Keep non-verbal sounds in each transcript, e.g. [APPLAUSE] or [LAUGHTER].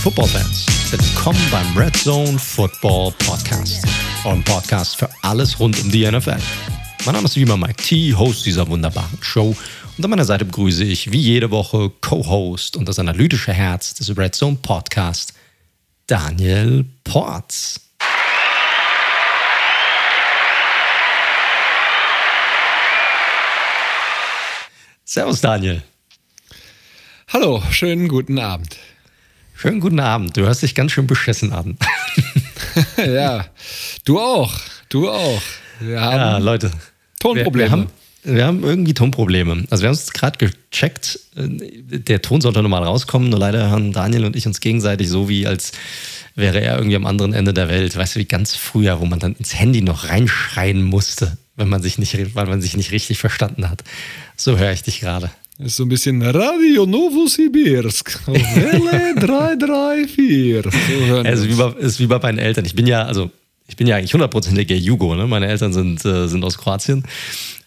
Football-Fans, willkommen beim Red Zone Football Podcast. Eurem Podcast für alles rund um die NFL. Mein Name ist wie immer Mike T, Host dieser wunderbaren Show. Und an meiner Seite begrüße ich wie jede Woche Co-Host und das analytische Herz des Red Zone Podcast, Daniel Porz. Servus, Daniel. Hallo, schönen guten Abend. Schönen guten Abend. Du hörst dich ganz schön beschissen an. [LAUGHS] ja, du auch. Du auch. Wir haben ja, Leute. Tonprobleme. Wir, wir, haben, wir haben irgendwie Tonprobleme. Also wir haben es gerade gecheckt. Der Ton sollte normal rauskommen, nur leider haben Daniel und ich uns gegenseitig so wie als wäre er irgendwie am anderen Ende der Welt. Weißt du, wie ganz früher, wo man dann ins Handy noch reinschreien musste, wenn man sich nicht, weil man sich nicht richtig verstanden hat. So höre ich dich gerade. Ist so ein bisschen Radio Novosibirsk. Welle [LAUGHS] 334. So also wie bei, ist wie bei meinen Eltern. Ich bin ja, also ich bin ja eigentlich hundertprozentiger Jugo. Ne? Meine Eltern sind, äh, sind aus Kroatien.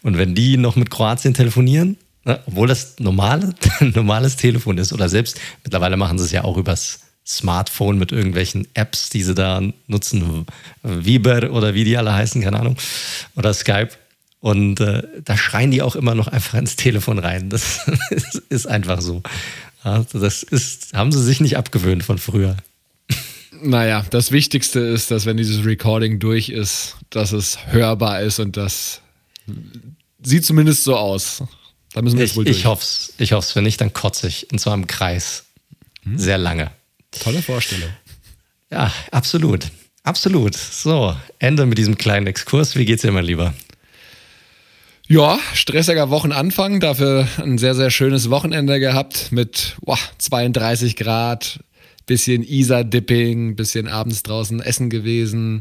Und wenn die noch mit Kroatien telefonieren, ne? obwohl das normale, [LAUGHS] normales Telefon ist, oder selbst mittlerweile machen sie es ja auch übers Smartphone mit irgendwelchen Apps, die sie da nutzen, Viber oder wie die alle heißen, keine Ahnung, oder Skype. Und äh, da schreien die auch immer noch einfach ins Telefon rein. Das [LAUGHS] ist einfach so. Also das ist, haben sie sich nicht abgewöhnt von früher. Naja, das Wichtigste ist, dass wenn dieses Recording durch ist, dass es hörbar ist und das sieht zumindest so aus. Da müssen wir ich, wohl durch. Ich hoffe es. Ich hoffe es. Wenn nicht, dann kotze ich. Und zwar im Kreis. Hm? Sehr lange. Tolle Vorstellung. Ja, absolut. Absolut. So, Ende mit diesem kleinen Exkurs. Wie geht's dir, mein Lieber? Ja, stressiger Wochenanfang, dafür ein sehr, sehr schönes Wochenende gehabt mit boah, 32 Grad, bisschen Isar-Dipping, bisschen abends draußen essen gewesen,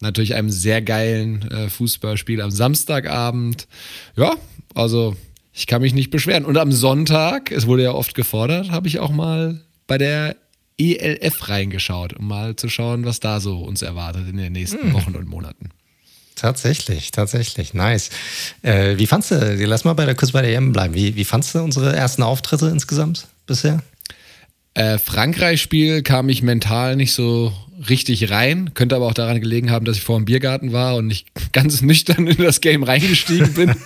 natürlich einem sehr geilen äh, Fußballspiel am Samstagabend. Ja, also ich kann mich nicht beschweren. Und am Sonntag, es wurde ja oft gefordert, habe ich auch mal bei der ELF reingeschaut, um mal zu schauen, was da so uns erwartet in den nächsten hm. Wochen und Monaten. Tatsächlich, tatsächlich, nice. Äh, wie fandst du, lass mal bei der kurz bei der EM bleiben. Wie, wie fandst du unsere ersten Auftritte insgesamt bisher? Äh, Frankreich-Spiel kam ich mental nicht so richtig rein. Könnte aber auch daran gelegen haben, dass ich vor dem Biergarten war und nicht [LAUGHS] ganz nüchtern in das Game reingestiegen bin. [LAUGHS]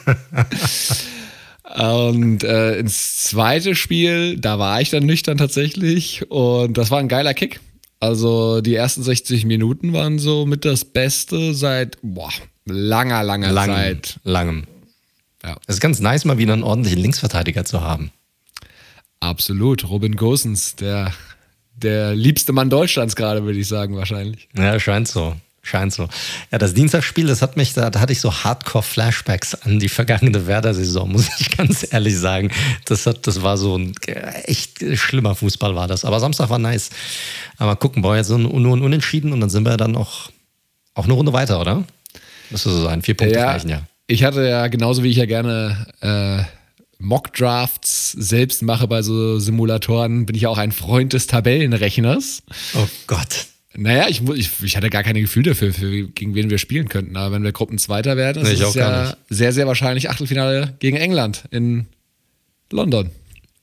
Und äh, ins zweite Spiel, da war ich dann nüchtern tatsächlich. Und das war ein geiler Kick. Also die ersten 60 Minuten waren so mit das Beste seit boah, langer, langer Lang, Zeit. Langem. Ja. Es ist ganz nice, mal wieder einen ordentlichen Linksverteidiger zu haben. Absolut. Robin Gosens, der, der liebste Mann Deutschlands gerade, würde ich sagen, wahrscheinlich. Ja, scheint so. Scheint so. Ja, das Dienstagsspiel, das hat mich, da, da hatte ich so Hardcore-Flashbacks an die vergangene Werder-Saison, muss ich [LAUGHS] ganz ehrlich sagen. Das, hat, das war so ein echt schlimmer Fußball, war das. Aber Samstag war nice. Aber gucken, wir jetzt so nur ein Unentschieden und dann sind wir dann auch, auch eine Runde weiter, oder? Müsste so sein. Vier Punkte ja, reichen, ja. Ich hatte ja, genauso wie ich ja gerne äh, Mock-Drafts selbst mache bei so Simulatoren, bin ich ja auch ein Freund des Tabellenrechners. Oh Gott. Naja, ich, ich, ich hatte gar kein Gefühl dafür, für, gegen wen wir spielen könnten. Aber wenn wir Gruppenzweiter werden, nee, ist es ja sehr, sehr wahrscheinlich Achtelfinale gegen England in London.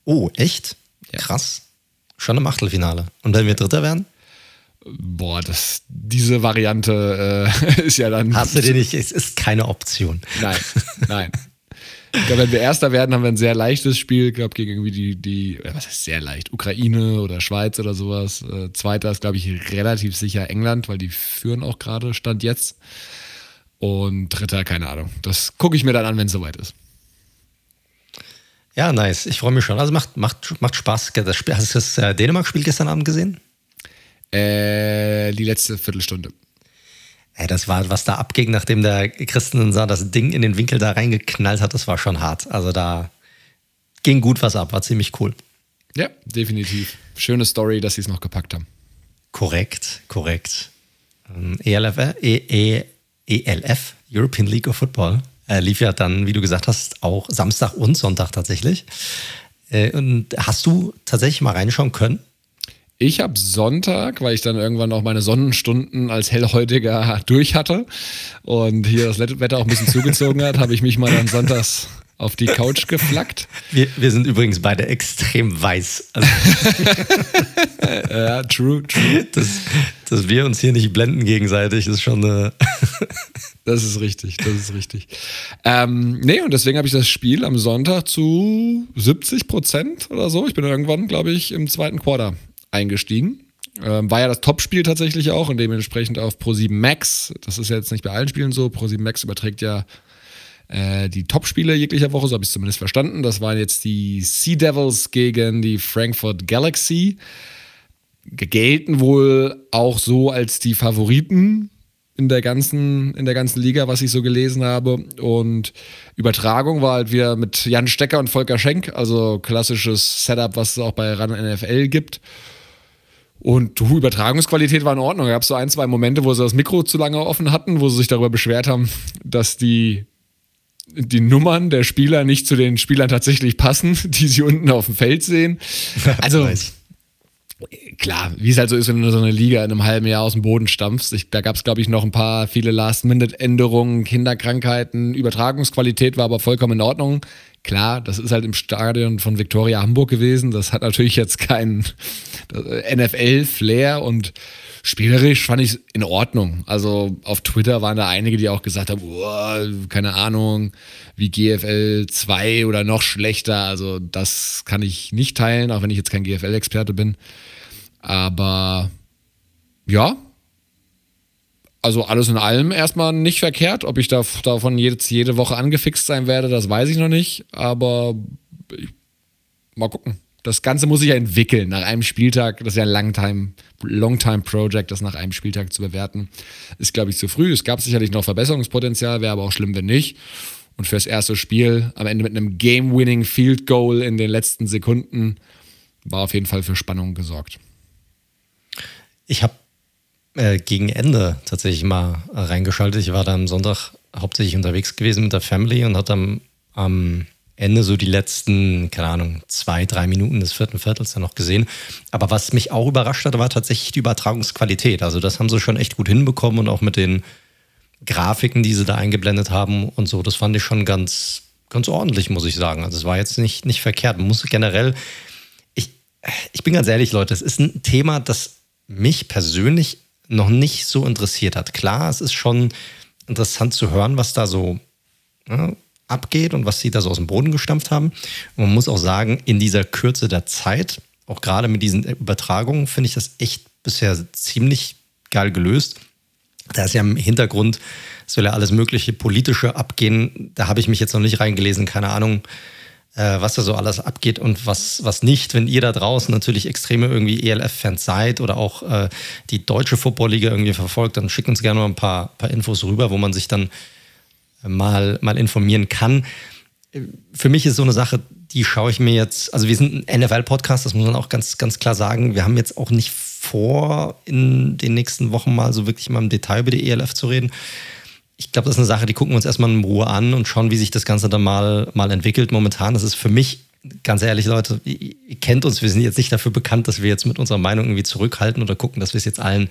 Oh, echt? Ja. Krass. Schon im Achtelfinale. Und wenn wir Dritter werden? Boah, das, diese Variante äh, [LAUGHS] ist ja dann. Hast du dir [LAUGHS] nicht, es ist keine Option. Nein, nein. Ich glaube, wenn wir Erster werden, haben wir ein sehr leichtes Spiel, ich glaube, gegen irgendwie die, die, was heißt sehr leicht, Ukraine oder Schweiz oder sowas. Äh, Zweiter ist, glaube ich, relativ sicher England, weil die führen auch gerade, Stand jetzt. Und Dritter, keine Ahnung. Das gucke ich mir dann an, wenn es soweit ist. Ja, nice. Ich freue mich schon. Also macht, macht, macht Spaß. Das Spiel, hast du das äh, Dänemark-Spiel gestern Abend gesehen? Äh, die letzte Viertelstunde. Ey, das war, was da abging, nachdem der Christen sah, das Ding in den Winkel da reingeknallt hat, das war schon hart. Also da ging gut was ab, war ziemlich cool. Ja, definitiv. Schöne Story, dass sie es noch gepackt haben. Korrekt, korrekt. ELF, e, e, ELF, European League of Football, äh, lief ja dann, wie du gesagt hast, auch Samstag und Sonntag tatsächlich. Äh, und hast du tatsächlich mal reinschauen können? Ich habe Sonntag, weil ich dann irgendwann auch meine Sonnenstunden als Hellhäutiger durch hatte und hier das Wetter auch ein bisschen zugezogen hat, habe ich mich mal dann sonntags auf die Couch geflackt. Wir, wir sind übrigens beide extrem weiß. Also, [LAUGHS] ja, true, true. dass, dass wir uns hier nicht blenden gegenseitig, ist schon eine. [LAUGHS] Das ist richtig, das ist richtig. Ähm, nee, und deswegen habe ich das Spiel am Sonntag zu 70 Prozent oder so. Ich bin irgendwann, glaube ich, im zweiten Quarter eingestiegen. Ähm, war ja das Topspiel tatsächlich auch und dementsprechend auf Pro7 Max. Das ist ja jetzt nicht bei allen Spielen so. Pro7 Max überträgt ja äh, die Topspiele jeglicher Woche, so habe ich es zumindest verstanden. Das waren jetzt die Sea Devils gegen die Frankfurt Galaxy. Gelten wohl auch so als die Favoriten in der ganzen, in der ganzen Liga, was ich so gelesen habe. Und Übertragung war halt wieder mit Jan Stecker und Volker Schenk, also klassisches Setup, was es auch bei RAN NFL gibt. Und die Übertragungsqualität war in Ordnung. Da gab es so ein, zwei Momente, wo sie das Mikro zu lange offen hatten, wo sie sich darüber beschwert haben, dass die, die Nummern der Spieler nicht zu den Spielern tatsächlich passen, [LAUGHS] die sie unten auf dem Feld sehen. [LAUGHS] Also klar, wie es halt so ist, wenn du so eine Liga in einem halben Jahr aus dem Boden stampfst. Ich, da gab es, glaube ich, noch ein paar viele Last-Minute-Änderungen, Kinderkrankheiten, Übertragungsqualität war aber vollkommen in Ordnung. Klar, das ist halt im Stadion von Viktoria Hamburg gewesen. Das hat natürlich jetzt keinen äh, NFL-Flair und spielerisch fand ich es in Ordnung. Also auf Twitter waren da einige, die auch gesagt haben, oh, keine Ahnung, wie GFL 2 oder noch schlechter. Also das kann ich nicht teilen, auch wenn ich jetzt kein GFL-Experte bin. Aber ja, also alles in allem erstmal nicht verkehrt. Ob ich da, davon jetzt jede Woche angefixt sein werde, das weiß ich noch nicht. Aber ich, mal gucken. Das Ganze muss sich ja entwickeln nach einem Spieltag. Das ist ja ein Longtime, Longtime Project, das nach einem Spieltag zu bewerten. Ist, glaube ich, zu früh. Es gab sicherlich noch Verbesserungspotenzial, wäre aber auch schlimm, wenn nicht. Und fürs erste Spiel am Ende mit einem Game-Winning Field Goal in den letzten Sekunden war auf jeden Fall für Spannung gesorgt. Ich habe äh, gegen Ende tatsächlich mal reingeschaltet. Ich war da am Sonntag hauptsächlich unterwegs gewesen mit der Family und hatte am, am Ende so die letzten, keine Ahnung, zwei, drei Minuten des vierten Viertels dann noch gesehen. Aber was mich auch überrascht hat, war tatsächlich die Übertragungsqualität. Also das haben sie schon echt gut hinbekommen und auch mit den Grafiken, die sie da eingeblendet haben und so, das fand ich schon ganz, ganz ordentlich, muss ich sagen. Also es war jetzt nicht, nicht verkehrt. Man muss generell, ich, ich bin ganz ehrlich, Leute, es ist ein Thema, das mich persönlich noch nicht so interessiert hat. Klar, es ist schon interessant zu hören, was da so ja, abgeht und was sie da so aus dem Boden gestampft haben. Und man muss auch sagen, in dieser Kürze der Zeit, auch gerade mit diesen Übertragungen, finde ich das echt bisher ziemlich geil gelöst. Da ist ja im Hintergrund, soll ja alles mögliche politische abgehen. Da habe ich mich jetzt noch nicht reingelesen, keine Ahnung äh, was da so alles abgeht und was, was nicht. Wenn ihr da draußen natürlich extreme irgendwie ELF-Fans seid oder auch äh, die deutsche Football-Liga irgendwie verfolgt, dann schickt uns gerne mal ein paar, paar Infos rüber, wo man sich dann mal, mal informieren kann. Für mich ist so eine Sache, die schaue ich mir jetzt, also wir sind ein NFL-Podcast, das muss man auch ganz, ganz klar sagen. Wir haben jetzt auch nicht vor, in den nächsten Wochen mal so wirklich mal im Detail über die ELF zu reden ich glaube, das ist eine Sache, die gucken wir uns erstmal in Ruhe an und schauen, wie sich das Ganze dann mal, mal entwickelt. Momentan, das ist für mich, ganz ehrlich, Leute, ihr, kennt uns, wir sind jetzt nicht dafür bekannt, dass wir jetzt mit unserer Meinung irgendwie zurückhalten oder gucken, dass wir es jetzt allen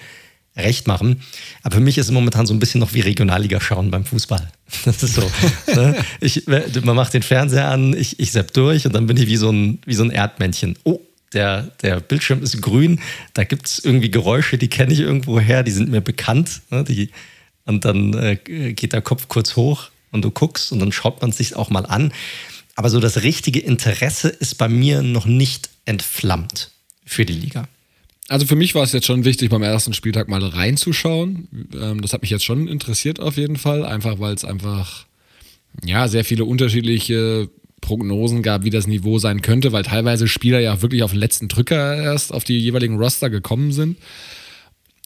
recht machen. Aber für mich ist es momentan so ein bisschen noch wie Regionalliga schauen beim Fußball. [LAUGHS] Das ist so. ne? ich, man macht den Fernseher an, ich, ich sepp durch und dann bin ich wie so ein, wie so ein Erdmännchen. Oh, der, der Bildschirm ist grün, da gibt es irgendwie Geräusche, die kenne ich irgendwo her, die sind mir bekannt. Ne? Die, und dann äh, geht der Kopf kurz hoch und du guckst und dann schaut man es sich auch mal an. Aber so das richtige Interesse ist bei mir noch nicht entflammt für die Liga. Also für mich war es jetzt schon wichtig, beim ersten Spieltag mal reinzuschauen. Ähm, das hat mich jetzt schon interessiert auf jeden Fall, einfach weil es einfach ja sehr viele unterschiedliche Prognosen gab, wie das Niveau sein könnte, weil teilweise Spieler ja wirklich auf den letzten Drücker erst auf die jeweiligen Roster gekommen sind.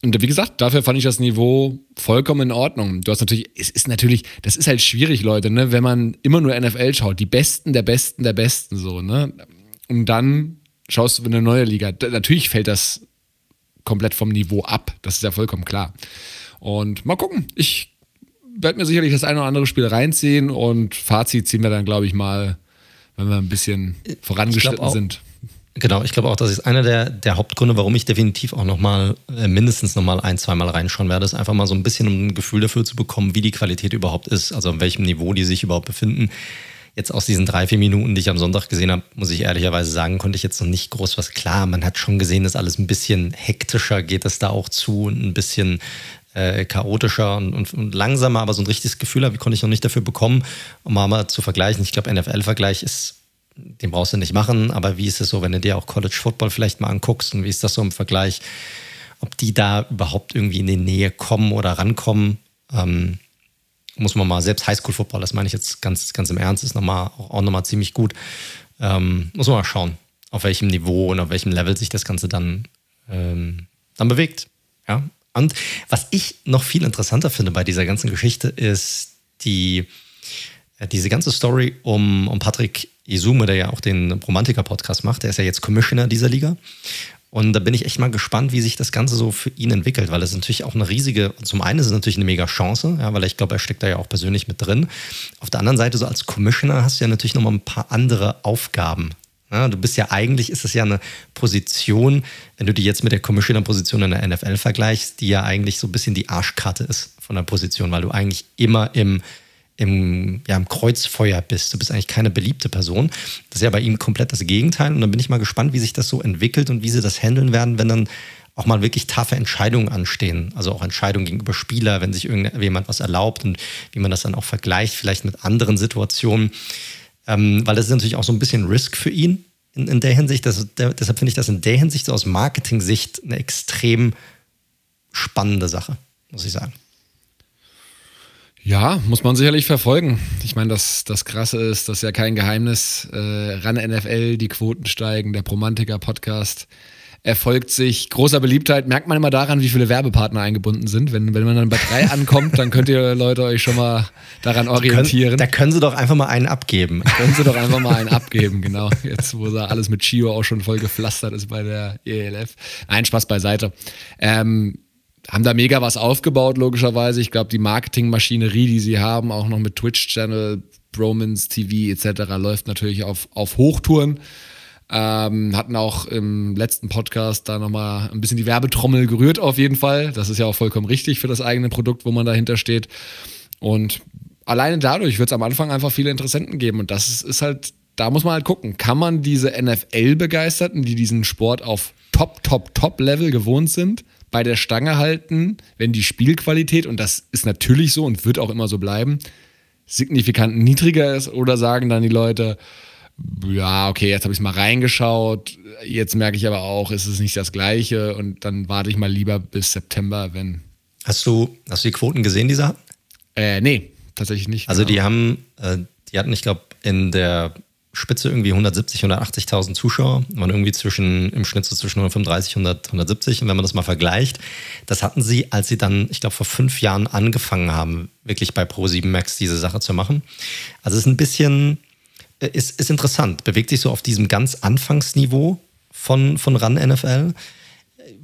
Und wie gesagt, dafür fand ich das Niveau vollkommen in Ordnung. Du hast natürlich, es ist natürlich, das ist halt schwierig, Leute, ne, wenn man immer nur NFL schaut, die Besten der Besten der Besten so, ne? Und dann schaust du in eine neue Liga. Da, natürlich fällt das komplett vom Niveau ab. Das ist ja vollkommen klar. Und mal gucken. Ich werde mir sicherlich das eine oder andere Spiel reinziehen und Fazit ziehen wir dann, glaube ich, mal, wenn wir ein bisschen vorangeschritten sind. Genau, ich glaube auch, das ist einer der, der Hauptgründe, warum ich definitiv auch nochmal, äh, mindestens nochmal ein, zweimal reinschauen werde, ist einfach mal so ein bisschen, um ein Gefühl dafür zu bekommen, wie die Qualität überhaupt ist, also auf welchem Niveau die sich überhaupt befinden. jetzt aus diesen drei, vier Minuten, die ich am Sonntag gesehen habe, muss ich ehrlicherweise sagen, konnte ich jetzt noch nicht groß was klar. Man hat schon gesehen, dass alles ein bisschen hektischer geht es da auch zu, ein bisschen äh, chaotischer und, und, und, langsamer, aber so ein richtiges Gefühl habe, konnte ich noch nicht dafür bekommen, um mal zu vergleichen. Ich glaube, NFL-Vergleich ist, den brauchst du nicht machen, aber wie ist es so, wenn du dir auch College Football vielleicht mal anguckst und wie ist das so im Vergleich, ob die da überhaupt irgendwie in die Nähe kommen oder rankommen? Ähm, muss man mal, selbst Highschool-Football, das meine ich jetzt ganz, ganz im Ernst, ist nochmal, auch nochmal ziemlich gut. Ähm, muss man mal schauen, auf welchem Niveau und auf welchem Level sich das Ganze dann, ähm, dann bewegt. Ja? Und was ich noch viel interessanter finde bei dieser ganzen Geschichte ist die, äh, diese ganze Story um, um Patrick Isume, der ja auch den Romantiker-Podcast macht. Der ist ja jetzt Commissioner dieser Liga. Und da bin ich echt mal gespannt, wie sich das Ganze so für ihn entwickelt, weil es natürlich auch eine riesige, zum einen ist es natürlich eine mega Chance, ja, weil ich glaube, er steckt da ja auch persönlich mit drin. Auf der anderen Seite, so als Commissioner hast du ja natürlich nochmal ein paar andere Aufgaben. Ja, du bist ja eigentlich, ist es ja eine Position, wenn du die jetzt mit der Commissioner-Position in der NFL vergleichst, die ja eigentlich so ein bisschen die Arschkarte ist von der Position, weil du eigentlich immer im im, ja, im Kreuzfeuer bist. Du bist eigentlich keine beliebte Person. Das ist ja bei ihm komplett das Gegenteil. Und dann bin ich mal gespannt, wie sich das so entwickelt und wie sie das handeln werden, wenn dann auch mal wirklich taffe Entscheidungen anstehen. Also auch Entscheidungen gegenüber Spieler, wenn sich irgendjemand was erlaubt und wie man das dann auch vergleicht, vielleicht mit anderen Situationen. Ähm, weil das ist natürlich auch so ein bisschen Risk für ihn in, in der Hinsicht. Das, der, deshalb finde ich das in der Hinsicht so aus Marketing-Sicht eine extrem spannende Sache, muss ich sagen. Ja, muss man sicherlich verfolgen. Ich meine, das, das Krasse ist, das ist ja kein Geheimnis. Äh, ran NFL, die Quoten steigen, der Promantiker-Podcast erfolgt sich großer Beliebtheit. Merkt man immer daran, wie viele Werbepartner eingebunden sind. Wenn, wenn man dann bei drei ankommt, dann könnt ihr Leute euch schon mal daran orientieren. Können, da können sie doch einfach mal einen abgeben. Da können sie doch einfach mal einen abgeben, genau. Jetzt, wo da alles mit Chio auch schon voll gepflastert ist bei der ELF. Nein, Spaß beiseite. Ähm, haben da mega was aufgebaut, logischerweise. Ich glaube, die Marketingmaschinerie, die sie haben, auch noch mit Twitch-Channel, Bromans TV etc., läuft natürlich auf, auf Hochtouren. Ähm, hatten auch im letzten Podcast da nochmal ein bisschen die Werbetrommel gerührt, auf jeden Fall. Das ist ja auch vollkommen richtig für das eigene Produkt, wo man dahinter steht. Und alleine dadurch wird es am Anfang einfach viele Interessenten geben. Und das ist, ist halt, da muss man halt gucken, kann man diese NFL-Begeisterten, die diesen Sport auf Top, Top, Top-Level gewohnt sind, bei der Stange halten, wenn die Spielqualität, und das ist natürlich so und wird auch immer so bleiben, signifikant niedriger ist oder sagen dann die Leute, ja, okay, jetzt habe ich mal reingeschaut, jetzt merke ich aber auch, es ist nicht das gleiche und dann warte ich mal lieber bis September, wenn. Hast du, hast du die Quoten gesehen, die sie hatten? Äh, nee, tatsächlich nicht. Also genau. die haben, äh, die hatten, ich glaube, in der Spitze irgendwie 170, 180.000 Zuschauer, waren irgendwie zwischen, im Schnitt so zwischen 135 und 170. Und wenn man das mal vergleicht, das hatten sie, als sie dann, ich glaube, vor fünf Jahren angefangen haben, wirklich bei Pro7 Max diese Sache zu machen. Also es ist ein bisschen, äh, ist, ist interessant, bewegt sich so auf diesem ganz Anfangsniveau von, von RAN NFL,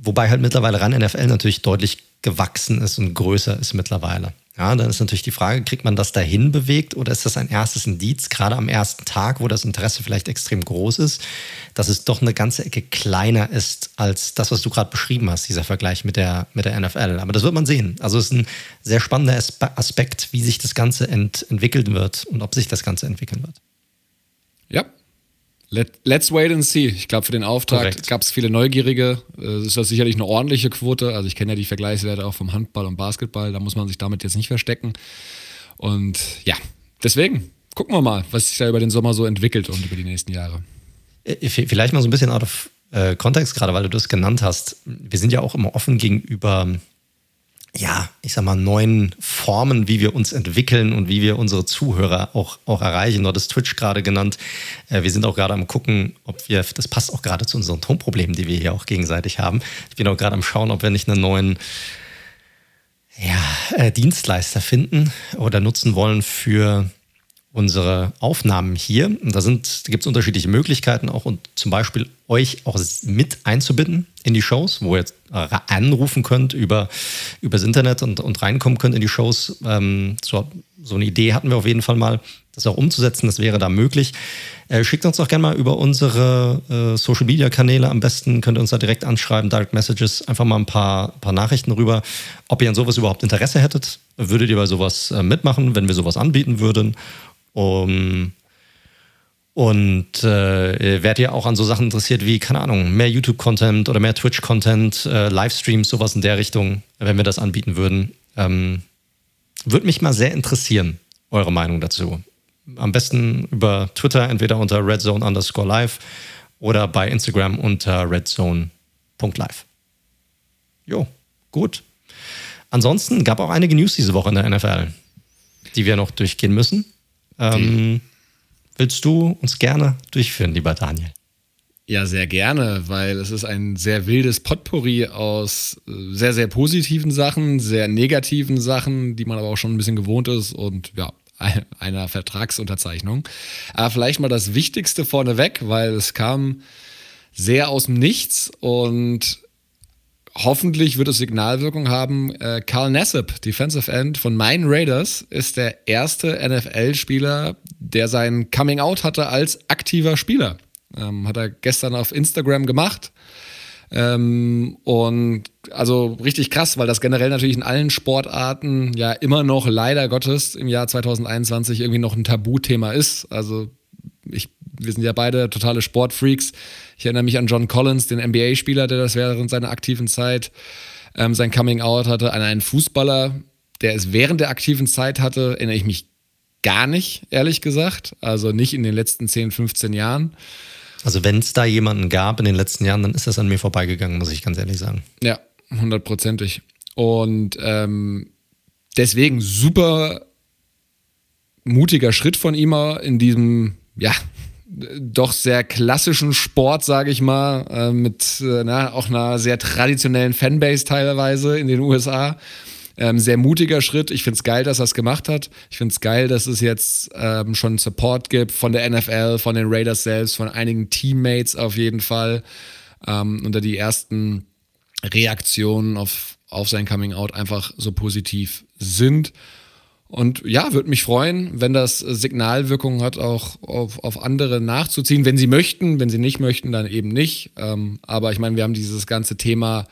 wobei halt mittlerweile RAN NFL natürlich deutlich gewachsen ist und größer ist mittlerweile. Ja, dann ist natürlich die Frage, kriegt man das dahin bewegt oder ist das ein erstes Indiz, gerade am ersten Tag, wo das Interesse vielleicht extrem groß ist, dass es doch eine ganze Ecke kleiner ist als das, was du gerade beschrieben hast, dieser Vergleich mit der, mit der NFL. Aber das wird man sehen. Also es ist ein sehr spannender Aspekt, wie sich das Ganze ent entwickeln wird und ob sich das Ganze entwickeln wird. Ja, Let, let's wait and see. Ich glaube, für den Auftrag gab es viele Neugierige. Es ist das sicherlich eine ordentliche Quote. Also ich kenne ja die Vergleichswerte auch vom Handball und Basketball. Da muss man sich damit jetzt nicht verstecken. Und ja, deswegen gucken wir mal, was sich da über den Sommer so entwickelt und über die nächsten Jahre. Äh, vielleicht mal so ein bisschen out of äh, Kontext gerade, weil du das genannt hast. Wir sind ja auch immer offen gegenüber ja, ich sag mal, neuen Formen, wie wir uns entwickeln und wie wir unsere Zuhörer auch, auch erreichen. Du hattest Twitch gerade genannt. Äh, wir sind auch gerade am gucken, ob wir, das passt auch gerade zu unseren Tonproblemen, die wir hier auch gegenseitig haben. Ich bin auch gerade am schauen, ob wir nicht einen neuen ja, äh, Dienstleister finden oder nutzen wollen für unsere Aufnahmen hier. Und da, gibt es unterschiedliche Möglichkeiten, auch und zum Beispiel euch auch mit einzubinden in die Shows, wo ihr jetzt anrufen könnt über übers Internet und, und reinkommen könnt in die Shows. Ähm, so, so eine Idee hatten wir auf jeden Fall mal, das auch umzusetzen. Das wäre da möglich. Äh, schickt uns doch gerne mal über unsere äh, Social Media Kanäle. Am besten könnt ihr uns da direkt anschreiben, Direct Messages, einfach mal ein paar, paar Nachrichten rüber, ob ihr an sowas überhaupt Interesse hättet. Würdet ihr bei sowas äh, mitmachen, wenn wir sowas anbieten würden? Um, Und äh, werdet ihr auch an so Sachen interessiert wie, keine Ahnung, mehr YouTube-Content oder mehr Twitch-Content, äh, Livestreams, sowas in der Richtung, wenn wir das anbieten würden. Ähm, Würde mich mal sehr interessieren, eure Meinung dazu. Am besten über Twitter, entweder unter redzone underscore live oder bei Instagram unter redzone.live. Jo, gut. Ansonsten gab auch einige News diese Woche in der NFL, die wir noch durchgehen müssen. Ähm, willst du uns gerne durchführen, lieber Daniel? Ja, sehr gerne, weil es ist ein sehr wildes Potpourri aus äh, sehr, sehr positiven Sachen, sehr negativen Sachen, die man aber auch schon ein bisschen gewohnt ist und ja, einer Vertragsunterzeichnung. Aber vielleicht mal das Wichtigste vorneweg, weil es kam sehr aus dem Nichts und hoffentlich wird es Signalwirkung haben. Äh, Carl Nassib, Defensive End von Maine Raiders, ist der erste NFL-Spieler, der sein Coming Out hatte als aktiver Spieler. Ähm, hat er gestern auf Instagram gemacht. Ähm, und also richtig krass, weil das generell natürlich in allen Sportarten ja immer noch leider Gottes im Jahr 2021 irgendwie noch ein Tabuthema ist. Also ich, wir sind ja beide totale Sportfreaks. Ich erinnere mich an John Collins, den NBA-Spieler, der das während seiner aktiven Zeit ähm, sein Coming Out hatte, an einen Fußballer, der es während der aktiven Zeit hatte, erinnere ich mich gar nicht, ehrlich gesagt. Also nicht in den letzten 10, 15 Jahren. Also wenn es da jemanden gab in den letzten Jahren, dann ist das an mir vorbeigegangen, muss ich ganz ehrlich sagen. Ja, hundertprozentig. Und ähm, deswegen super mutiger Schritt von ihm in diesem, ja, doch sehr klassischen Sport, sage ich mal, äh, mit äh, na, auch einer sehr traditionellen Fanbase teilweise in den USA. Ähm, sehr mutiger Schritt. Ich finde es geil, dass er es gemacht hat. Ich finde es geil, dass es jetzt ähm, schon Support gibt von der NFL, von den Raiders selbst, von einigen Teammates auf jeden Fall. Ähm, und da die ersten Reaktionen auf, auf sein Coming Out einfach so positiv sind. Und ja, würde mich freuen, wenn das Signalwirkung hat, auch auf, auf andere nachzuziehen, wenn sie möchten. Wenn sie nicht möchten, dann eben nicht. Ähm, aber ich meine, wir haben dieses ganze Thema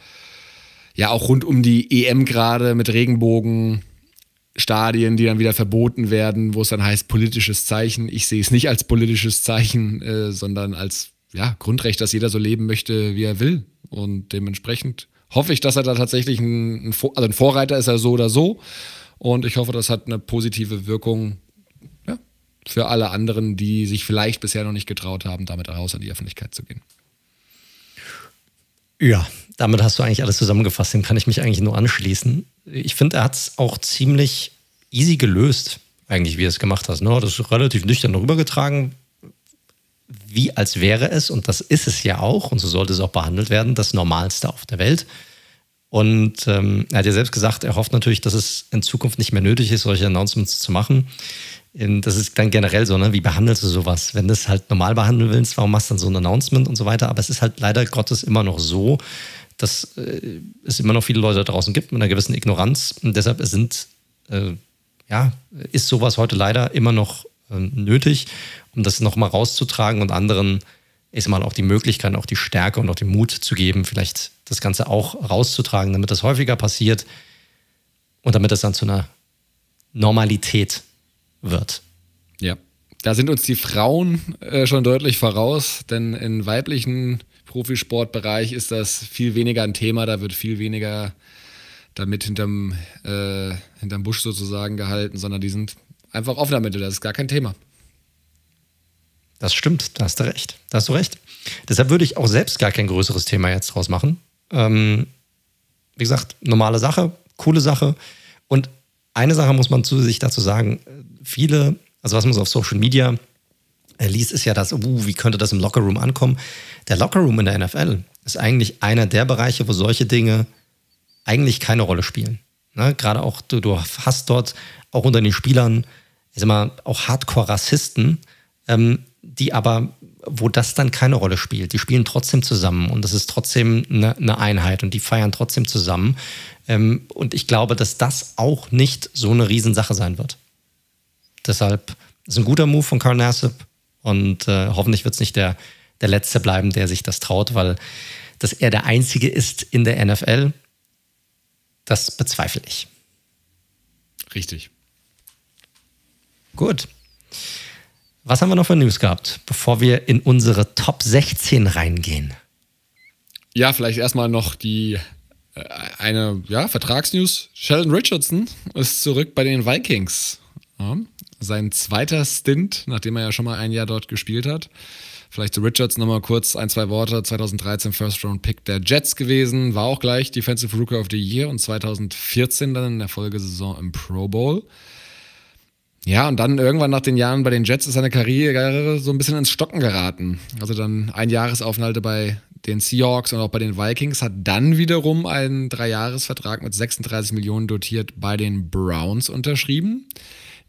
ja auch rund um die EM gerade mit Regenbogenstadien, die dann wieder verboten werden, wo es dann heißt politisches Zeichen. Ich sehe es nicht als politisches Zeichen, äh, sondern als ja, Grundrecht, dass jeder so leben möchte, wie er will. Und dementsprechend hoffe ich, dass er da tatsächlich ein, ein, also ein Vorreiter ist, er so oder so. Und ich hoffe, das hat eine positive Wirkung ja, für alle anderen, die sich vielleicht bisher noch nicht getraut haben, damit raus in die Öffentlichkeit zu gehen. Ja, damit hast du eigentlich alles zusammengefasst. Dem kann ich mich eigentlich nur anschließen. Ich finde, er hat es auch ziemlich easy gelöst, eigentlich, wie er es gemacht hat. Ne? Das ist relativ nüchtern rübergetragen, wie als wäre es, und das ist es ja auch, und so sollte es auch behandelt werden, das Normalste auf der Welt. Und ähm, er hat ja selbst gesagt, er hofft natürlich, dass es in Zukunft nicht mehr nötig ist, solche Announcements zu machen das ist dann generell so, ne? wie behandelst du sowas? Wenn du es halt normal behandeln willst, warum machst du dann so ein Announcement und so weiter? Aber es ist halt leider Gottes immer noch so, dass äh, es immer noch viele Leute da draußen gibt mit einer gewissen Ignoranz. Und deshalb sind, äh, ja, ist sowas heute leider immer noch äh, nötig, um das nochmal rauszutragen und anderen ist mal auch die Möglichkeit, auch die Stärke und auch den Mut zu geben, vielleicht das Ganze auch rauszutragen, damit das häufiger passiert und damit es dann zu einer Normalität wird. Ja, da sind uns die Frauen äh, schon deutlich voraus, denn im weiblichen Profisportbereich ist das viel weniger ein Thema, da wird viel weniger damit hinterm, äh, hinterm Busch sozusagen gehalten, sondern die sind einfach offener mit, das ist gar kein Thema. Das stimmt, da hast du recht. Da hast du recht. Deshalb würde ich auch selbst gar kein größeres Thema jetzt draus machen. Ähm, wie gesagt, normale Sache, coole Sache. Und eine Sache muss man zu sich dazu sagen, viele, also was man so auf Social Media liest, ist ja das, uh, wie könnte das im Lockerroom ankommen? Der Lockerroom in der NFL ist eigentlich einer der Bereiche, wo solche Dinge eigentlich keine Rolle spielen. Ne? Gerade auch, du, du hast dort auch unter den Spielern, ich sag mal, auch Hardcore-Rassisten, ähm, die aber, wo das dann keine Rolle spielt. Die spielen trotzdem zusammen und das ist trotzdem eine, eine Einheit und die feiern trotzdem zusammen. Ähm, und ich glaube, dass das auch nicht so eine Riesensache sein wird. Deshalb ist ein guter Move von Carl Nassib und äh, hoffentlich wird es nicht der, der Letzte bleiben, der sich das traut, weil dass er der Einzige ist in der NFL, das bezweifle ich. Richtig. Gut. Was haben wir noch für News gehabt, bevor wir in unsere Top 16 reingehen? Ja, vielleicht erstmal noch die äh, eine ja, Vertragsnews. Sheldon Richardson ist zurück bei den Vikings. Ja, sein zweiter Stint, nachdem er ja schon mal ein Jahr dort gespielt hat. Vielleicht zu Richards nochmal kurz ein, zwei Worte. 2013 First Round Pick der Jets gewesen, war auch gleich Defensive Rookie of the Year und 2014 dann in der Folgesaison im Pro Bowl. Ja, und dann irgendwann nach den Jahren bei den Jets ist seine Karriere so ein bisschen ins Stocken geraten. Also dann ein Jahresaufenthalt bei den Seahawks und auch bei den Vikings, hat dann wiederum einen Dreijahresvertrag mit 36 Millionen dotiert bei den Browns unterschrieben,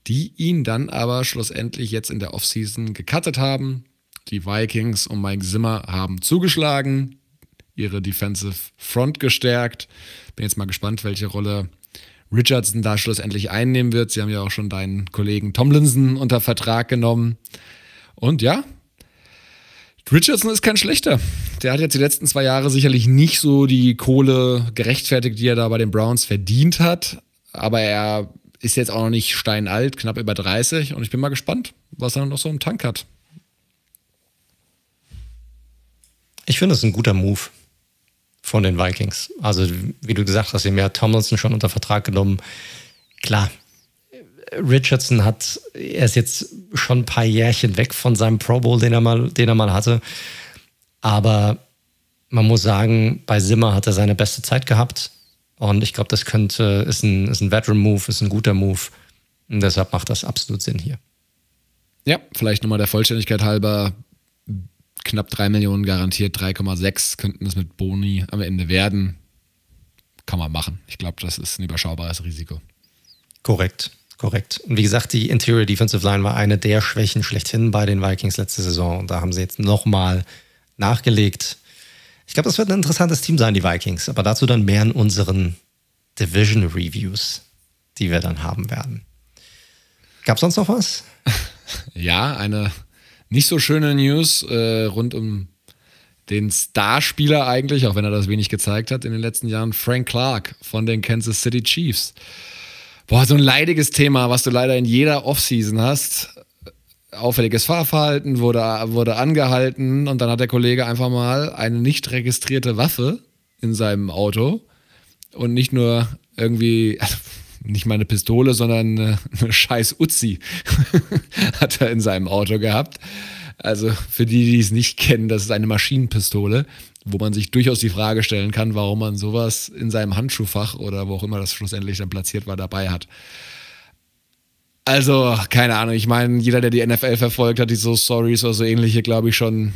die ihn dann aber schlussendlich jetzt in der Offseason gecuttet haben. Die Vikings und Mike Zimmer haben zugeschlagen, ihre Defensive Front gestärkt. Bin jetzt mal gespannt, welche Rolle Richardson da schlussendlich einnehmen wird. Sie haben ja auch schon deinen Kollegen Tomlinson unter Vertrag genommen. Und ja, Richardson ist kein schlechter. Der hat jetzt die letzten zwei Jahre sicherlich nicht so die Kohle gerechtfertigt, die er da bei den Browns verdient hat. Aber er ist jetzt auch noch nicht steinalt, knapp über 30. Und ich bin mal gespannt, was er noch so im Tank hat. Ich finde, das ist ein guter Move von den Vikings. Also, wie du gesagt hast, sie haben ja Tomlinson schon unter Vertrag genommen. Klar, Richardson hat, er ist jetzt schon ein paar Jährchen weg von seinem Pro Bowl, den er mal, den er mal hatte. Aber man muss sagen, bei Simmer hat er seine beste Zeit gehabt. Und ich glaube, das könnte, ist ein, ist ein Veteran-Move, ist ein guter Move. Und deshalb macht das absolut Sinn hier. Ja, vielleicht nochmal der Vollständigkeit halber, knapp 3 Millionen garantiert, 3,6 könnten es mit Boni am Ende werden. Kann man machen. Ich glaube, das ist ein überschaubares Risiko. Korrekt, korrekt. Und wie gesagt, die Interior Defensive Line war eine der Schwächen schlechthin bei den Vikings letzte Saison. Und da haben sie jetzt nochmal nachgelegt. Ich glaube, das wird ein interessantes Team sein, die Vikings. Aber dazu dann mehr in unseren Division Reviews, die wir dann haben werden. Gab es sonst noch was? [LAUGHS] Ja, eine nicht so schöne News äh, rund um den Starspieler eigentlich, auch wenn er das wenig gezeigt hat in den letzten Jahren, Frank Clark von den Kansas City Chiefs. Boah, so ein leidiges Thema, was du leider in jeder Offseason hast. Auffälliges Fahrverhalten wurde, wurde angehalten und dann hat der Kollege einfach mal eine nicht registrierte Waffe in seinem Auto und nicht nur irgendwie, also nicht mal eine Pistole, sondern eine, eine scheiß Uzi [LAUGHS] hat er in seinem Auto gehabt. Also für die, die es nicht kennen, das ist eine Maschinenpistole, wo man sich durchaus die Frage stellen kann, warum man sowas in seinem Handschuhfach oder wo auch immer das schlussendlich dann platziert war, dabei hat. Also, keine Ahnung, ich meine, jeder, der die NFL verfolgt, hat die so Stories oder so ähnliche, glaube ich, schon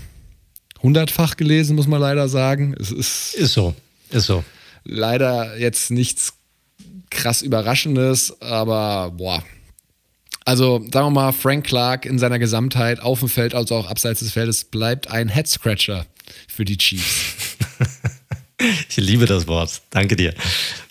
hundertfach gelesen, muss man leider sagen. Es ist, ist so, ist so. Leider jetzt nichts krass Überraschendes, aber boah. Also sagen wir mal, Frank Clark in seiner Gesamtheit auf dem Feld, also auch abseits des Feldes, bleibt ein Headscratcher für die Chiefs. [LAUGHS] ich liebe das Wort. Danke dir.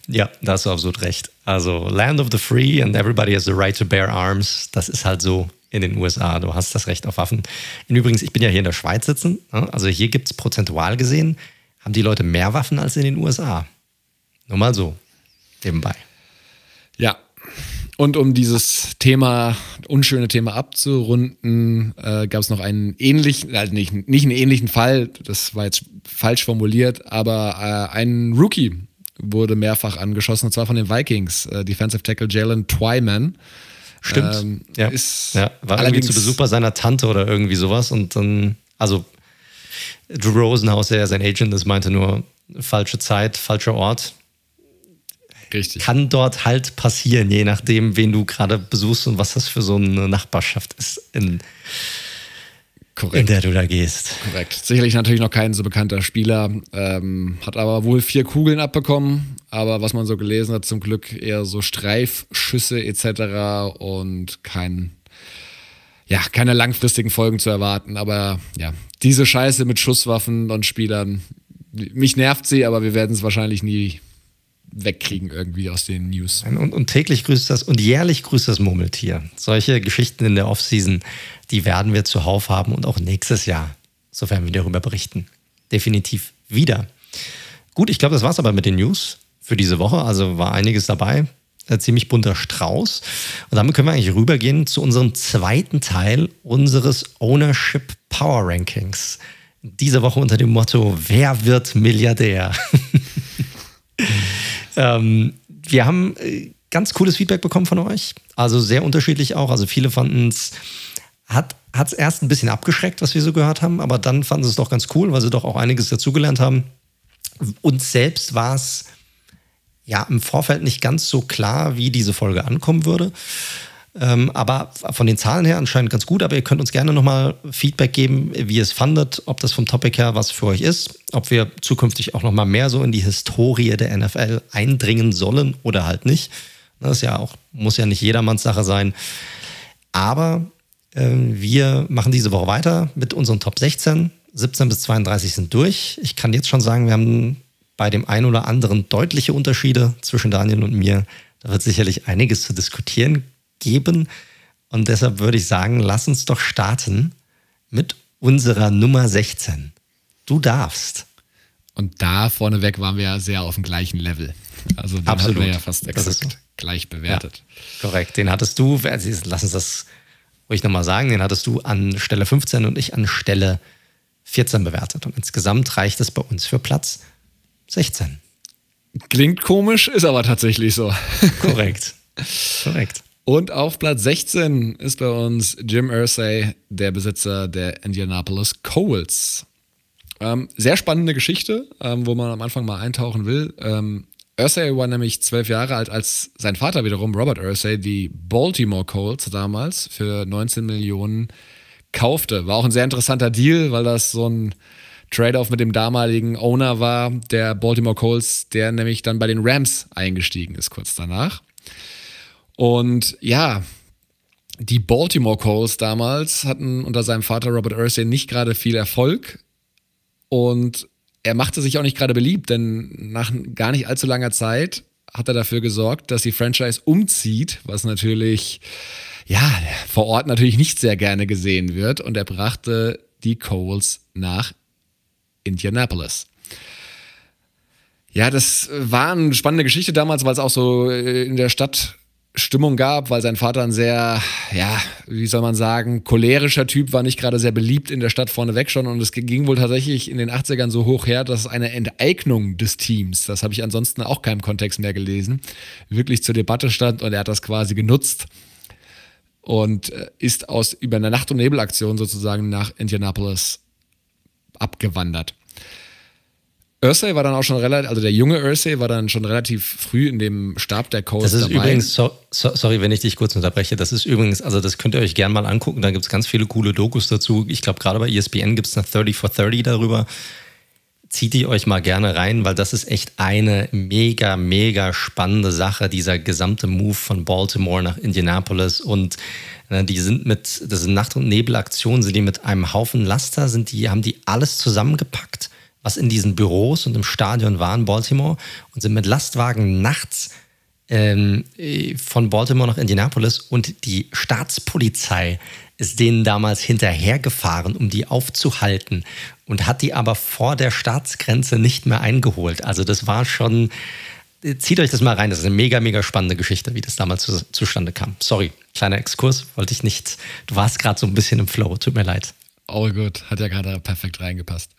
Ja, da hast du absolut recht. Also Land of the Free and everybody has the right to bear arms. Das ist halt so in den USA. Du hast das Recht auf Waffen. Und übrigens, ich bin ja hier in der Schweiz sitzen. Also hier gibt es prozentual gesehen, haben die Leute mehr Waffen als in den USA. Nur mal so, nebenbei. Und um dieses Thema, unschöne Thema abzurunden, äh, gab es noch einen ähnlichen, also nicht, nicht einen ähnlichen Fall, das war jetzt falsch formuliert, aber äh, ein Rookie wurde mehrfach angeschossen, und zwar von den Vikings, äh, Defensive Tackle Jalen Twyman. Stimmt. Ähm, ja. Ist ja. War irgendwie zu Besuch bei seiner Tante oder irgendwie sowas und dann, also Drew Rosenhaus, der ja sein Agent ist, meinte nur, falsche Zeit, falscher Ort. Richtig. Kann dort halt passieren, je nachdem, wen du gerade besuchst und was das für so eine Nachbarschaft ist, in, in der du da gehst. Korrekt. Sicherlich natürlich noch kein so bekannter Spieler, ähm, hat aber wohl vier Kugeln abbekommen, aber was man so gelesen hat, zum Glück eher so Streifschüsse etc. und kein ja, keine langfristigen Folgen zu erwarten. Aber ja, diese Scheiße mit Schusswaffen und Spielern, mich nervt sie, aber wir werden es wahrscheinlich nie wegkriegen irgendwie aus den News. Und, und, täglich grüßt das und jährlich grüßt das Murmeltier. Solche Geschichten in der Offseason, die werden wir zuhauf haben und auch nächstes Jahr, sofern wir darüber berichten. Definitiv wieder. Gut, ich glaube, das war es aber mit den News für diese Woche. Also war einiges dabei. Ein ziemlich bunter Strauß. Und damit können wir eigentlich rübergehen zu unserem zweiten Teil unseres Ownership Power Rankings. Diese Woche unter dem Motto: Wer wird Milliardär? [LAUGHS] ähm, wir haben äh, ganz cooles Feedback bekommen von euch. Also sehr unterschiedlich auch. Also viele fanden es, hat es erst ein bisschen abgeschreckt, was wir so gehört haben, aber dann fanden sie es doch ganz cool, weil sie doch auch einiges dazugelernt haben. Uns selbst war es ja im Vorfeld nicht ganz so klar, wie diese Folge ankommen würde. Ähm, aber von den Zahlen her anscheinend ganz gut. Aber ihr könnt uns gerne nochmal Feedback geben, wie ihr es fandet, ob das vom Topic her was für euch ist, ob wir zukünftig auch nochmal mehr so in die Historie der NFL eindringen sollen oder halt nicht. Das ist ja auch, muss ja nicht jedermanns Sache sein. Aber äh, wir machen diese Woche weiter mit unseren Top 16. 17 bis 32 sind durch. Ich kann jetzt schon sagen, wir haben bei dem einen oder anderen deutliche Unterschiede zwischen Daniel und mir. Da wird sicherlich einiges zu diskutieren geben. Und deshalb würde ich sagen, lass uns doch starten mit unserer Nummer 16. Du darfst. Und da vorneweg waren wir ja sehr auf dem gleichen Level. Also den Absolut. hatten wir ja fast exakt gleich bewertet. Ja, korrekt. Den hattest du, lass uns das ruhig nochmal sagen, den hattest du an Stelle 15 und ich an Stelle 14 bewertet. Und insgesamt reicht es bei uns für Platz 16. Klingt komisch, ist aber tatsächlich so. Korrekt. [LAUGHS] Korrekt. Und auf Platz 16 ist bei uns Jim Irsay, der Besitzer der Indianapolis Colts. Ähm, sehr spannende Geschichte, ähm, wo man am Anfang mal eintauchen will. Ähm, Ursay war nämlich zwölf Jahre alt, als sein Vater wiederum, Robert Ursay, die Baltimore Colts damals für 19 Millionen kaufte. War auch ein sehr interessanter Deal, weil das so ein Trade-off mit dem damaligen Owner war, der Baltimore Colts, der nämlich dann bei den Rams eingestiegen ist kurz danach. Und ja, die Baltimore Colts damals hatten unter seinem Vater Robert Ursay nicht gerade viel Erfolg und er machte sich auch nicht gerade beliebt, denn nach gar nicht allzu langer Zeit hat er dafür gesorgt, dass die Franchise umzieht, was natürlich ja vor Ort natürlich nicht sehr gerne gesehen wird und er brachte die Colts nach Indianapolis. Ja, das war eine spannende Geschichte damals, weil es auch so in der Stadt Stimmung gab, weil sein Vater ein sehr, ja, wie soll man sagen, cholerischer Typ war, nicht gerade sehr beliebt in der Stadt vorneweg schon. Und es ging wohl tatsächlich in den 80ern so hoch her, dass eine Enteignung des Teams, das habe ich ansonsten auch keinem Kontext mehr gelesen, wirklich zur Debatte stand und er hat das quasi genutzt und äh, ist aus über eine Nacht- und Nebelaktion sozusagen nach Indianapolis abgewandert. Ursay war dann auch schon relativ, also der junge Ursay war dann schon relativ früh in dem Stab der Colts Das ist dabei. übrigens, so, so, sorry, wenn ich dich kurz unterbreche, das ist übrigens, also das könnt ihr euch gerne mal angucken, da gibt es ganz viele coole Dokus dazu. Ich glaube, gerade bei ESPN gibt es eine 30 for 30 darüber. Zieht die euch mal gerne rein, weil das ist echt eine mega, mega spannende Sache, dieser gesamte Move von Baltimore nach Indianapolis und äh, die sind mit, das sind Nacht- und Nebelaktionen, sind die mit einem Haufen Laster, sind die, haben die alles zusammengepackt was in diesen Büros und im Stadion war in Baltimore und sind mit Lastwagen nachts ähm, von Baltimore nach Indianapolis und die Staatspolizei ist denen damals hinterhergefahren, um die aufzuhalten und hat die aber vor der Staatsgrenze nicht mehr eingeholt. Also das war schon, zieht euch das mal rein, das ist eine mega, mega spannende Geschichte, wie das damals zu, zustande kam. Sorry, kleiner Exkurs, wollte ich nicht, du warst gerade so ein bisschen im Flow, tut mir leid. Oh gut, hat ja gerade perfekt reingepasst.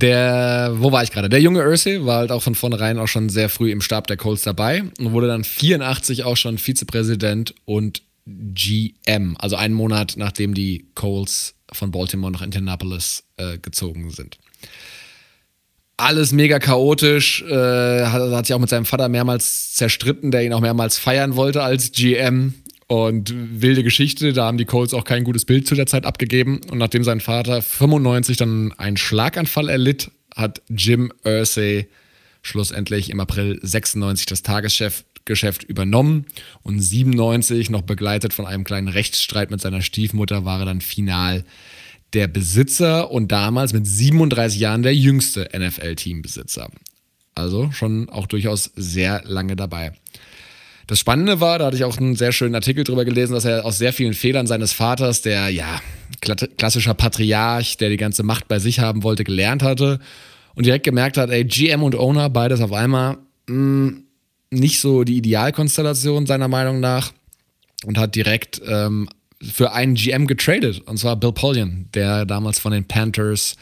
Der, wo war ich gerade? Der junge Ursay war halt auch von vornherein auch schon sehr früh im Stab der Colts dabei und wurde dann 84 auch schon Vizepräsident und GM, also einen Monat nachdem die Colts von Baltimore nach Indianapolis äh, gezogen sind. Alles mega chaotisch, äh, hat, hat sich auch mit seinem Vater mehrmals zerstritten, der ihn auch mehrmals feiern wollte als GM. Und wilde Geschichte, da haben die Colts auch kein gutes Bild zu der Zeit abgegeben. Und nachdem sein Vater 95 dann einen Schlaganfall erlitt, hat Jim Ursay schlussendlich im April 96 das Tagesgeschäft übernommen und 97, noch begleitet von einem kleinen Rechtsstreit mit seiner Stiefmutter, war er dann final der Besitzer und damals mit 37 Jahren der jüngste NFL-Teambesitzer. Also schon auch durchaus sehr lange dabei. Das Spannende war, da hatte ich auch einen sehr schönen Artikel drüber gelesen, dass er aus sehr vielen Fehlern seines Vaters, der ja klassischer Patriarch, der die ganze Macht bei sich haben wollte, gelernt hatte und direkt gemerkt hat, ey, GM und Owner, beides auf einmal, mh, hm, nicht so die Idealkonstellation seiner Meinung nach und hat direkt ähm, für einen GM getradet, und zwar Bill Polian, der damals von den Panthers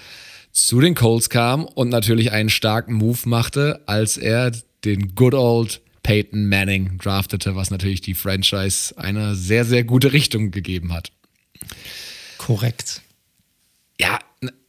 zu den Colts kam und natürlich einen starken Move machte, als er den good old Peyton Manning draftete, was natürlich die Franchise eine sehr, sehr gute Richtung gegeben hat. Korrekt. Ja,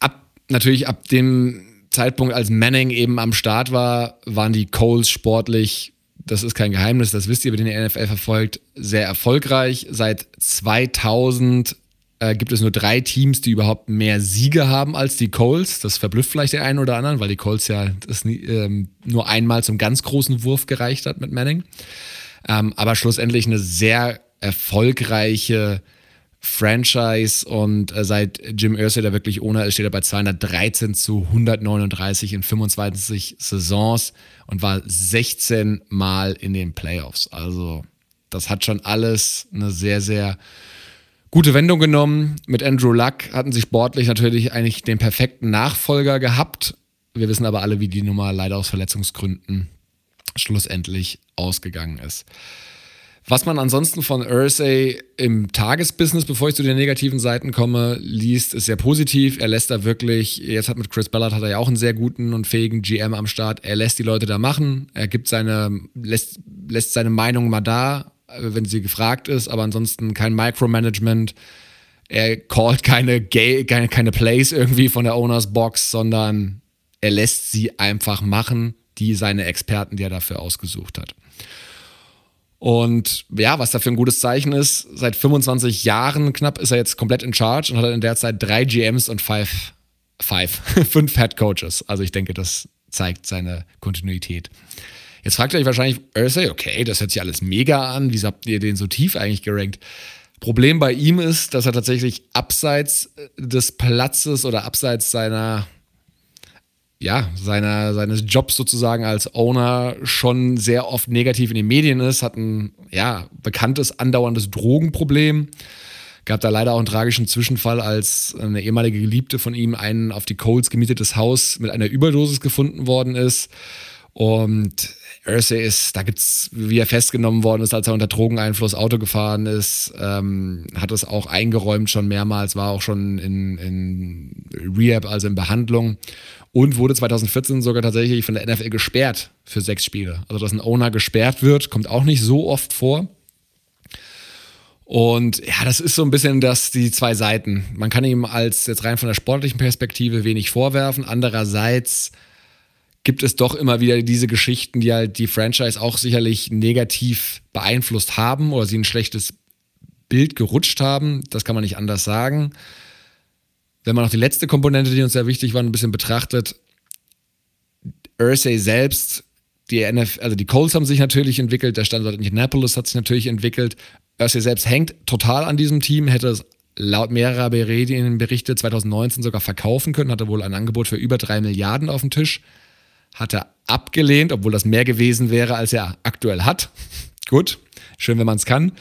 ab, natürlich ab dem Zeitpunkt, als Manning eben am Start war, waren die Coles sportlich, das ist kein Geheimnis, das wisst ihr, wenn ihr die NFL verfolgt, sehr erfolgreich. Seit 2000 äh, gibt es nur drei Teams, die überhaupt mehr Siege haben als die Coles. Das verblüfft vielleicht den einen oder anderen, weil die Coles ja das nie, ähm, nur einmal zum ganz großen Wurf gereicht hat mit Manning. Ähm, aber schlussendlich eine sehr erfolgreiche Franchise und äh, seit Jim Irsay da wirklich ohne ist, steht er bei 213 zu 139 in 25 Saisons und war 16 Mal in den Playoffs. Also das hat schon alles eine sehr, sehr gute Wendung genommen. Mit Andrew Luck hatten sie sportlich natürlich eigentlich den perfekten Nachfolger gehabt. Wir wissen aber alle, wie die Nummer leider aus Verletzungsgründen schlussendlich ausgegangen ist. Was man ansonsten von Ursay im Tagesbusiness, bevor ich zu den negativen Seiten komme, liest, ist sehr positiv. Er lässt da wirklich, jetzt hat mit Chris Ballard hat er ja auch einen sehr guten und fähigen GM am Start. Er lässt die Leute da machen. Er gibt seine, lässt, lässt seine Meinung mal da, wenn sie gefragt ist, aber ansonsten kein Micromanagement. Er callt keine, keine, keine Plays irgendwie von der Owners Box, sondern er lässt sie einfach machen, die seine Experten, die er dafür ausgesucht hat. Und ja, was dafür ein gutes Zeichen ist, seit 25 Jahren knapp ist er jetzt komplett in Charge und hat in der Zeit drei GMs und five, five, [LAUGHS] fünf Head Coaches. Also ich denke, das zeigt seine Kontinuität. Jetzt fragt ihr euch wahrscheinlich, Ursay, okay, das hört sich alles mega an. Wieso habt ihr den so tief eigentlich gerankt? Problem bei ihm ist, dass er tatsächlich abseits des Platzes oder abseits seiner ja, seiner, seines Jobs sozusagen als Owner schon sehr oft negativ in den Medien ist, hat ein ja, bekanntes, andauerndes Drogenproblem. Gab da leider auch einen tragischen Zwischenfall, als eine ehemalige Geliebte von ihm ein auf die Colts gemietetes Haus mit einer Überdosis gefunden worden ist. Und Ursay ist, da gibt es, wie er festgenommen worden ist, als er unter Drogeneinfluss Auto gefahren ist, ähm, hat es auch eingeräumt schon mehrmals, war auch schon in, in Rehab, also in Behandlung und wurde 2014 sogar tatsächlich von der NFL gesperrt für sechs Spiele. Also, dass ein Owner gesperrt wird, kommt auch nicht so oft vor. Und ja, das ist so ein bisschen das, die zwei Seiten. Man kann ihm als jetzt rein von der sportlichen Perspektive wenig vorwerfen. Andererseits gibt es doch immer wieder diese Geschichten, die halt die Franchise auch sicherlich negativ beeinflusst haben oder sie ein schlechtes Bild gerutscht haben. Das kann man nicht anders sagen wenn man noch die letzte Komponente, die uns sehr wichtig war, ein bisschen betrachtet, Ursay selbst, die NF, also die Colts haben sich natürlich entwickelt, der Standort in Indianapolis hat sich natürlich entwickelt. Ursay selbst hängt total an diesem Team, hätte es laut mehrerer Berichte 2019 sogar verkaufen können, hatte wohl ein Angebot für über drei Milliarden auf dem Tisch, hat er abgelehnt, obwohl das mehr gewesen wäre, als er aktuell hat. [LAUGHS] Gut, schön, wenn man es kann.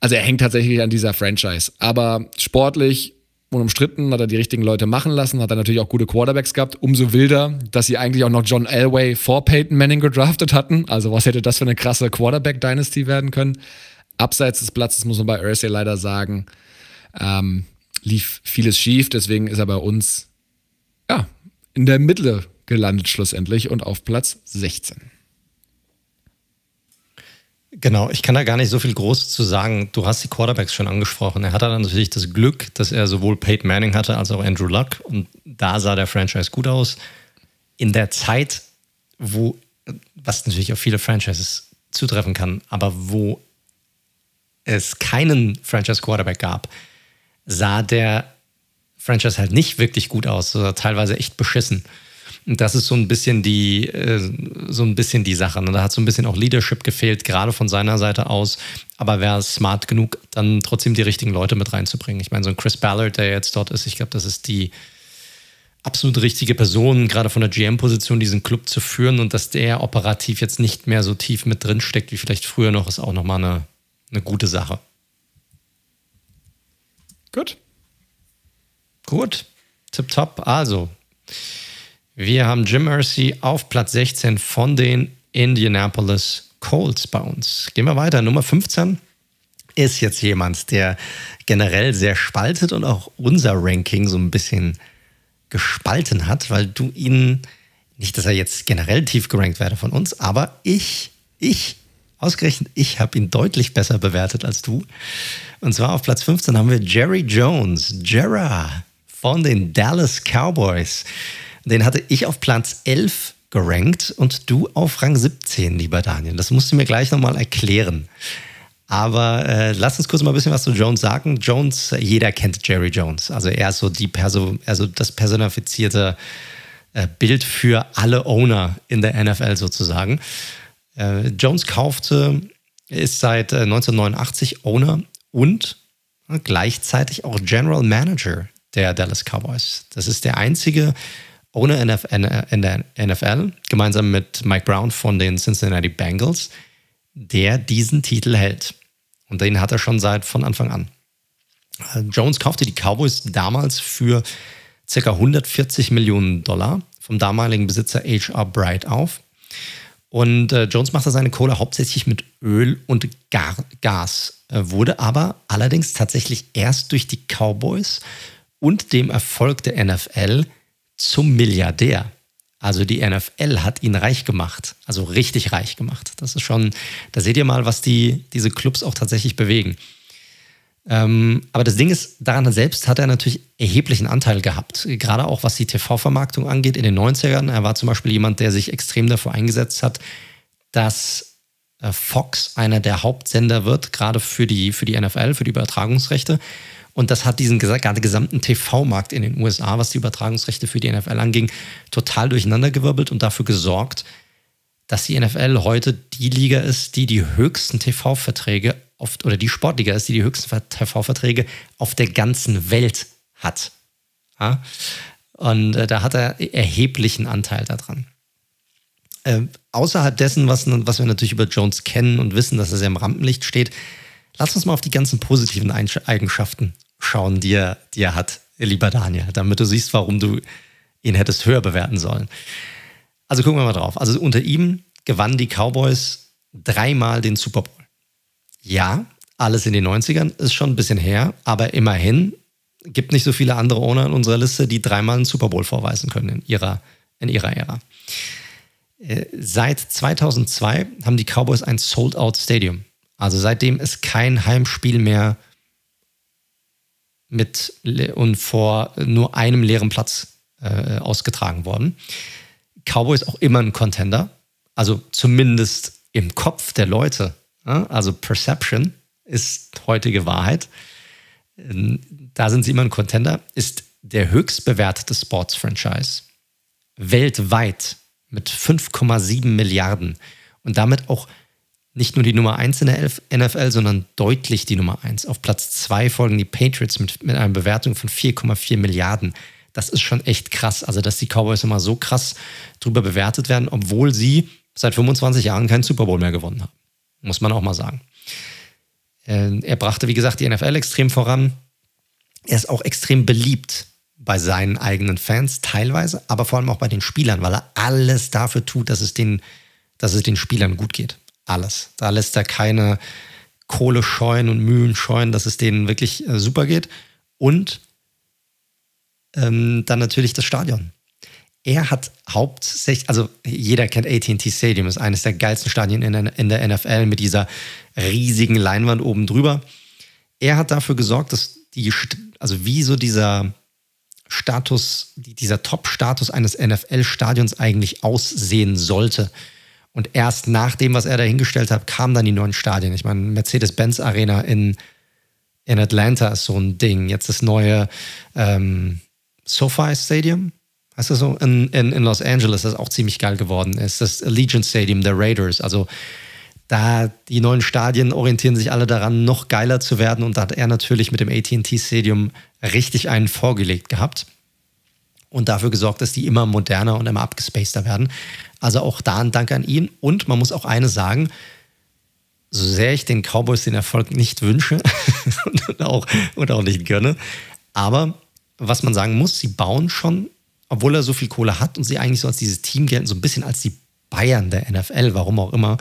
Also er hängt tatsächlich an dieser Franchise. Aber sportlich unumstritten, hat er die richtigen Leute machen lassen, hat er natürlich auch gute Quarterbacks gehabt. Umso wilder, dass sie eigentlich auch noch John Elway vor Peyton Manning gedraftet hatten. Also was hätte das für eine krasse Quarterback-Dynasty werden können? Abseits des Platzes muss man bei Ursay leider sagen, ähm, lief vieles schief. Deswegen ist er bei uns ja, in der Mitte gelandet schlussendlich und auf Platz 16. Genau, ich kann da gar nicht so viel Großes zu sagen. Du hast die Quarterbacks schon angesprochen. Er hatte dann natürlich das Glück, dass er sowohl Peyton Manning hatte als auch Andrew Luck. Und da sah der Franchise gut aus. In der Zeit, wo, was natürlich auf viele Franchises zutreffen kann, aber wo es keinen Franchise Quarterback gab, sah der Franchise halt nicht wirklich gut aus, oder teilweise echt beschissen. Und das ist so ein bisschen die, äh, so ein bisschen die Sache. Ne? Da hat so ein bisschen auch Leadership gefehlt, gerade von seiner Seite aus. Aber wäre smart genug, dann trotzdem die richtigen Leute mit reinzubringen. Ich meine, so ein Chris Ballard, der jetzt dort ist, ich glaube, das ist die absolut richtige Person, gerade von der GM-Position, diesen Club zu führen und dass der operativ jetzt nicht mehr so tief mit drin steckt wie vielleicht früher noch, ist auch nochmal eine, eine gute Sache. Gut. Gut. Tipptopp. Also, wir haben Jim Mercy auf Platz 16 von den Indianapolis Colts bei uns. Gehen wir weiter. Nummer 15 ist jetzt jemand, der generell sehr spaltet und auch unser Ranking so ein bisschen gespalten hat, weil du ihn, nicht, dass er jetzt generell tief gerankt werde von uns, aber ich, ich, ausgerechnet, ich habe ihn deutlich besser bewertet als du. Und zwar auf Platz 15 haben wir Jerry Jones, Jera von den Dallas Cowboys. Den hatte ich auf Platz 11 gerankt und du auf Rang 17, lieber Daniel. Das musst du mir gleich nochmal erklären. Aber äh, lass uns kurz mal ein bisschen was zu Jones sagen. Jones, jeder kennt Jerry Jones. Also er ist so die Perso also das personifizierte äh, Bild für alle Owner in der NFL sozusagen. Äh, Jones kaufte, ist seit 1989 äh, Owner und äh, gleichzeitig auch General Manager der Dallas Cowboys. Das ist der einzige Owner in der NFL, gemeinsam mit Mike Brown von den Cincinnati Bengals, der diesen Titel hält. Und den hat er schon seit von Anfang an. Äh, Jones kaufte die Cowboys damals für ca. 140 Millionen Dollar vom damaligen Besitzer H.R. Bright auf. Und äh, Jones machte seine Kohle hauptsächlich mit Öl und Gar Gas, äh, wurde aber allerdings tatsächlich erst durch die Cowboys und dem Erfolg der NFL zum Milliardär. Also die NFL hat ihn reich gemacht, also richtig reich gemacht. Das ist schon, da seht ihr mal, was die, diese Clubs auch tatsächlich bewegen. Ähm, aber das Ding ist, daran selbst hat er natürlich erheblichen Anteil gehabt, gerade auch was die TV-Vermarktung angeht in den 90ern. Er war zum Beispiel jemand, der sich extrem dafür eingesetzt hat, dass äh, Fox einer der Hauptsender wird, gerade für die, für die NFL, für die Übertragungsrechte. Und das hat diesen gesamten TV-Markt in den USA, was die Übertragungsrechte für die NFL anging, total durcheinandergewirbelt und dafür gesorgt, dass die NFL heute die Liga ist, die die höchsten TV-Verträge oder die Sportliga ist, die die höchsten TV-Verträge auf der ganzen Welt hat. Ja? Und äh, da hat er erheblichen Anteil daran. Äh, außerhalb dessen, was, was wir natürlich über Jones kennen und wissen, dass er sehr im Rampenlicht steht, lass uns mal auf die ganzen positiven Eigenschaften schauen, die er, die er hat, lieber Daniel, damit du siehst, warum du ihn hättest höher bewerten sollen. Also gucken wir mal drauf. Also unter ihm gewannen die Cowboys dreimal den Super Bowl. Ja, alles in den 90ern ist schon ein bisschen her, aber immerhin gibt nicht so viele andere Owner in unserer Liste, die dreimal einen Super Bowl vorweisen können in ihrer, in ihrer Ära. Äh, seit 2002 haben die Cowboys ein Sold-Out Stadium. Also seitdem ist kein Heimspiel mehr mit und vor nur einem leeren Platz äh, ausgetragen worden. Cowboys auch immer ein Contender, also zumindest im Kopf der Leute. Ja? Also Perception ist heutige Wahrheit. Ähm, da sind sie immer ein Contender. Ist der höchst bewertete Sports-Franchise weltweit mit 5,7 Milliarden und damit auch nicht nur die Nummer 1 in der NFL, sondern deutlich die Nummer 1. Auf Platz 2 folgen die Patriots mit, mit einer Bewertung von 4,4 Milliarden. Das ist schon echt krass. Also, dass die Cowboys immer so krass drüber bewertet werden, obwohl sie seit 25 Jahren keinen Super Bowl mehr gewonnen haben. Muss man auch mal sagen. Äh, er brachte, wie gesagt, die NFL extrem voran. Er ist auch extrem beliebt bei seinen eigenen Fans teilweise, aber vor allem auch bei den Spielern, weil er alles dafür tut, dass es den, dass es den Spielern gut geht alles. Da lässt er keine Kohle scheuen und Mühen scheuen, dass es denen wirklich äh, super geht. Und ähm, dann natürlich das Stadion. Er hat hauptsächlich, also jeder kennt ATT Stadium, ist eines der geilsten Stadien in der, in der NFL mit dieser riesigen Leinwand oben drüber. Er hat dafür gesorgt, dass die, also wie so dieser Status, dieser Top-Status eines NFL-Stadions eigentlich aussehen sollte. Und erst nach dem, was er da hingestellt hat, kamen dann die neuen Stadien. Ich meine, Mercedes-Benz Arena in, in Atlanta ist so ein Ding. Jetzt das neue ähm, SoFi Stadium, heißt das so? In, in, in Los Angeles, das auch ziemlich geil geworden ist. Das Allegiant Stadium der Raiders. Also da die neuen Stadien orientieren sich alle daran, noch geiler zu werden. Und da hat er natürlich mit dem ATT Stadium richtig einen vorgelegt gehabt und dafür gesorgt, dass die immer moderner und immer abgespaceter werden. Also auch da ein Dank an ihn. Und man muss auch eines sagen, so sehr ich den Cowboys den Erfolg nicht wünsche [LAUGHS] und, auch, und auch nicht gönne, aber was man sagen muss, sie bauen schon, obwohl er so viel Kohle hat und sie eigentlich so als dieses Team gelten, so ein bisschen als die Bayern der NFL, warum auch immer,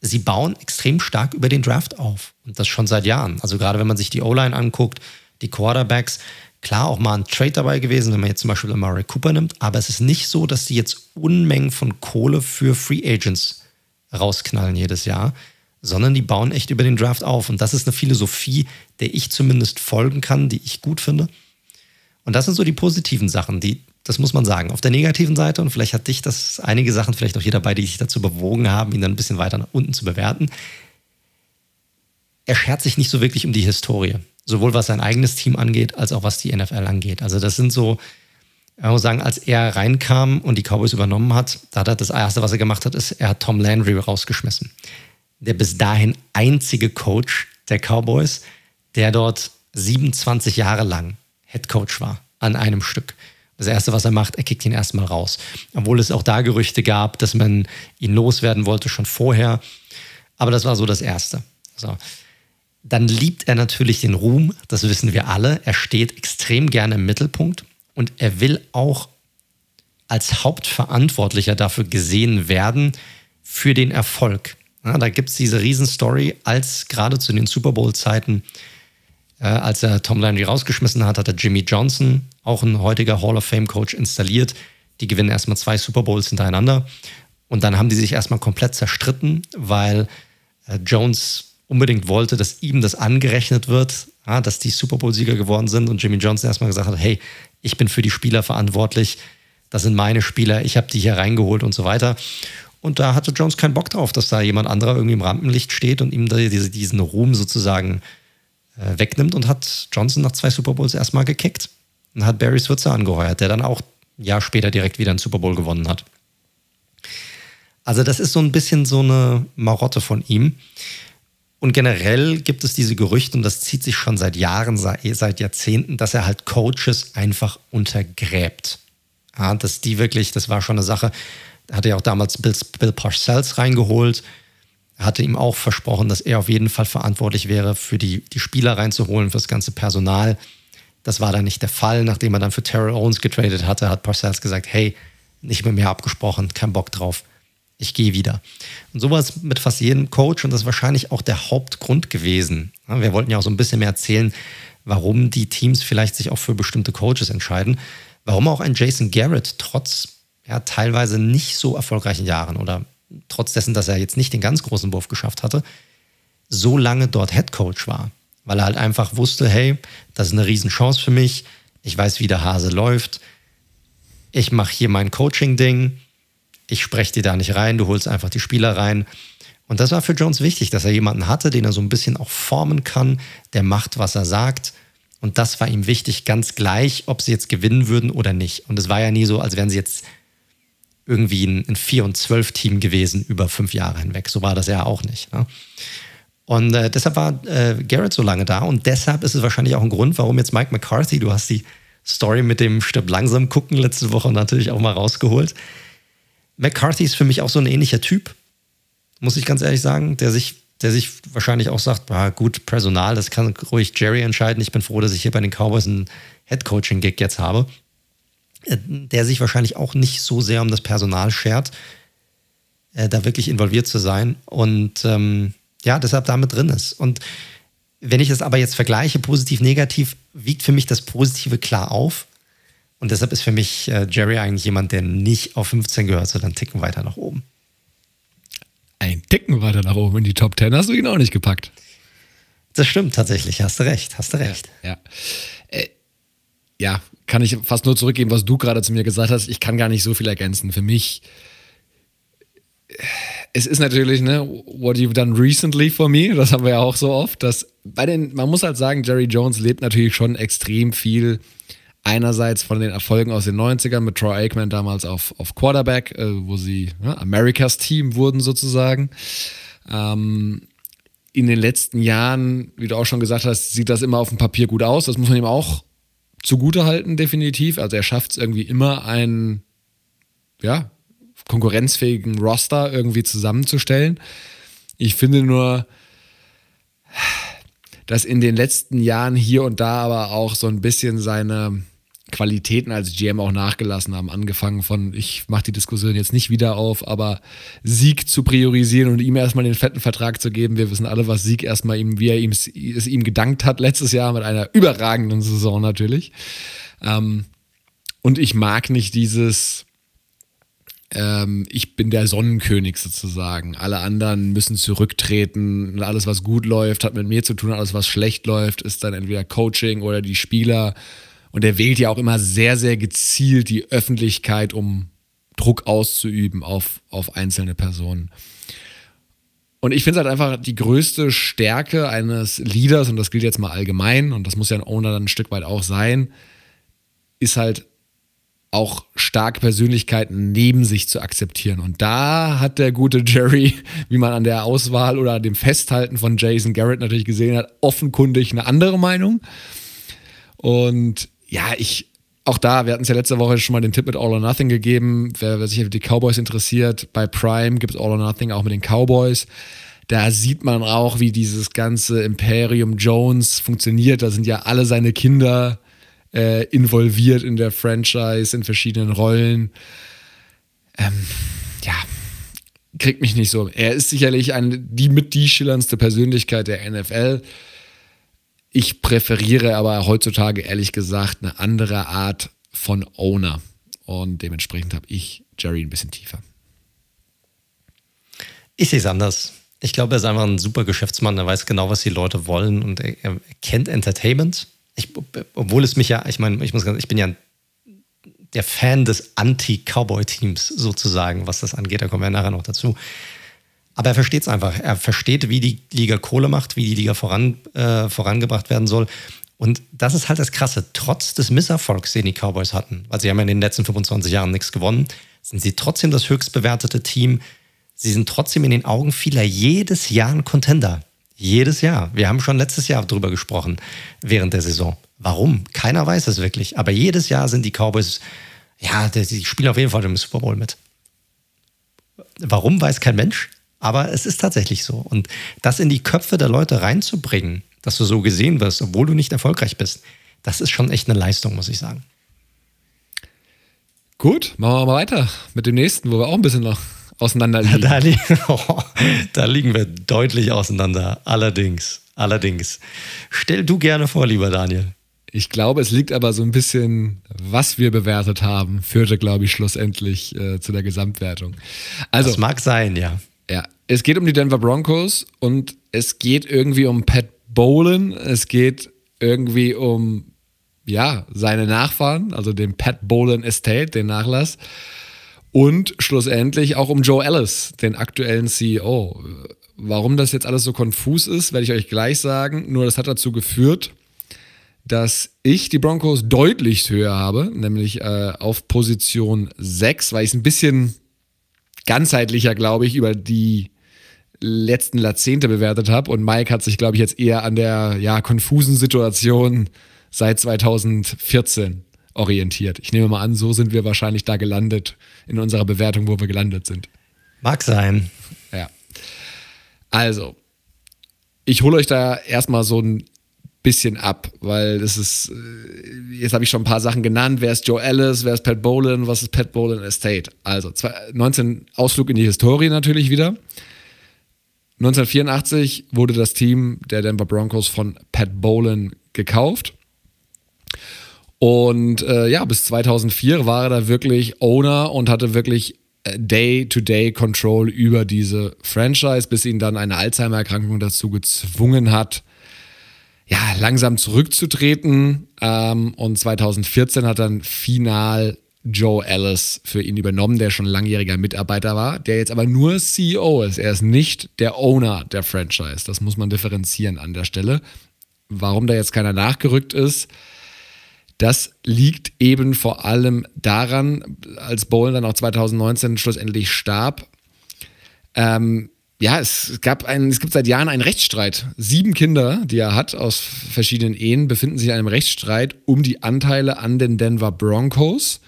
sie bauen extrem stark über den Draft auf. Und das schon seit Jahren. Also gerade wenn man sich die O-Line anguckt, die Quarterbacks, klar auch mal ein Trade dabei gewesen, wenn man jetzt zum Beispiel Amari Cooper nimmt, aber es ist nicht so, dass sie jetzt Unmengen von Kohle für Free Agents rausknallen jedes Jahr, sondern die bauen echt über den Draft auf. Und das ist eine Philosophie, der ich zumindest folgen kann, die ich gut finde. Und das sind so die positiven Sachen, die, das muss man sagen. Auf der negativen Seite, und vielleicht hat dich das einige Sachen vielleicht auch hier dabei, die dich dazu bewogen haben, ihn dann ein bisschen weiter nach unten zu bewerten. Er schert sich nicht so wirklich um die Historie. Sowohl was sein eigenes Team angeht, als auch was die NFL angeht. Also das sind so, ich muss sagen, als er reinkam und die Cowboys übernommen hat, da hat er das erste, was er gemacht hat, ist, er hat Tom Landry rausgeschmissen. Der bis dahin einzige Coach der Cowboys, der dort 27 Jahre lang Head Coach war an einem Stück. Das Erste, was er macht, er kickt ihn erstmal raus. Obwohl es auch da Gerüchte gab, dass man ihn loswerden wollte schon vorher. Aber das war so das Erste. So. Dann liebt er natürlich den Ruhm, das wissen wir alle. Er steht extrem gerne im Mittelpunkt und er will auch als Hauptverantwortlicher dafür gesehen werden für den Erfolg. Ja, da gibt es diese Riesenstory, als gerade zu den Super Bowl-Zeiten, äh, als er Tom Landry rausgeschmissen hat, hat er Jimmy Johnson, auch ein heutiger Hall of Fame-Coach, installiert. Die gewinnen erstmal zwei Super Bowls hintereinander. Und dann haben die sich erstmal komplett zerstritten, weil äh, Jones unbedingt wollte, dass ihm das angerechnet wird, ja, dass die Super Bowl-Sieger geworden sind und Jimmy Johnson erstmal gesagt hat, hey, ich bin für die Spieler verantwortlich, das sind meine Spieler, ich habe die hier reingeholt und so weiter. Und da hatte Jones keinen Bock drauf, dass da jemand anderer irgendwie im Rampenlicht steht und ihm diesen Ruhm sozusagen äh, wegnimmt und hat Johnson nach zwei Super Bowls erstmal gekickt und hat Barry Switzer angeheuert, der dann auch ein Jahr später direkt wieder einen Super Bowl gewonnen hat. Also das ist so ein bisschen so eine Marotte von ihm. Und generell gibt es diese Gerüchte, und das zieht sich schon seit Jahren, seit Jahrzehnten, dass er halt Coaches einfach untergräbt. Ja, dass die wirklich, das war schon eine Sache, hatte ja auch damals Bill, Bill Parcells reingeholt, hatte ihm auch versprochen, dass er auf jeden Fall verantwortlich wäre, für die, die Spieler reinzuholen, für das ganze Personal. Das war dann nicht der Fall. Nachdem er dann für Terrell Owens getradet hatte, hat Parcells gesagt, hey, nicht mehr mehr abgesprochen, kein Bock drauf ich gehe wieder. Und sowas mit fast jedem Coach und das ist wahrscheinlich auch der Hauptgrund gewesen. Wir wollten ja auch so ein bisschen mehr erzählen, warum die Teams vielleicht sich auch für bestimmte Coaches entscheiden. Warum auch ein Jason Garrett trotz ja, teilweise nicht so erfolgreichen Jahren oder trotz dessen, dass er jetzt nicht den ganz großen Wurf geschafft hatte, so lange dort Head Coach war. Weil er halt einfach wusste, hey, das ist eine Riesenchance für mich. Ich weiß, wie der Hase läuft. Ich mache hier mein Coaching-Ding ich spreche dir da nicht rein, du holst einfach die Spieler rein. Und das war für Jones wichtig, dass er jemanden hatte, den er so ein bisschen auch formen kann, der macht, was er sagt. Und das war ihm wichtig, ganz gleich, ob sie jetzt gewinnen würden oder nicht. Und es war ja nie so, als wären sie jetzt irgendwie ein, ein 4- und 12-Team gewesen über fünf Jahre hinweg. So war das ja auch nicht. Ne? Und äh, deshalb war äh, Garrett so lange da und deshalb ist es wahrscheinlich auch ein Grund, warum jetzt Mike McCarthy, du hast die Story mit dem Stirb langsam gucken letzte Woche natürlich auch mal rausgeholt. McCarthy ist für mich auch so ein ähnlicher Typ, muss ich ganz ehrlich sagen, der sich, der sich wahrscheinlich auch sagt, ah, gut, Personal, das kann ruhig Jerry entscheiden. Ich bin froh, dass ich hier bei den Cowboys einen Head-Coaching-Gig jetzt habe. Äh, der sich wahrscheinlich auch nicht so sehr um das Personal schert, äh, da wirklich involviert zu sein und ähm, ja, deshalb damit drin ist. Und wenn ich das aber jetzt vergleiche, positiv, negativ, wiegt für mich das Positive klar auf. Und deshalb ist für mich äh, Jerry eigentlich jemand, der nicht auf 15 gehört, sondern einen Ticken weiter nach oben. Ein Ticken weiter nach oben in die Top 10 hast du ihn auch nicht gepackt. Das stimmt tatsächlich, hast du recht, hast du recht. Ja, ja. Äh, ja kann ich fast nur zurückgeben, was du gerade zu mir gesagt hast. Ich kann gar nicht so viel ergänzen. Für mich, es ist natürlich, ne, what you've done recently for me, das haben wir ja auch so oft, dass bei den, man muss halt sagen, Jerry Jones lebt natürlich schon extrem viel Einerseits von den Erfolgen aus den 90ern mit Troy Aikman damals auf, auf Quarterback, äh, wo sie ja, Americas Team wurden sozusagen. Ähm, in den letzten Jahren, wie du auch schon gesagt hast, sieht das immer auf dem Papier gut aus. Das muss man ihm auch zugute halten, definitiv. Also er schafft es irgendwie immer, einen ja, konkurrenzfähigen Roster irgendwie zusammenzustellen. Ich finde nur, dass in den letzten Jahren hier und da aber auch so ein bisschen seine Qualitäten als GM auch nachgelassen haben. Angefangen von, ich mache die Diskussion jetzt nicht wieder auf, aber Sieg zu priorisieren und ihm erstmal den fetten Vertrag zu geben. Wir wissen alle, was Sieg erstmal ihm, wie er ihm, es ihm gedankt hat letztes Jahr mit einer überragenden Saison natürlich. Ähm, und ich mag nicht dieses, ähm, ich bin der Sonnenkönig sozusagen. Alle anderen müssen zurücktreten. Alles, was gut läuft, hat mit mir zu tun. Alles, was schlecht läuft, ist dann entweder Coaching oder die Spieler. Und er wählt ja auch immer sehr, sehr gezielt die Öffentlichkeit, um Druck auszuüben auf, auf einzelne Personen. Und ich finde es halt einfach die größte Stärke eines Leaders, und das gilt jetzt mal allgemein, und das muss ja ein Owner dann ein Stück weit auch sein, ist halt auch starke Persönlichkeiten neben sich zu akzeptieren. Und da hat der gute Jerry, wie man an der Auswahl oder dem Festhalten von Jason Garrett natürlich gesehen hat, offenkundig eine andere Meinung. Und ja, ich, auch da, wir hatten es ja letzte Woche schon mal den Tipp mit All or Nothing gegeben. Wer, wer sich für die Cowboys interessiert, bei Prime gibt es All or Nothing auch mit den Cowboys. Da sieht man auch, wie dieses ganze Imperium Jones funktioniert. Da sind ja alle seine Kinder äh, involviert in der Franchise, in verschiedenen Rollen. Ähm, ja, kriegt mich nicht so. Er ist sicherlich eine, die mit die schillerndste Persönlichkeit der NFL. Ich präferiere aber heutzutage ehrlich gesagt eine andere Art von Owner. Und dementsprechend habe ich Jerry ein bisschen tiefer. Ich sehe es anders. Ich glaube, er ist einfach ein super Geschäftsmann. Er weiß genau, was die Leute wollen und er, er kennt Entertainment. Ich, obwohl es mich ja, ich meine, ich muss ganz, ich bin ja der Fan des Anti-Cowboy-Teams sozusagen, was das angeht. Da kommen wir nachher noch dazu. Aber er versteht es einfach. Er versteht, wie die Liga Kohle macht, wie die Liga voran, äh, vorangebracht werden soll. Und das ist halt das Krasse. Trotz des Misserfolgs, den die Cowboys hatten, weil sie haben ja in den letzten 25 Jahren nichts gewonnen, sind sie trotzdem das höchst bewertete Team. Sie sind trotzdem in den Augen vieler jedes Jahr ein Contender. Jedes Jahr. Wir haben schon letztes Jahr darüber gesprochen, während der Saison. Warum? Keiner weiß es wirklich. Aber jedes Jahr sind die Cowboys, ja, die spielen auf jeden Fall im Super Bowl mit. Warum, weiß kein Mensch. Aber es ist tatsächlich so. Und das in die Köpfe der Leute reinzubringen, dass du so gesehen wirst, obwohl du nicht erfolgreich bist, das ist schon echt eine Leistung, muss ich sagen. Gut, machen wir mal weiter mit dem nächsten, wo wir auch ein bisschen noch auseinander [LAUGHS] liegen. Da, li oh, [LAUGHS] da liegen wir deutlich auseinander. Allerdings, allerdings. Stell du gerne vor, lieber Daniel. Ich glaube, es liegt aber so ein bisschen, was wir bewertet haben, führte, glaube ich, schlussendlich äh, zu der Gesamtwertung. Also, das mag sein, ja. Ja, es geht um die Denver Broncos und es geht irgendwie um Pat Bolin. Es geht irgendwie um, ja, seine Nachfahren, also den Pat Bolin Estate, den Nachlass. Und schlussendlich auch um Joe Ellis, den aktuellen CEO. Warum das jetzt alles so konfus ist, werde ich euch gleich sagen. Nur das hat dazu geführt, dass ich die Broncos deutlich höher habe, nämlich äh, auf Position 6, weil ich es ein bisschen ganzheitlicher, glaube ich, über die letzten Jahrzehnte bewertet habe. Und Mike hat sich, glaube ich, jetzt eher an der ja, konfusen Situation seit 2014 orientiert. Ich nehme mal an, so sind wir wahrscheinlich da gelandet in unserer Bewertung, wo wir gelandet sind. Mag sein. Ja. Also, ich hole euch da erstmal so ein bisschen ab, weil das ist, äh, jetzt habe ich schon ein paar Sachen genannt. Wer ist Joe Ellis, wer ist Pat Bolin, was ist Pat Bolin Estate? Also 19 Ausflug in die Historie natürlich wieder. 1984 wurde das Team der Denver Broncos von Pat Bolin gekauft. Und äh, ja, bis 2004 war er da wirklich Owner und hatte wirklich äh, Day-to-Day-Control über diese Franchise, bis ihn dann eine Alzheimer-Erkrankung dazu gezwungen hat, ja, langsam zurückzutreten. Ähm, und 2014 hat dann final Joe Ellis für ihn übernommen, der schon langjähriger Mitarbeiter war, der jetzt aber nur CEO ist. Er ist nicht der Owner der Franchise. Das muss man differenzieren an der Stelle. Warum da jetzt keiner nachgerückt ist, das liegt eben vor allem daran, als Bowen dann auch 2019 schlussendlich starb, ähm, ja, es gab ein, es gibt seit Jahren einen Rechtsstreit. Sieben Kinder, die er hat aus verschiedenen Ehen, befinden sich in einem Rechtsstreit um die Anteile an den Denver Broncos.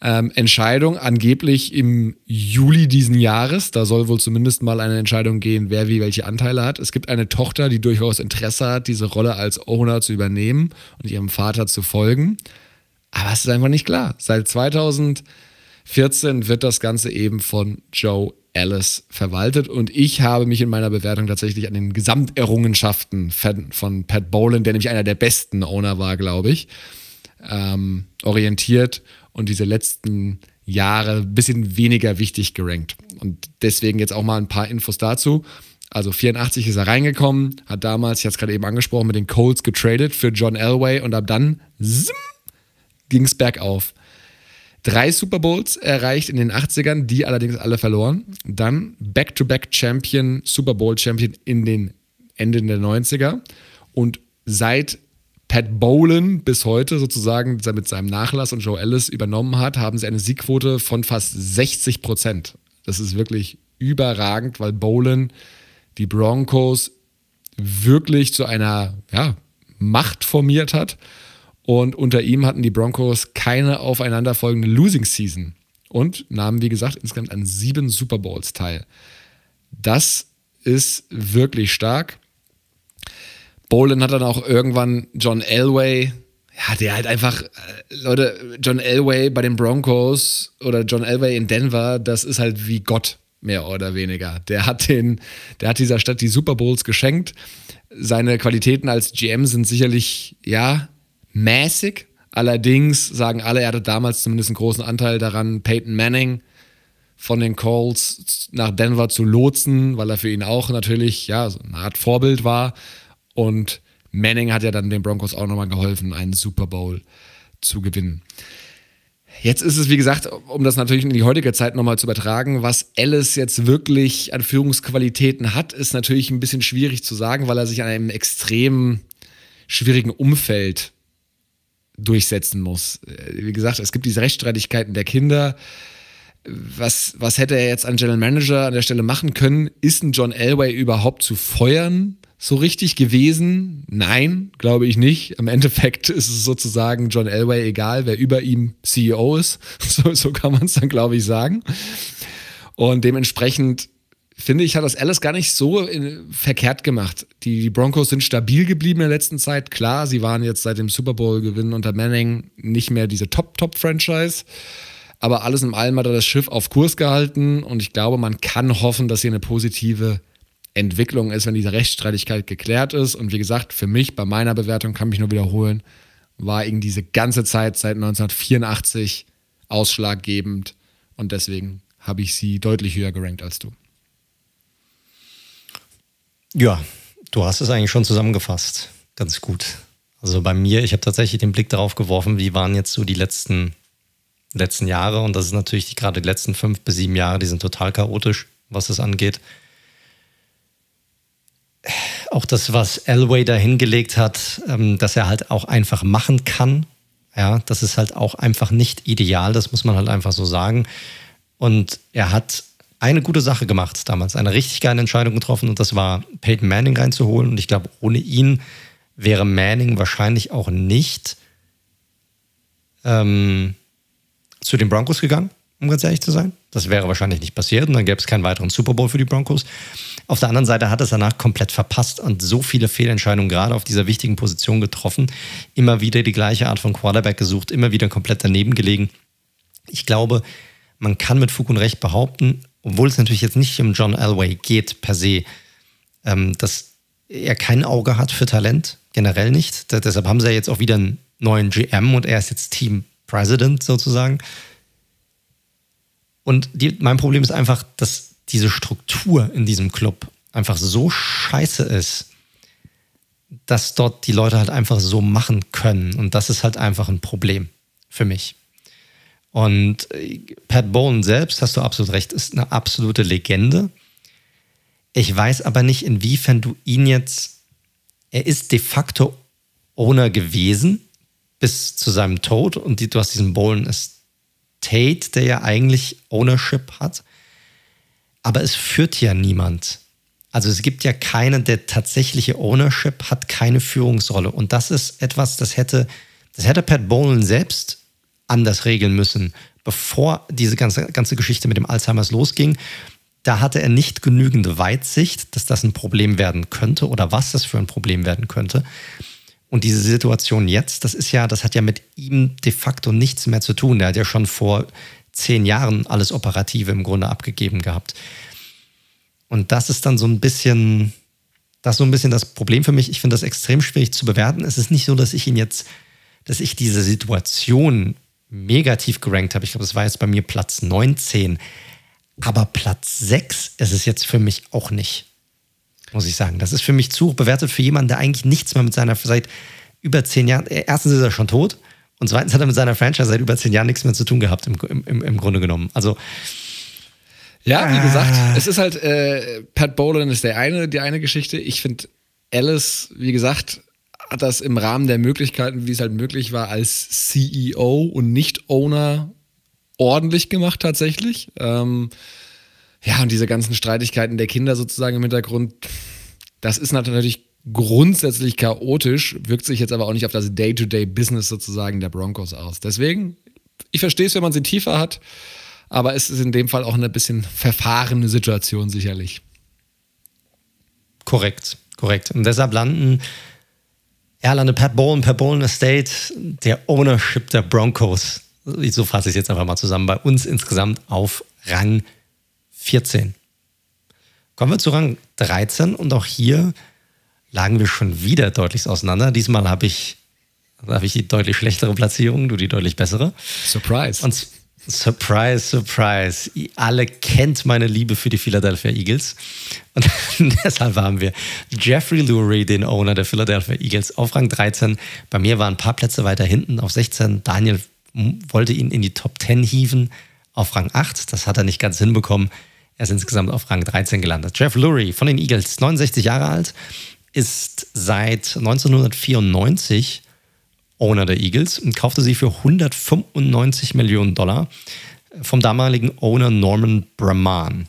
Ähm, Entscheidung angeblich im Juli diesen Jahres. Da soll wohl zumindest mal eine Entscheidung gehen, wer wie welche Anteile hat. Es gibt eine Tochter, die durchaus Interesse hat, diese Rolle als Owner zu übernehmen und ihrem Vater zu folgen. Aber es ist einfach nicht klar. Seit 2014 wird das Ganze eben von Joe Ellis verwaltet und ich habe mich in meiner Bewertung tatsächlich an den Gesamterrungenschaften von Pat Boland, der nämlich einer der besten Owner war, glaube ich, ähm, orientiert und diese letzten Jahre ein bisschen weniger wichtig gerankt. Und deswegen jetzt auch mal ein paar Infos dazu. Also 84 ist er reingekommen, hat damals, ich hatte es gerade eben angesprochen, mit den Colts getradet für John Elway und ab dann ging es bergauf. Drei Super Bowls erreicht in den 80ern, die allerdings alle verloren. Dann Back-to-Back-Champion, Super Bowl-Champion in den Ende der 90er. Und seit Pat Bolan bis heute sozusagen mit seinem Nachlass und Joe Ellis übernommen hat, haben sie eine Siegquote von fast 60 Prozent. Das ist wirklich überragend, weil Bolan die Broncos wirklich zu einer ja, Macht formiert hat. Und unter ihm hatten die Broncos keine aufeinanderfolgende Losing Season und nahmen, wie gesagt, insgesamt an sieben Super Bowls teil. Das ist wirklich stark. Bolin hat dann auch irgendwann John Elway, ja, der halt einfach, äh, Leute, John Elway bei den Broncos oder John Elway in Denver, das ist halt wie Gott mehr oder weniger. Der hat den, der hat dieser Stadt die Super Bowls geschenkt. Seine Qualitäten als GM sind sicherlich, ja, mäßig. Allerdings sagen alle, er hatte damals zumindest einen großen Anteil daran, Peyton Manning von den Colts nach Denver zu lotsen, weil er für ihn auch natürlich, ja, so eine Art Vorbild war. Und Manning hat ja dann den Broncos auch nochmal geholfen, einen Super Bowl zu gewinnen. Jetzt ist es, wie gesagt, um das natürlich in die heutige Zeit nochmal zu übertragen, was Ellis jetzt wirklich an Führungsqualitäten hat, ist natürlich ein bisschen schwierig zu sagen, weil er sich an einem extrem schwierigen Umfeld durchsetzen muss. Wie gesagt, es gibt diese Rechtsstreitigkeiten der Kinder. Was, was hätte er jetzt an General Manager an der Stelle machen können? Ist ein John Elway überhaupt zu feuern? so richtig gewesen? Nein, glaube ich nicht. Im Endeffekt [LAUGHS] ist es sozusagen John Elway egal, wer über ihm CEO ist. [LAUGHS] So, so kann man es dann, glaube ich, sagen. Und dementsprechend finde ich, hat das alles gar nicht so in, verkehrt gemacht. Die, die, Broncos sind stabil geblieben in der letzten Zeit. Klar, sie waren jetzt seit dem Super Bowl-Gewinn unter Manning nicht mehr diese Top-Top-Franchise. Aber alles in allem hat er das Schiff auf Kurs gehalten und ich glaube, man kann hoffen, dass sie eine positive Entwicklung ist, wenn diese Rechtsstreitigkeit geklärt ist. Und wie gesagt, für mich, bei meiner Bewertung, kann mich nur wiederholen, war eben diese ganze Zeit seit 1984 ausschlaggebend. Und deswegen habe ich sie deutlich höher gerankt als du. Ja, du hast es eigentlich schon zusammengefasst. Ganz gut. Also bei mir, ich habe tatsächlich den Blick darauf geworfen, wie waren jetzt so die letzten, letzten Jahre. Und das ist natürlich gerade die letzten fünf bis sieben Jahre, die sind total chaotisch, was das angeht auch das, was Elway da hingelegt hat, ähm, dass er halt auch einfach machen kann. Ja, das ist halt auch einfach nicht ideal, das muss man halt einfach so sagen. Und er hat eine gute Sache gemacht damals, eine richtig geile Entscheidung getroffen und das war Peyton Manning reinzuholen. Und ich glaube, ohne ihn wäre Manning wahrscheinlich auch nicht ähm, zu den Broncos gegangen, um ganz ehrlich zu sein. Das wäre wahrscheinlich nicht passiert und dann gäbe es keinen weiteren Super Bowl für die Broncos. Auf der anderen Seite hat es danach komplett verpasst und so viele Fehlentscheidungen gerade auf dieser wichtigen Position getroffen. Immer wieder die gleiche Art von Quarterback gesucht, immer wieder komplett daneben gelegen. Ich glaube, man kann mit Fug und Recht behaupten, obwohl es natürlich jetzt nicht um John Elway geht per se, ähm, dass er kein Auge hat für Talent, generell nicht. Da, deshalb haben sie ja jetzt auch wieder einen neuen GM und er ist jetzt Team President sozusagen. Und die, mein Problem ist einfach, dass diese Struktur in diesem Club einfach so scheiße ist, dass dort die Leute halt einfach so machen können. Und das ist halt einfach ein Problem für mich. Und äh, Pat Bowen selbst, hast du absolut recht, ist eine absolute Legende. Ich weiß aber nicht, inwiefern du ihn jetzt, er ist de facto Owner gewesen bis zu seinem Tod und du hast diesen Bowlen Tate, der ja eigentlich Ownership hat. Aber es führt ja niemand. Also es gibt ja keinen, der tatsächliche Ownership hat, keine Führungsrolle. Und das ist etwas, das hätte, das hätte Pat Bowlen selbst anders regeln müssen, bevor diese ganze, ganze Geschichte mit dem Alzheimers losging. Da hatte er nicht genügend Weitsicht, dass das ein Problem werden könnte oder was das für ein Problem werden könnte. Und diese Situation jetzt, das ist ja, das hat ja mit ihm de facto nichts mehr zu tun. Der hat ja schon vor zehn Jahren alles Operative im Grunde abgegeben gehabt. Und das ist dann so ein bisschen, das ist so ein bisschen das Problem für mich. Ich finde das extrem schwierig zu bewerten. Es ist nicht so, dass ich ihn jetzt, dass ich diese Situation negativ gerankt habe. Ich glaube, das war jetzt bei mir Platz 19. Aber Platz 6 ist es jetzt für mich auch nicht muss ich sagen. Das ist für mich zu hoch bewertet für jemanden, der eigentlich nichts mehr mit seiner, seit über zehn Jahren, äh, erstens ist er schon tot und zweitens hat er mit seiner Franchise seit über zehn Jahren nichts mehr zu tun gehabt, im, im, im Grunde genommen. Also. Ja, wie gesagt, es ist halt, äh, Pat Bolan ist der eine, die eine Geschichte. Ich finde, Alice, wie gesagt, hat das im Rahmen der Möglichkeiten, wie es halt möglich war, als CEO und nicht Owner ordentlich gemacht tatsächlich. Ähm, ja, und diese ganzen Streitigkeiten der Kinder sozusagen im Hintergrund, das ist natürlich grundsätzlich chaotisch, wirkt sich jetzt aber auch nicht auf das Day-to-Day-Business sozusagen der Broncos aus. Deswegen, ich verstehe es, wenn man sie tiefer hat, aber es ist in dem Fall auch eine bisschen verfahrene Situation sicherlich. Korrekt, korrekt. Und deshalb landen er landet Pat Bowen, Pat Bowen Estate, der Ownership der Broncos. So fasse ich es jetzt einfach mal zusammen. Bei uns insgesamt auf Rang 14. Kommen wir zu Rang 13 und auch hier lagen wir schon wieder deutlich auseinander. Diesmal habe ich, hab ich die deutlich schlechtere Platzierung, du die deutlich bessere. Surprise. Und Surprise, surprise. Alle kennt meine Liebe für die Philadelphia Eagles. Und [LAUGHS] deshalb haben wir Jeffrey Lurie, den Owner der Philadelphia Eagles, auf Rang 13. Bei mir waren ein paar Plätze weiter hinten auf 16. Daniel wollte ihn in die Top 10 hieven auf Rang 8. Das hat er nicht ganz hinbekommen. Er ist insgesamt auf Rang 13 gelandet. Jeff Lurie von den Eagles, 69 Jahre alt, ist seit 1994 Owner der Eagles und kaufte sie für 195 Millionen Dollar vom damaligen Owner Norman Brahman.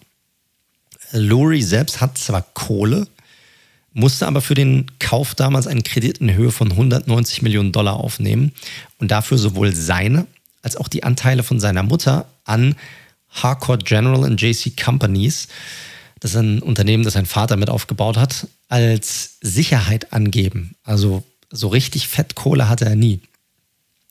Lurie selbst hat zwar Kohle, musste aber für den Kauf damals einen Kredit in Höhe von 190 Millionen Dollar aufnehmen und dafür sowohl seine als auch die Anteile von seiner Mutter an Harcourt General and JC Companies, das ist ein Unternehmen, das sein Vater mit aufgebaut hat, als Sicherheit angeben. Also so richtig Fettkohle hatte er nie.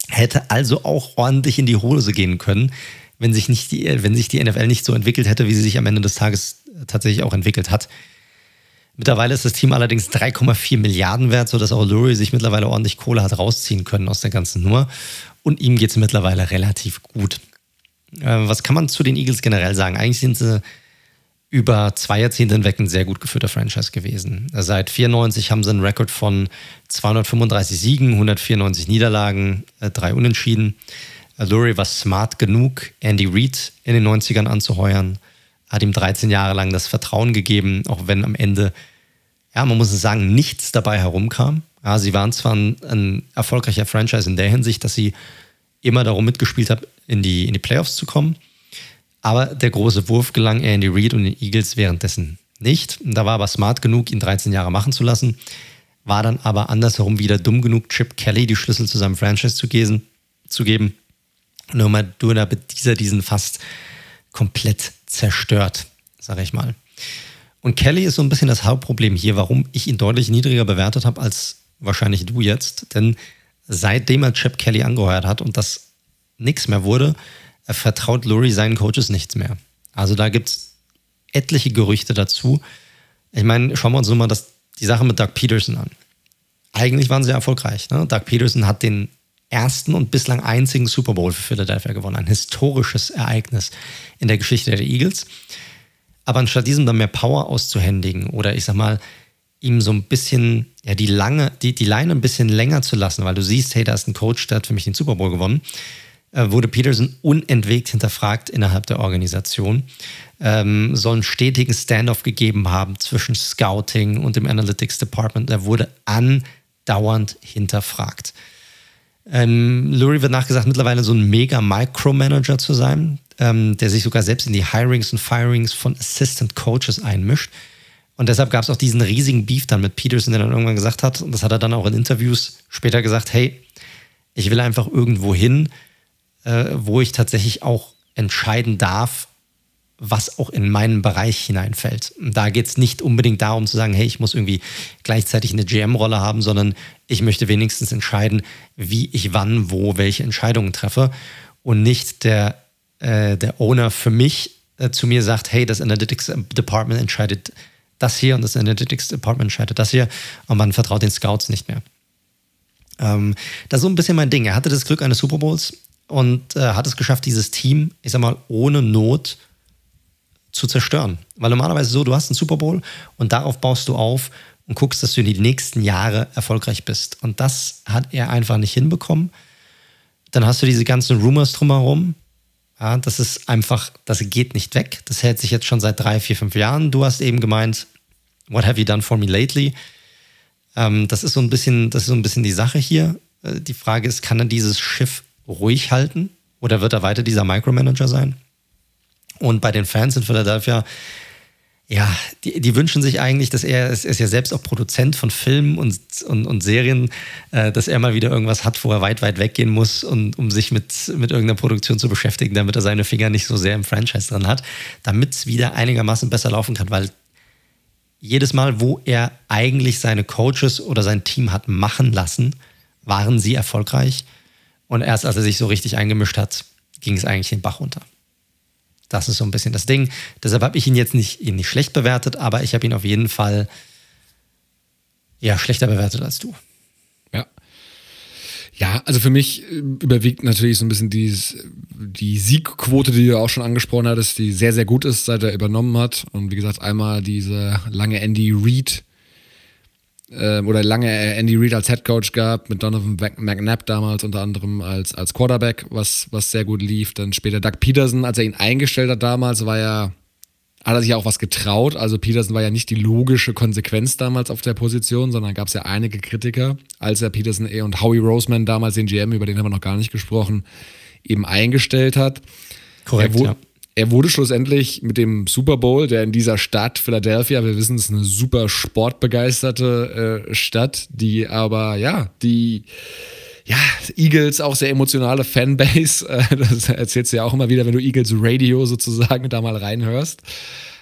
Hätte also auch ordentlich in die Hose gehen können, wenn sich, nicht die, wenn sich die NFL nicht so entwickelt hätte, wie sie sich am Ende des Tages tatsächlich auch entwickelt hat. Mittlerweile ist das Team allerdings 3,4 Milliarden wert, sodass auch Lurie sich mittlerweile ordentlich Kohle hat rausziehen können aus der ganzen Nummer. Und ihm geht es mittlerweile relativ gut. Äh, was kann man zu den Eagles generell sagen? Eigentlich sind sie über zwei Jahrzehnte hinweg ein sehr gut geführter Franchise gewesen. Seit 94 haben sie einen Rekord von 235 Siegen, 194 Niederlagen, äh, drei Unentschieden. Lurie war smart genug, Andy Reid in den 90ern anzuheuern, hat ihm 13 Jahre lang das Vertrauen gegeben, auch wenn am Ende, ja, man muss sagen, nichts dabei herumkam. Ja, sie waren zwar ein, ein erfolgreicher Franchise in der Hinsicht, dass sie immer darum mitgespielt haben, in die, in die Playoffs zu kommen. Aber der große Wurf gelang Andy Reid und den Eagles währenddessen nicht. Da war aber smart genug, ihn 13 Jahre machen zu lassen. War dann aber andersherum wieder dumm genug, Chip Kelly die Schlüssel zu seinem Franchise zu, geben. Zu geben. Nur mal damit dieser diesen fast komplett zerstört, sage ich mal. Und Kelly ist so ein bisschen das Hauptproblem hier, warum ich ihn deutlich niedriger bewertet habe als wahrscheinlich du jetzt. Denn seitdem er Chip Kelly angeheuert hat und das nichts mehr wurde, vertraut Lurie seinen Coaches nichts mehr. Also da gibt es etliche Gerüchte dazu. Ich meine, schauen wir uns nur mal das, die Sache mit Doug Peterson an. Eigentlich waren sie erfolgreich. Ne? Doug Peterson hat den ersten und bislang einzigen Super Bowl für Philadelphia gewonnen. Ein historisches Ereignis in der Geschichte der Eagles. Aber anstatt diesem dann mehr Power auszuhändigen oder ich sag mal, ihm so ein bisschen, ja, die lange, die, die Leine ein bisschen länger zu lassen, weil du siehst, hey, da ist ein Coach, der hat für mich den Super Bowl gewonnen, wurde Peterson unentwegt hinterfragt innerhalb der Organisation, ähm, soll einen stetigen Standoff gegeben haben zwischen Scouting und dem Analytics Department. Er wurde andauernd hinterfragt. Ähm, Lurie wird nachgesagt, mittlerweile so ein mega Micromanager zu sein, ähm, der sich sogar selbst in die Hirings und Firings von Assistant Coaches einmischt. Und deshalb gab es auch diesen riesigen Beef dann mit Peterson, der dann irgendwann gesagt hat, und das hat er dann auch in Interviews später gesagt, hey, ich will einfach irgendwo hin, äh, wo ich tatsächlich auch entscheiden darf, was auch in meinen Bereich hineinfällt. Da geht es nicht unbedingt darum zu sagen, hey, ich muss irgendwie gleichzeitig eine GM-Rolle haben, sondern ich möchte wenigstens entscheiden, wie ich wann, wo, welche Entscheidungen treffe und nicht der, äh, der Owner für mich äh, zu mir sagt, hey, das Analytics Department entscheidet das hier und das Analytics Department entscheidet das hier und man vertraut den Scouts nicht mehr. Ähm, das ist so ein bisschen mein Ding. Er hatte das Glück eines Super Bowls und äh, hat es geschafft, dieses Team, ich sag mal, ohne Not zu zerstören. Weil normalerweise so, du hast einen Super Bowl und darauf baust du auf und guckst, dass du in die nächsten Jahre erfolgreich bist. Und das hat er einfach nicht hinbekommen. Dann hast du diese ganzen Rumors drumherum. Ja, das ist einfach, das geht nicht weg. Das hält sich jetzt schon seit drei, vier, fünf Jahren. Du hast eben gemeint, what have you done for me lately? Ähm, das ist so ein bisschen, das ist so ein bisschen die Sache hier. Äh, die Frage ist, kann er dieses Schiff ruhig halten oder wird er weiter dieser Micromanager sein? Und bei den Fans in Philadelphia, ja, die, die wünschen sich eigentlich, dass er, er ist ja selbst auch Produzent von Filmen und, und, und Serien, äh, dass er mal wieder irgendwas hat, wo er weit, weit weggehen muss, und, um sich mit, mit irgendeiner Produktion zu beschäftigen, damit er seine Finger nicht so sehr im Franchise drin hat, damit es wieder einigermaßen besser laufen kann, weil jedes Mal, wo er eigentlich seine Coaches oder sein Team hat machen lassen, waren sie erfolgreich. Und erst als er sich so richtig eingemischt hat, ging es eigentlich den Bach runter. Das ist so ein bisschen das Ding. Deshalb habe ich ihn jetzt nicht, ihn nicht schlecht bewertet, aber ich habe ihn auf jeden Fall ja, schlechter bewertet als du. Ja. Ja, also für mich äh, überwiegt natürlich so ein bisschen die, die Siegquote, die du auch schon angesprochen hattest, die sehr, sehr gut ist, seit er übernommen hat. Und wie gesagt, einmal diese lange Andy Reid oder lange Andy Reid als Head Coach gab, mit Donovan McNabb damals unter anderem als, als Quarterback, was, was sehr gut lief. Dann später Doug Peterson, als er ihn eingestellt hat damals, war ja hat er sich auch was getraut. Also Peterson war ja nicht die logische Konsequenz damals auf der Position, sondern gab es ja einige Kritiker, als er Peterson eh und Howie Roseman damals den GM, über den haben wir noch gar nicht gesprochen, eben eingestellt hat. Korrekt, er, ja. Er wurde schlussendlich mit dem Super Bowl, der in dieser Stadt Philadelphia, wir wissen, es eine super sportbegeisterte äh, Stadt, die aber ja, die ja, Eagles auch sehr emotionale Fanbase. Äh, [LAUGHS] das erzählst du ja auch immer wieder, wenn du Eagles Radio sozusagen da mal reinhörst.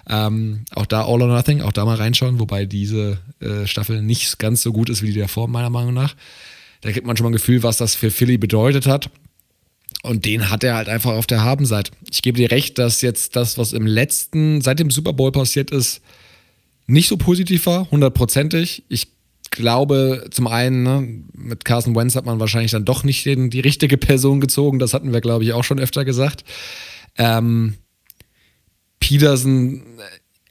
Ähm, auch da All or Nothing, auch da mal reinschauen, wobei diese äh, Staffel nicht ganz so gut ist wie die davor, meiner Meinung nach. Da kriegt man schon mal ein Gefühl, was das für Philly bedeutet hat. Und den hat er halt einfach auf der Habenseite. Ich gebe dir recht, dass jetzt das, was im letzten, seit dem Super Bowl passiert ist, nicht so positiv war, hundertprozentig. Ich glaube, zum einen, ne, mit Carson Wentz hat man wahrscheinlich dann doch nicht den, die richtige Person gezogen. Das hatten wir, glaube ich, auch schon öfter gesagt. Ähm, Peterson,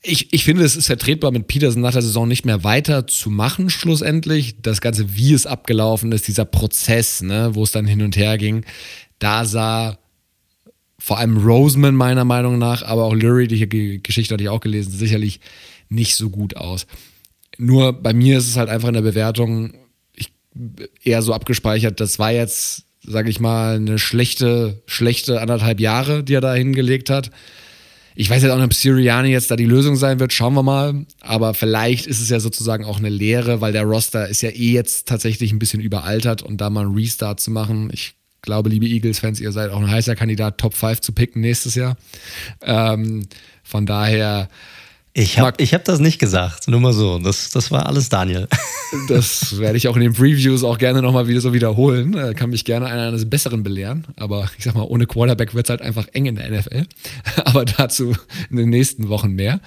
ich, ich finde, es ist vertretbar, mit Peterson nach der Saison nicht mehr weiter zu machen, schlussendlich. Das Ganze, wie es abgelaufen ist, dieser Prozess, ne, wo es dann hin und her ging, da sah vor allem Roseman meiner Meinung nach, aber auch Lurie, die Geschichte hatte ich auch gelesen, sicherlich nicht so gut aus. Nur bei mir ist es halt einfach in der Bewertung ich, eher so abgespeichert, das war jetzt, sage ich mal, eine schlechte, schlechte anderthalb Jahre, die er da hingelegt hat. Ich weiß jetzt auch nicht, ob Siriani jetzt da die Lösung sein wird, schauen wir mal. Aber vielleicht ist es ja sozusagen auch eine Lehre, weil der Roster ist ja eh jetzt tatsächlich ein bisschen überaltert und da mal einen Restart zu machen. Ich glaube, liebe Eagles-Fans, ihr seid auch ein heißer Kandidat, Top 5 zu picken nächstes Jahr. Ähm, von daher ich habe hab das nicht gesagt, nur mal so. Das, das war alles Daniel. [LAUGHS] Das werde ich auch in den Previews auch gerne nochmal wieder so wiederholen. Äh, kann mich gerne einer eines Besseren belehren. Aber ich sag mal, ohne Quarterback wird es halt einfach eng in der NFL. [LAUGHS] Aber dazu in den nächsten Wochen mehr.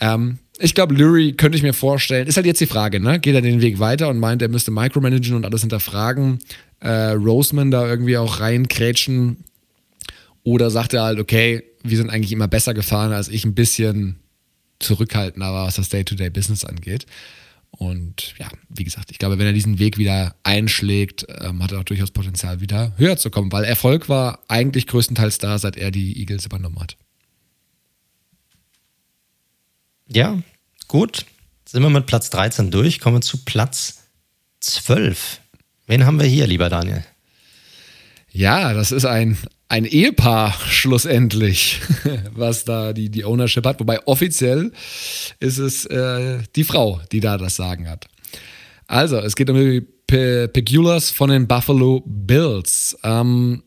Ähm, ich glaube, Lurie könnte ich mir vorstellen, ist halt jetzt die Frage, ne? Geht er den Weg weiter und meint, er müsste micromanagen und alles hinterfragen, äh, Roseman da irgendwie auch reinkrätschen? Oder sagt er halt, okay, wir sind eigentlich immer besser gefahren, als ich ein bisschen zurückhaltender war, was das Day-to-Day-Business angeht. Und ja, wie gesagt, ich glaube, wenn er diesen Weg wieder einschlägt, ähm, hat er auch durchaus Potenzial, wieder höher zu kommen, weil Erfolg war eigentlich größtenteils da, seit er die Eagles übernommen hat. Ja, gut. Sind wir mit Platz 13 durch, kommen wir zu Platz 12. Wen haben wir hier, lieber Daniel? Ja, das ist ein, ein Ehepaar schlussendlich, [LAUGHS] was da die, die Ownership hat. Wobei offiziell ist es äh, die Frau, die da das Sagen hat. Also, es geht um die Pe Pegulas von den Buffalo Bills. Ähm,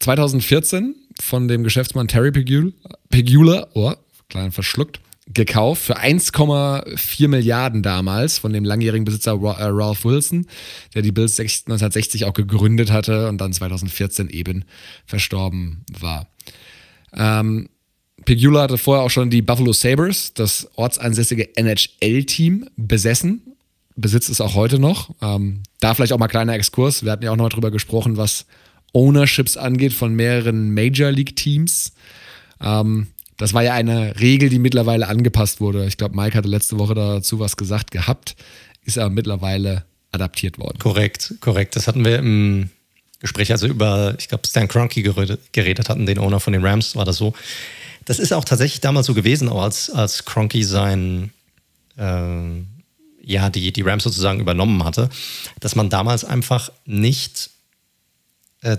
2014 von dem Geschäftsmann Terry Pegula, Pegula oh, klein verschluckt, gekauft für 1,4 Milliarden damals von dem langjährigen Besitzer äh, Ralph Wilson, der die Bills 1960 auch gegründet hatte und dann 2014 eben verstorben war. Ähm, Pegula hatte vorher auch schon die Buffalo Sabres, das ortsansässige NHL-Team, besessen. Besitzt es auch heute noch. Ähm, da vielleicht auch mal kleiner Exkurs. Wir hatten ja auch noch mal drüber gesprochen, was Ownerships angeht von mehreren Major League-Teams. Ähm, das war ja eine Regel, die mittlerweile angepasst wurde. Ich glaube, Mike hatte letzte Woche dazu was gesagt gehabt, ist aber mittlerweile adaptiert worden. Korrekt, korrekt. Das hatten wir im Gespräch, also über, ich glaube, Stan Kroenke geredet, hatten, den Owner von den Rams, war das so. Das ist auch tatsächlich damals so gewesen, auch als, als Kroenke sein, äh, ja, die, die Rams sozusagen übernommen hatte, dass man damals einfach nicht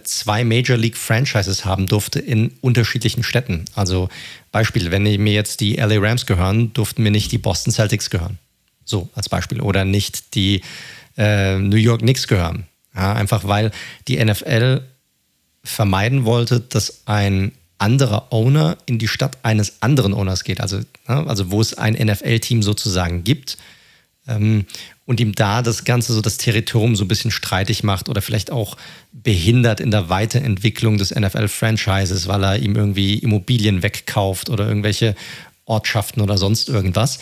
zwei Major League Franchises haben durfte in unterschiedlichen Städten. Also Beispiel, wenn mir jetzt die LA Rams gehören, durften mir nicht die Boston Celtics gehören. So als Beispiel. Oder nicht die äh, New York Knicks gehören. Ja, einfach weil die NFL vermeiden wollte, dass ein anderer Owner in die Stadt eines anderen Owners geht. Also, ja, also wo es ein NFL-Team sozusagen gibt. Ähm, und ihm da das Ganze so das Territorium so ein bisschen streitig macht oder vielleicht auch behindert in der Weiterentwicklung des NFL-Franchises, weil er ihm irgendwie Immobilien wegkauft oder irgendwelche Ortschaften oder sonst irgendwas.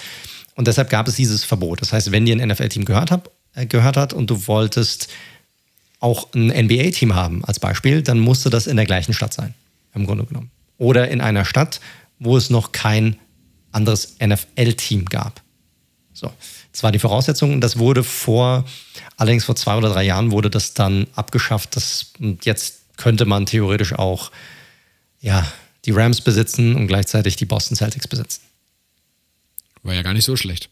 Und deshalb gab es dieses Verbot. Das heißt, wenn dir ein NFL-Team gehört, äh, gehört hat und du wolltest auch ein NBA-Team haben als Beispiel, dann musste das in der gleichen Stadt sein, im Grunde genommen. Oder in einer Stadt, wo es noch kein anderes NFL-Team gab. So. Das war die Voraussetzung und das wurde vor, allerdings vor zwei oder drei Jahren wurde das dann abgeschafft. Das, und jetzt könnte man theoretisch auch ja, die Rams besitzen und gleichzeitig die Boston Celtics besitzen. War ja gar nicht so schlecht.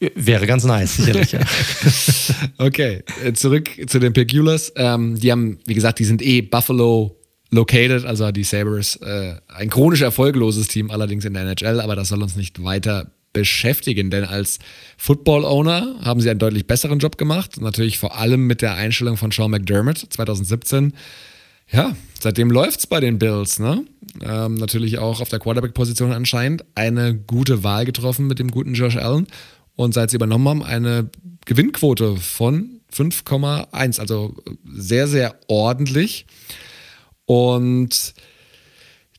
Wäre ganz nice, sicherlich, ja. [LAUGHS] okay, äh, zurück zu den Pegulas. Ähm, die haben, wie gesagt, die sind eh Buffalo located, also die Sabres. Äh, ein chronisch erfolgloses Team, allerdings in der NHL, aber das soll uns nicht weiter beschäftigen, denn als Football-Owner haben sie einen deutlich besseren Job gemacht. Natürlich vor allem mit der Einstellung von Sean McDermott 2017. Ja, seitdem läuft es bei den Bills. Ne? Ähm, natürlich auch auf der Quarterback-Position anscheinend eine gute Wahl getroffen mit dem guten Josh Allen. Und seit sie übernommen haben, eine Gewinnquote von 5,1. Also sehr, sehr ordentlich. Und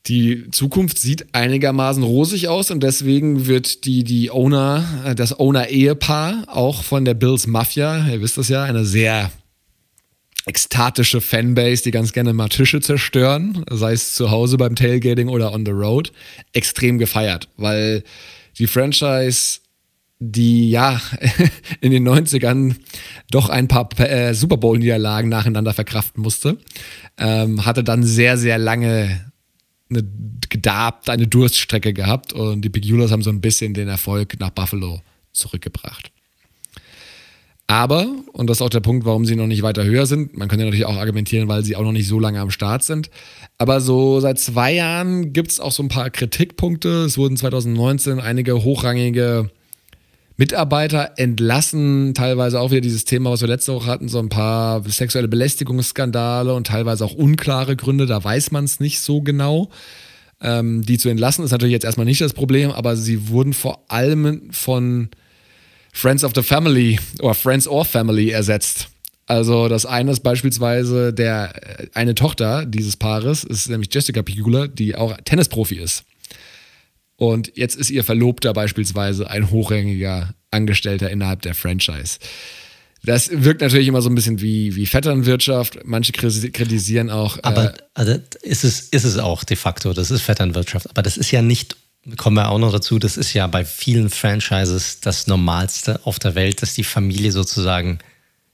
die Zukunft sieht einigermaßen rosig aus und deswegen wird die, die Owner, äh, das Owner-Ehepaar auch von der Bills Mafia, ihr wisst das ja, eine sehr ekstatische Fanbase, die ganz gerne mal Tische zerstören, sei es zu Hause beim Tailgating oder on the road, extrem gefeiert, weil die Franchise, die ja [LAUGHS] in den 90ern doch ein paar äh, Super Bowl-Niederlagen nacheinander verkraften musste, ähm, hatte dann sehr, sehr lange eine gedarbt, eine Durststrecke gehabt und die Big haben so ein bisschen den Erfolg nach Buffalo zurückgebracht. Aber, und das ist auch der Punkt, warum sie noch nicht weiter höher sind, man könnte natürlich auch argumentieren, weil sie auch noch nicht so lange am Start sind, aber so seit zwei Jahren gibt es auch so ein paar Kritikpunkte. Es wurden 2019 einige hochrangige Mitarbeiter entlassen, teilweise auch wieder dieses Thema, was wir letzte Woche hatten, so ein paar sexuelle Belästigungsskandale und teilweise auch unklare Gründe, da weiß man es nicht so genau. Ähm, die zu entlassen ist natürlich jetzt erstmal nicht das Problem, aber sie wurden vor allem von Friends of the Family oder Friends or Family ersetzt. Also das eine ist beispielsweise der äh, eine Tochter dieses Paares ist nämlich Jessica Pigula, die auch Tennisprofi ist. Und jetzt ist ihr Verlobter beispielsweise ein hochrangiger Angestellter innerhalb der Franchise. Das wirkt natürlich immer so ein bisschen wie, wie Vetternwirtschaft. Manche kritisieren auch. Aber äh, also ist, es, ist es auch de facto, das ist Vetternwirtschaft. Aber das ist ja nicht, kommen wir auch noch dazu, das ist ja bei vielen Franchises das Normalste auf der Welt, dass die Familie sozusagen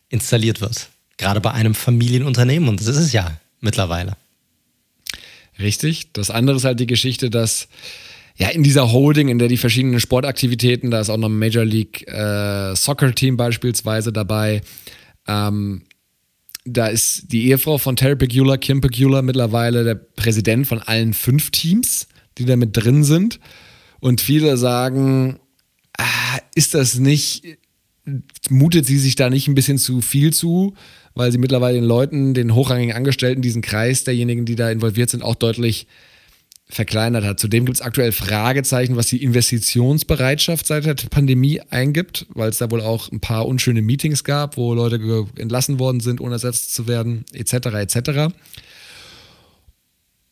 installiert wird. Gerade bei einem Familienunternehmen und das ist es ja mittlerweile. Richtig. Das andere ist halt die Geschichte, dass ja, in dieser Holding, in der die verschiedenen Sportaktivitäten, da ist auch noch ein Major League äh, Soccer Team beispielsweise dabei. Ähm, da ist die Ehefrau von Terry Pegula, Kim Pegula, mittlerweile der Präsident von allen fünf Teams, die da mit drin sind. Und viele sagen, ah, ist das nicht mutet sie sich da nicht ein bisschen zu viel zu, weil sie mittlerweile den Leuten, den hochrangigen Angestellten, diesen Kreis derjenigen, die da involviert sind, auch deutlich verkleinert hat. Zudem gibt es aktuell Fragezeichen, was die Investitionsbereitschaft seit der Pandemie eingibt, weil es da wohl auch ein paar unschöne Meetings gab, wo Leute entlassen worden sind, ohne ersetzt zu werden, etc. etc.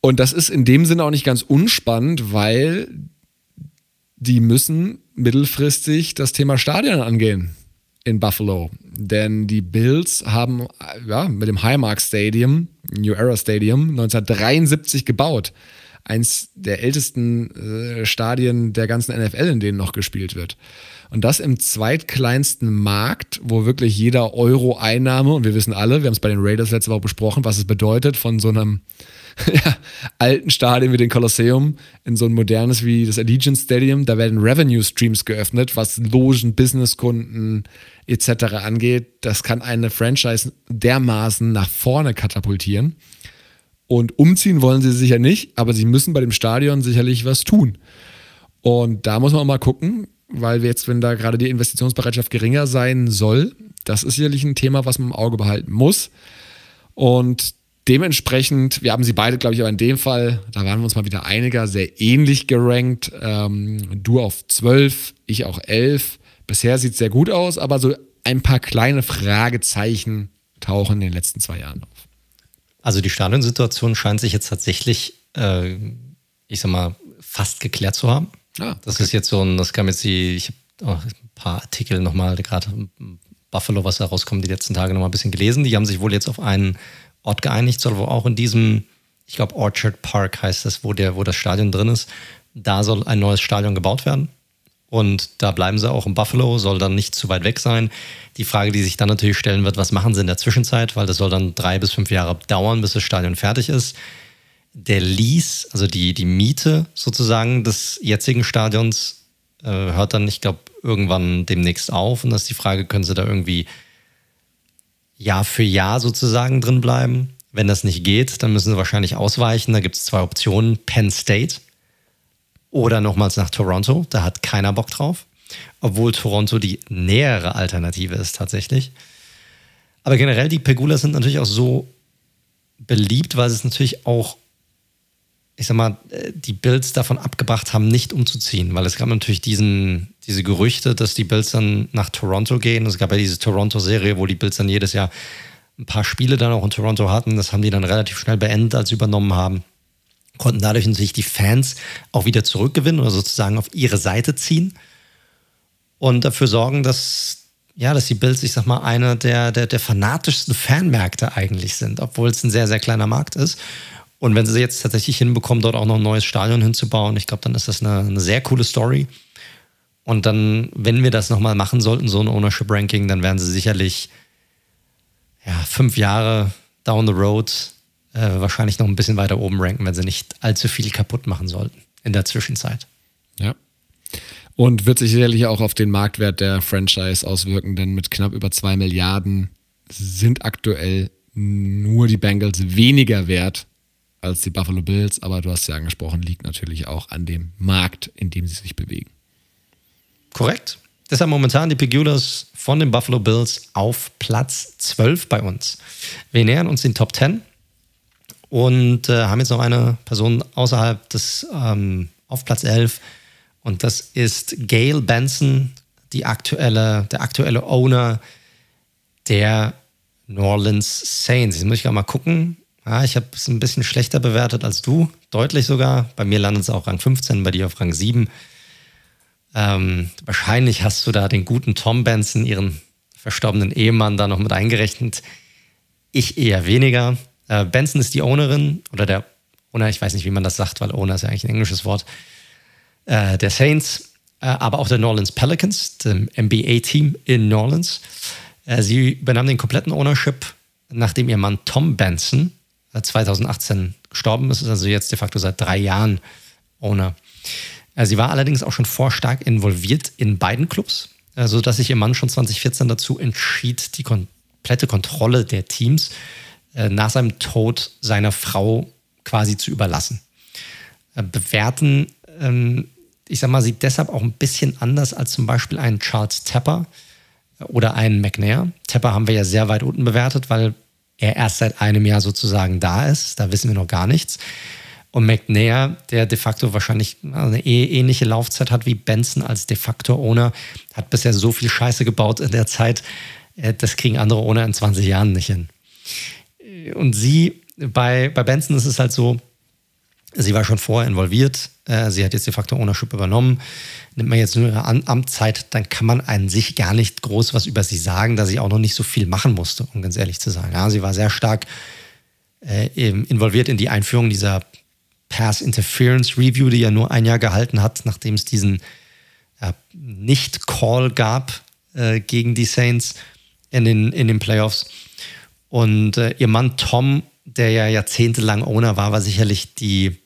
Und das ist in dem Sinne auch nicht ganz unspannend, weil die müssen mittelfristig das Thema Stadion angehen in Buffalo. Denn die Bills haben ja, mit dem Highmark Stadium, New Era Stadium, 1973 gebaut eins der ältesten äh, Stadien der ganzen NFL, in denen noch gespielt wird. Und das im zweitkleinsten Markt, wo wirklich jeder Euro-Einnahme, und wir wissen alle, wir haben es bei den Raiders letzte Woche besprochen, was es bedeutet, von so einem [LAUGHS] ja, alten Stadion wie den Kolosseum in so ein modernes wie das Allegiant Stadium, da werden Revenue Streams geöffnet, was Logen, Businesskunden etc. angeht. Das kann eine Franchise dermaßen nach vorne katapultieren. Und umziehen wollen sie sicher nicht, aber sie müssen bei dem Stadion sicherlich was tun. Und da muss man mal gucken, weil wir jetzt, wenn da gerade die Investitionsbereitschaft geringer sein soll, das ist sicherlich ein Thema, was man im Auge behalten muss. Und dementsprechend, wir haben sie beide, glaube ich, aber in dem Fall, da waren wir uns mal wieder einiger, sehr ähnlich gerankt. Ähm, du auf 12, ich auch 11. Bisher sieht es sehr gut aus, aber so ein paar kleine Fragezeichen tauchen in den letzten zwei Jahren auf. Also die Stadionsituation scheint sich jetzt tatsächlich, äh, ich sag mal, fast geklärt zu haben. Ah, das ist jetzt so ein, das kam jetzt die, ich habe ein paar Artikel nochmal, gerade Buffalo, was da rauskommt, die letzten Tage nochmal ein bisschen gelesen. Die haben sich wohl jetzt auf einen Ort geeinigt, soll wohl auch in diesem, ich glaube Orchard Park heißt das, wo, der, wo das Stadion drin ist. Da soll ein neues Stadion gebaut werden. Und da bleiben sie auch in Buffalo, soll dann nicht zu weit weg sein. Die Frage, die sich dann natürlich stellen wird, was machen sie in der Zwischenzeit, weil das soll dann drei bis fünf Jahre dauern, bis das Stadion fertig ist. Der Lease, also die, die Miete sozusagen des jetzigen Stadions, äh, hört dann, ich glaube, irgendwann demnächst auf. Und das ist die Frage, können sie da irgendwie Jahr für Jahr sozusagen drin bleiben? Wenn das nicht geht, dann müssen sie wahrscheinlich ausweichen. Da gibt es zwei Optionen. Penn State oder nochmals nach Toronto. Da hat keiner Bock drauf. Obwohl Toronto die nähere Alternative ist tatsächlich. Aber generell, die Pegulas sind natürlich auch so beliebt, weil es natürlich auch, ich sag mal, die Bills davon abgebracht haben, nicht umzuziehen. Weil es gab natürlich diesen, diese Gerüchte, dass die Bills dann nach Toronto gehen. Es gab ja diese Toronto-Serie, wo die Bills dann jedes Jahr ein paar Spiele dann auch in Toronto hatten. Das haben die dann relativ schnell beendet, als sie übernommen haben konnten dadurch natürlich die Fans auch wieder zurückgewinnen oder sozusagen auf ihre Seite ziehen und dafür sorgen, dass ja, dass die Bills, ich sag mal, einer der, der, der fanatischsten Fanmärkte eigentlich sind, obwohl es ein sehr, sehr kleiner Markt ist. Und wenn sie jetzt tatsächlich hinbekommen, dort auch noch ein neues Stadion hinzubauen, ich glaube, dann ist das eine, eine sehr coole Story. Und dann, wenn wir das nochmal machen sollten, so ein Ownership-Ranking, dann werden sie sicherlich ja, fünf Jahre down the road äh, wahrscheinlich noch ein bisschen weiter oben ranken, wenn sie nicht allzu viel kaputt machen sollten in der Zwischenzeit. Ja. Und wird sich sicherlich auch auf den Marktwert der Franchise auswirken, denn mit knapp über zwei Milliarden sind aktuell nur die Bengals weniger wert als die Buffalo Bills, aber du hast ja angesprochen, liegt natürlich auch an dem Markt, in dem sie sich bewegen. Korrekt. Deshalb momentan die Pegulas von den Buffalo Bills auf Platz 12 bei uns. Wir nähern uns den Top 10 und äh, haben jetzt noch eine Person außerhalb des ähm, auf Platz 11 und das ist Gail Benson, die aktuelle, der aktuelle Owner der New Orleans Saints. Jetzt muss ich gerade mal gucken. Ja, ich habe es ein bisschen schlechter bewertet als du, deutlich sogar. Bei mir landet es auch Rang 15, bei dir auf Rang 7. Ähm, wahrscheinlich hast du da den guten Tom Benson, ihren verstorbenen Ehemann, da noch mit eingerechnet. Ich eher weniger. Äh, Benson ist die Ownerin oder der Owner, ich weiß nicht, wie man das sagt, weil Owner ist ja eigentlich ein englisches Wort, äh, der Saints, äh, aber auch der New Orleans Pelicans, dem NBA-Team in New Orleans. Äh, sie übernahm den kompletten Ownership, nachdem ihr Mann Tom Benson 2018 äh, gestorben ist, ist also jetzt de facto seit drei Jahren Owner. Äh, sie war allerdings auch schon vor stark involviert in beiden Clubs, sodass sich ihr Mann schon 2014 dazu entschied, die komplette Kontrolle der Teams nach seinem Tod seiner Frau quasi zu überlassen. Äh, bewerten, ähm, ich sag mal, sieht deshalb auch ein bisschen anders als zum Beispiel ein Charles Tapper, oder einen McNair. Tepper haben wir ja sehr weit unten bewertet, weil er erst seit einem Jahr sozusagen da ist. Da wissen wir noch gar nichts. Und McNair, der de facto wahrscheinlich eine ähnliche Laufzeit hat wie Benson als de facto Owner, hat bisher so viel Scheiße gebaut in der Zeit. Äh, das kriegen andere Owner in 20 Jahren nicht hin. Und sie, bei, bei Benson ist es halt so, sie war schon vorher involviert. Äh, sie hat jetzt de facto Ownership übernommen. Nimmt man jetzt nur ihre Amtszeit, dann kann man an sich gar nicht groß was über sie sagen, da sie auch noch nicht so viel machen musste, um ganz ehrlich zu sein. Ja, sie war sehr stark äh, involviert in die Einführung dieser Pass Interference Review, die ja nur ein Jahr gehalten hat, nachdem es diesen äh, Nicht-Call gab gegen die Saints in den, in den Playoffs. Und äh, ihr Mann Tom, der ja jahrzehntelang Owner war, war sicherlich die,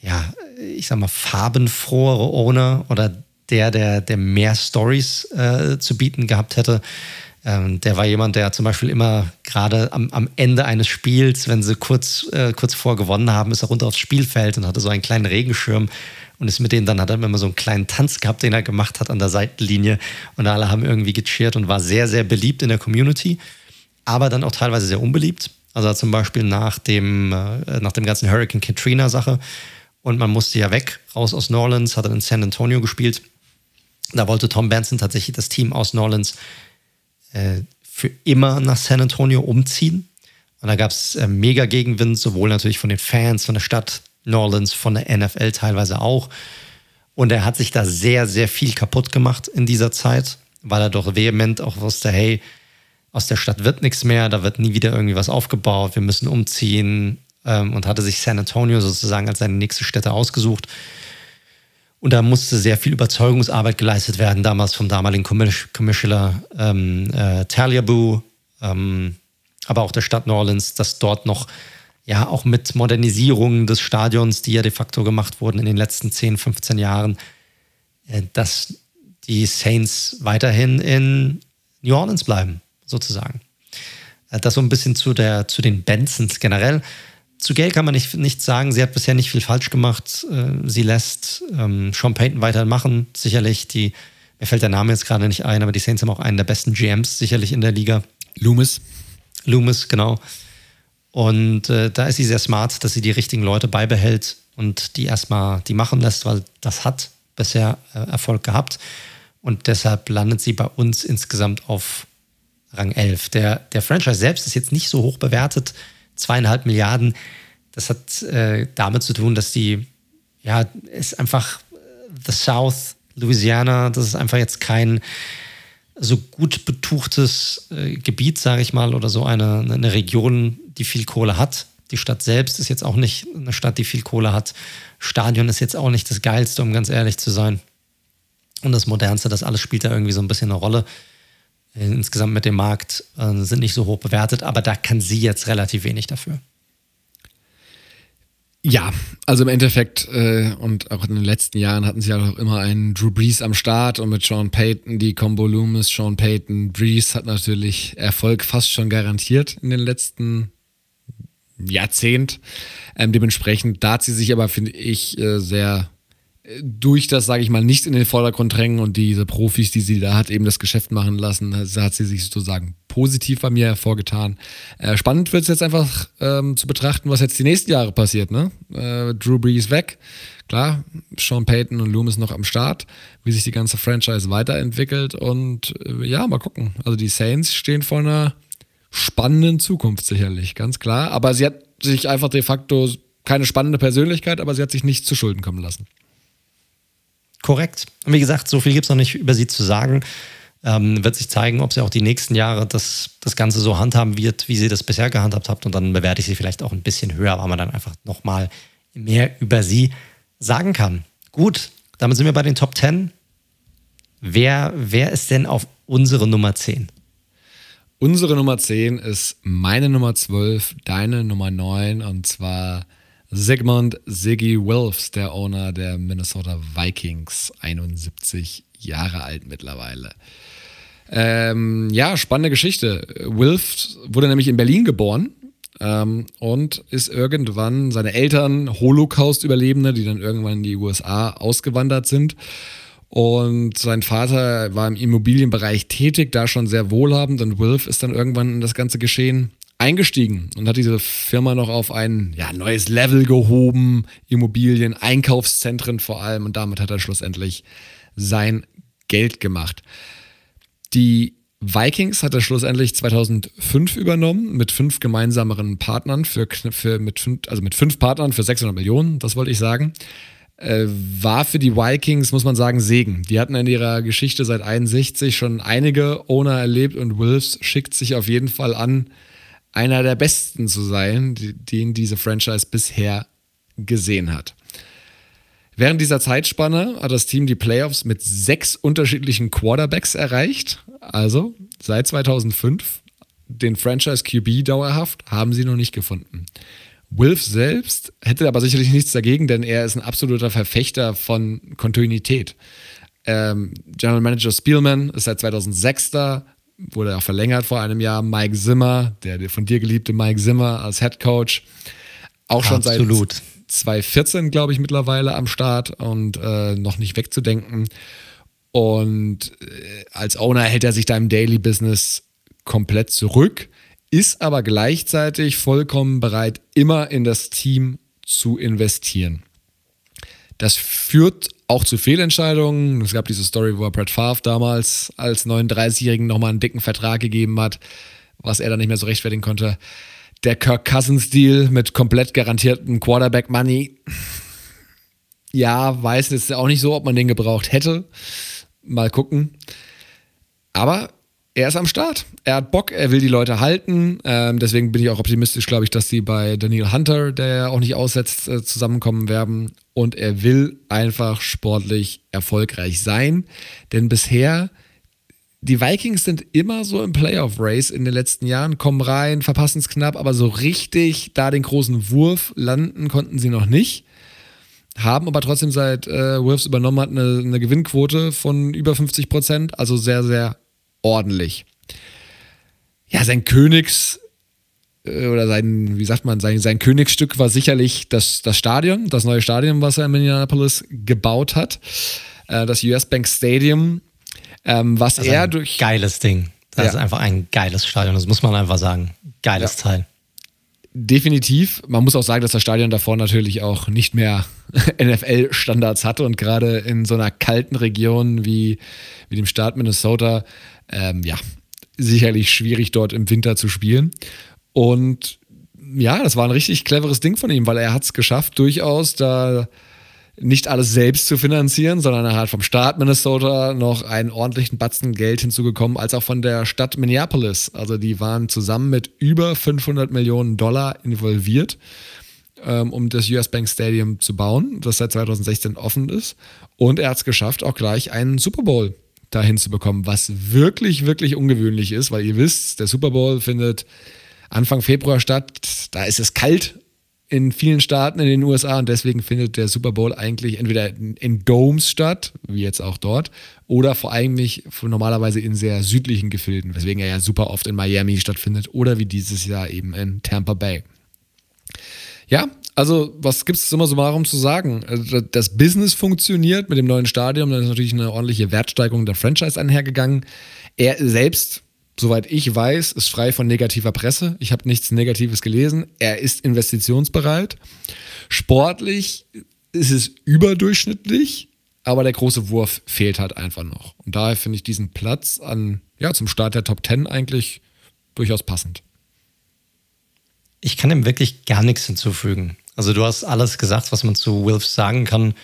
ja, ich sag mal, farbenfrohere Owner oder der, der, der mehr Stories äh, zu bieten gehabt hätte. Ähm, der war jemand, der zum Beispiel immer gerade am, am Ende eines Spiels, wenn sie kurz, äh, kurz vor gewonnen haben, ist er runter aufs Spielfeld und hatte so einen kleinen Regenschirm und ist mit denen dann, hat er immer so einen kleinen Tanz gehabt, den er gemacht hat an der Seitenlinie und alle haben irgendwie gecheert und war sehr, sehr beliebt in der Community, aber dann auch teilweise sehr unbeliebt. Also zum Beispiel nach dem, äh, nach dem ganzen Hurricane Katrina-Sache und man musste ja weg, raus aus New Orleans, hat er in San Antonio gespielt. Da wollte Tom Benson tatsächlich das Team aus New Orleans äh, für immer nach San Antonio umziehen. Und da gab es äh, mega Gegenwind, sowohl natürlich von den Fans, von der Stadt New Orleans, von der NFL teilweise auch. Und er hat sich da sehr, sehr viel kaputt gemacht in dieser Zeit, weil er doch vehement auch wusste, hey, aus der Stadt wird nichts mehr, da wird nie wieder irgendwie was aufgebaut, wir müssen umziehen ähm, und hatte sich San Antonio sozusagen als seine nächste Stätte ausgesucht. Und da musste sehr viel Überzeugungsarbeit geleistet werden, damals vom damaligen Commissioner ähm, äh, Taliabu, ähm, aber auch der Stadt New Orleans, dass dort noch, ja, auch mit Modernisierungen des Stadions, die ja de facto gemacht wurden in den letzten 10, 15 Jahren, äh, dass die Saints weiterhin in New Orleans bleiben, sozusagen. Äh, das so ein bisschen zu, der, zu den Bensons generell zu Gail kann man nicht, nichts sagen. Sie hat bisher nicht viel falsch gemacht. Äh, sie lässt ähm, Sean Payton weitermachen. Sicherlich die, mir fällt der Name jetzt gerade nicht ein, aber die Saints haben auch einen der besten GMs sicherlich in der Liga. Loomis. Loomis, genau. Und äh, da ist sie sehr smart, dass sie die richtigen Leute beibehält und die erstmal die machen lässt, weil das hat bisher äh, Erfolg gehabt. Und deshalb landet sie bei uns insgesamt auf Rang 11. Der, der Franchise selbst ist jetzt nicht so hoch bewertet zweieinhalb Milliarden. Das hat äh, damit zu tun, dass die, ja, ist einfach äh, The South, Louisiana, das ist einfach jetzt kein so gut betuchtes äh, Gebiet, sage ich mal, oder so eine, eine Region, die viel Kohle hat. Die Stadt selbst ist jetzt auch nicht eine Stadt, die viel Kohle hat. Stadion ist jetzt auch nicht das Geilste, um ganz ehrlich zu sein. Und das Modernste, das alles spielt da irgendwie so ein bisschen eine Rolle. Äh, insgesamt mit dem Markt äh, sind nicht so hoch bewertet, aber da kann sie jetzt relativ wenig dafür. Ja, also im Endeffekt äh, und auch in den letzten Jahren hatten sie auch immer einen Drew Brees am Start und mit Sean Payton, die Combo Loomis, Sean Payton, Brees hat natürlich Erfolg fast schon garantiert in den letzten Jahrzehnt. Ähm, dementsprechend, da hat sie sich aber, finde ich, äh, sehr durch das, sage ich mal, nicht in den Vordergrund drängen und diese Profis, die sie da hat, eben das Geschäft machen lassen, hat sie sich sozusagen positiv bei mir hervorgetan. Äh, spannend wird es jetzt einfach ähm, zu betrachten, was jetzt die nächsten Jahre passiert. Ne? Äh, Drew Brees weg, klar, Sean Payton und Loomis noch am Start, wie sich die ganze Franchise weiterentwickelt und äh, ja, mal gucken. Also die Saints stehen vor einer spannenden Zukunft sicherlich, ganz klar. Aber sie hat sich einfach de facto keine spannende Persönlichkeit, aber sie hat sich nicht zu Schulden kommen lassen. Korrekt. Und wie gesagt, so viel gibt es noch nicht über sie zu sagen. Ähm, wird sich zeigen, ob sie auch die nächsten Jahre das, das Ganze so handhaben wird, wie sie das bisher gehandhabt hat. Und dann bewerte ich sie vielleicht auch ein bisschen höher, weil man dann einfach nochmal mehr über sie sagen kann. Gut, damit sind wir bei den Top 10. Wer, wer ist denn auf unsere Nummer 10? Unsere Nummer 10 ist meine Nummer 12, deine Nummer 9 und zwar Sigmund Siggy Wilfs, der Owner der Minnesota Vikings, 71 Jahre alt mittlerweile. Ähm, ja, spannende Geschichte. Wilfs wurde nämlich in Berlin geboren ähm, und ist irgendwann, seine Eltern Holocaust-Überlebende, die dann irgendwann in die USA ausgewandert sind. Und sein Vater war im Immobilienbereich tätig, da schon sehr wohlhabend. Und Wilf ist dann irgendwann in das ganze Geschehen eingestiegen und hat diese Firma noch auf ein ja, neues Level gehoben. Immobilien, Einkaufszentren vor allem. Und damit hat er schlussendlich sein Geld gemacht. Die Vikings hat er schlussendlich 2005 übernommen mit fünf gemeinsameren Partnern für, für mit fünf, also mit fünf Partnern für 600 Millionen, das wollte ich sagen. Äh, war für die Vikings, muss man sagen, Segen. Die hatten in ihrer Geschichte seit 61 schon einige Owner erlebt und Wolves schickt sich auf jeden Fall an, einer der besten zu sein, den diese Franchise bisher gesehen hat. Während dieser Zeitspanne hat das Team die Playoffs mit sechs unterschiedlichen Quarterbacks erreicht. Also seit 2005 den Franchise QB dauerhaft haben sie noch nicht gefunden. Wilf selbst hätte aber sicherlich nichts dagegen, denn er ist ein absoluter Verfechter von Kontinuität. Ähm, General Manager Spielman ist seit 2006 da, wurde auch verlängert vor einem Jahr. Mike Zimmer, der von dir geliebte Mike Zimmer als Head Coach, auch schon Absolut. seit 2014, glaube ich, mittlerweile am Start und äh, noch nicht wegzudenken. Und äh, als Owner hält er sich da im Daily Business komplett zurück, ist aber gleichzeitig vollkommen bereit, immer in das Team zu investieren. Das führt auch zu Fehlentscheidungen. Es gab diese Story, wo er Brett Favre damals als 39-Jährigen nochmal einen dicken Vertrag gegeben hat, was er dann nicht mehr so rechtfertigen konnte der Kirk Cousins-Deal mit komplett garantiertem Quarterback-Money. Ja, weiß jetzt auch nicht so, ob man den gebraucht hätte. Mal gucken. Aber er ist am Start. Er hat Bock, er will die Leute halten. Ähm, deswegen bin ich auch optimistisch, glaube ich, dass sie bei Daniel Hunter, der ja auch nicht aussetzt, äh, zusammenkommen werden. Und er will einfach sportlich erfolgreich sein. Denn bisher die Vikings sind immer so im Playoff-Race in den letzten Jahren, kommen rein, verpassen es knapp, aber so richtig da den großen Wurf landen konnten sie noch nicht. Haben aber trotzdem seit äh, Wolves übernommen hat eine, eine Gewinnquote von über 50 Prozent, also sehr, sehr ordentlich. Ja, sein Königs- äh, oder sein, wie sagt man, sein, sein Königsstück war sicherlich das, das Stadion, das neue Stadion, was er in Minneapolis gebaut hat. Äh, das US Bank Stadium ähm, was er durch. Geiles Ding. Das ja. ist einfach ein geiles Stadion, das muss man einfach sagen. Geiles ja. Teil. Definitiv. Man muss auch sagen, dass das Stadion davor natürlich auch nicht mehr [LAUGHS] NFL-Standards hatte und gerade in so einer kalten Region wie, wie dem Staat Minnesota, ähm, ja, sicherlich schwierig dort im Winter zu spielen. Und ja, das war ein richtig cleveres Ding von ihm, weil er hat es geschafft, durchaus da nicht alles selbst zu finanzieren, sondern er hat vom Staat Minnesota noch einen ordentlichen Batzen Geld hinzugekommen, als auch von der Stadt Minneapolis. Also die waren zusammen mit über 500 Millionen Dollar involviert, ähm, um das US Bank Stadium zu bauen, das seit 2016 offen ist. Und er hat es geschafft, auch gleich einen Super Bowl dahin zu bekommen, was wirklich, wirklich ungewöhnlich ist, weil ihr wisst, der Super Bowl findet Anfang Februar statt. Da ist es kalt in vielen Staaten in den USA und deswegen findet der Super Bowl eigentlich entweder in, Domes statt, wie jetzt auch dort, oder vor allem normalerweise in sehr südlichen Gefilden, weswegen er ja super oft in Miami stattfindet oder wie dieses Jahr eben in Tampa Bay. Ja, also was gibt es immer so mal zu sagen? Also, das Business funktioniert mit dem neuen Stadion, da ist natürlich eine ordentliche Wertsteigerung der Franchise einhergegangen. Er selbst soweit ich weiß, ist frei von negativer Presse. Ich habe nichts Negatives gelesen. Er ist investitionsbereit. Sportlich ist es überdurchschnittlich, aber der große Wurf fehlt halt einfach noch. Und daher finde ich diesen Platz an, ja, zum Start der Top 10 eigentlich durchaus passend. Ich kann ihm wirklich gar nichts hinzufügen. Also du hast alles gesagt, was man zu Wilfs sagen kann.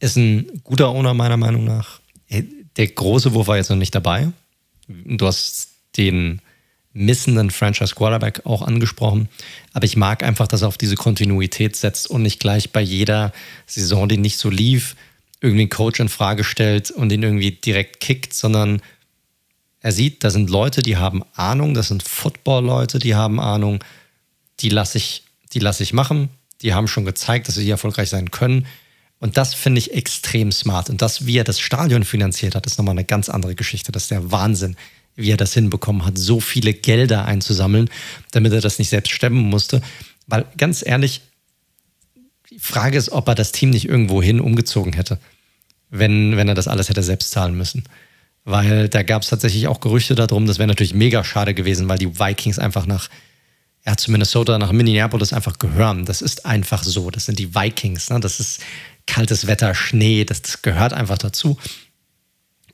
Ist ein guter Owner meiner Meinung nach. Der große Wurf war jetzt noch nicht dabei. Du hast den missenden Franchise Quarterback auch angesprochen. Aber ich mag einfach, dass er auf diese Kontinuität setzt und nicht gleich bei jeder Saison, die nicht so lief, irgendwie einen Coach in Frage stellt und ihn irgendwie direkt kickt, sondern er sieht, da sind Leute, die haben Ahnung, das sind Football-Leute, die haben Ahnung, die lasse ich, die ich machen. Die haben schon gezeigt, dass sie erfolgreich sein können. Und das finde ich extrem smart. Und das, wie er das Stadion finanziert hat, ist nochmal eine ganz andere Geschichte. Das ist der Wahnsinn, wie er das hinbekommen hat, so viele Gelder einzusammeln, damit er das nicht selbst stemmen musste. Weil ganz ehrlich, die Frage ist, ob er das Team nicht irgendwo hin umgezogen hätte. wenn, wenn er das alles hätte selbst zahlen müssen. Weil da gab es tatsächlich auch Gerüchte darum, das wäre natürlich mega schade gewesen, weil die Vikings einfach nach, ja, zu Minnesota, nach Minneapolis einfach gehören. Das ist einfach so. Das sind die Vikings. Ne? Das ist kaltes Wetter, Schnee, das, das gehört einfach dazu.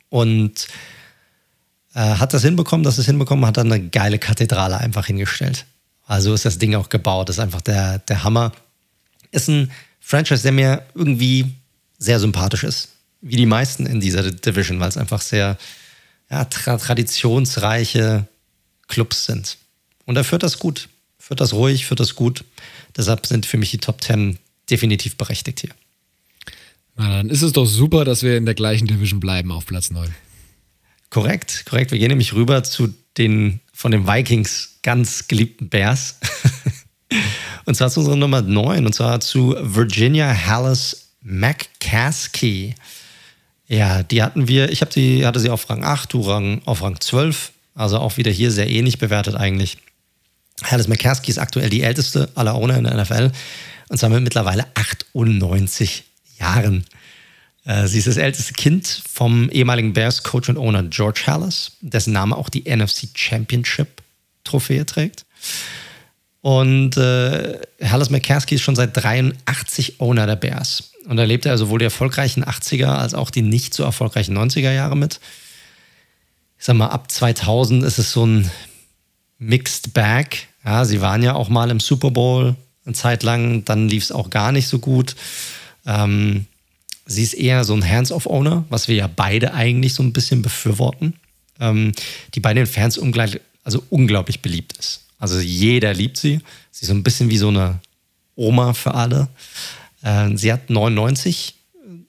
Und äh, hat das hinbekommen, dass es hinbekommen hat, dann eine geile Kathedrale einfach hingestellt. Also ist das Ding auch gebaut. Das ist einfach der, der Hammer. Ist ein Franchise, der mir irgendwie sehr sympathisch ist wie die meisten in dieser Division, weil es einfach sehr ja, tra traditionsreiche Clubs sind. Und er führt das gut, führt das ruhig, führt das gut. Deshalb sind für mich die Top 10 definitiv berechtigt hier. Na, dann ist es doch super, dass wir in der gleichen Division bleiben auf Platz 9. Korrekt, korrekt. Wir gehen nämlich rüber zu den von den Vikings ganz geliebten Bears. [LAUGHS] und zwar zu unserer Nummer 9, und zwar zu Virginia Hallis McCaskey. Ja, die hatten wir, ich die, hatte sie auf Rang 8, du Rang, auf Rang 12. Also auch wieder hier sehr ähnlich bewertet eigentlich. Alice McCaskey ist aktuell die älteste aller Owner in der NFL und zwar mit mittlerweile 98 Jahren. Äh, sie ist das älteste Kind vom ehemaligen Bears-Coach und Owner George Hallis, dessen Name auch die NFC Championship-Trophäe trägt. Und äh, Hallis McCaskey ist schon seit 83 Owner der Bears. Und da lebt er sowohl die erfolgreichen 80er als auch die nicht so erfolgreichen 90er Jahre mit. Ich sag mal, ab 2000 ist es so ein Mixed Bag. Ja, sie waren ja auch mal im Super Bowl eine Zeit lang, dann lief es auch gar nicht so gut. Ähm, sie ist eher so ein Hands-off-Owner, was wir ja beide eigentlich so ein bisschen befürworten, ähm, die bei den Fans ungleich, also unglaublich beliebt ist. Also jeder liebt sie. Sie ist so ein bisschen wie so eine Oma für alle. Äh, sie hat 99,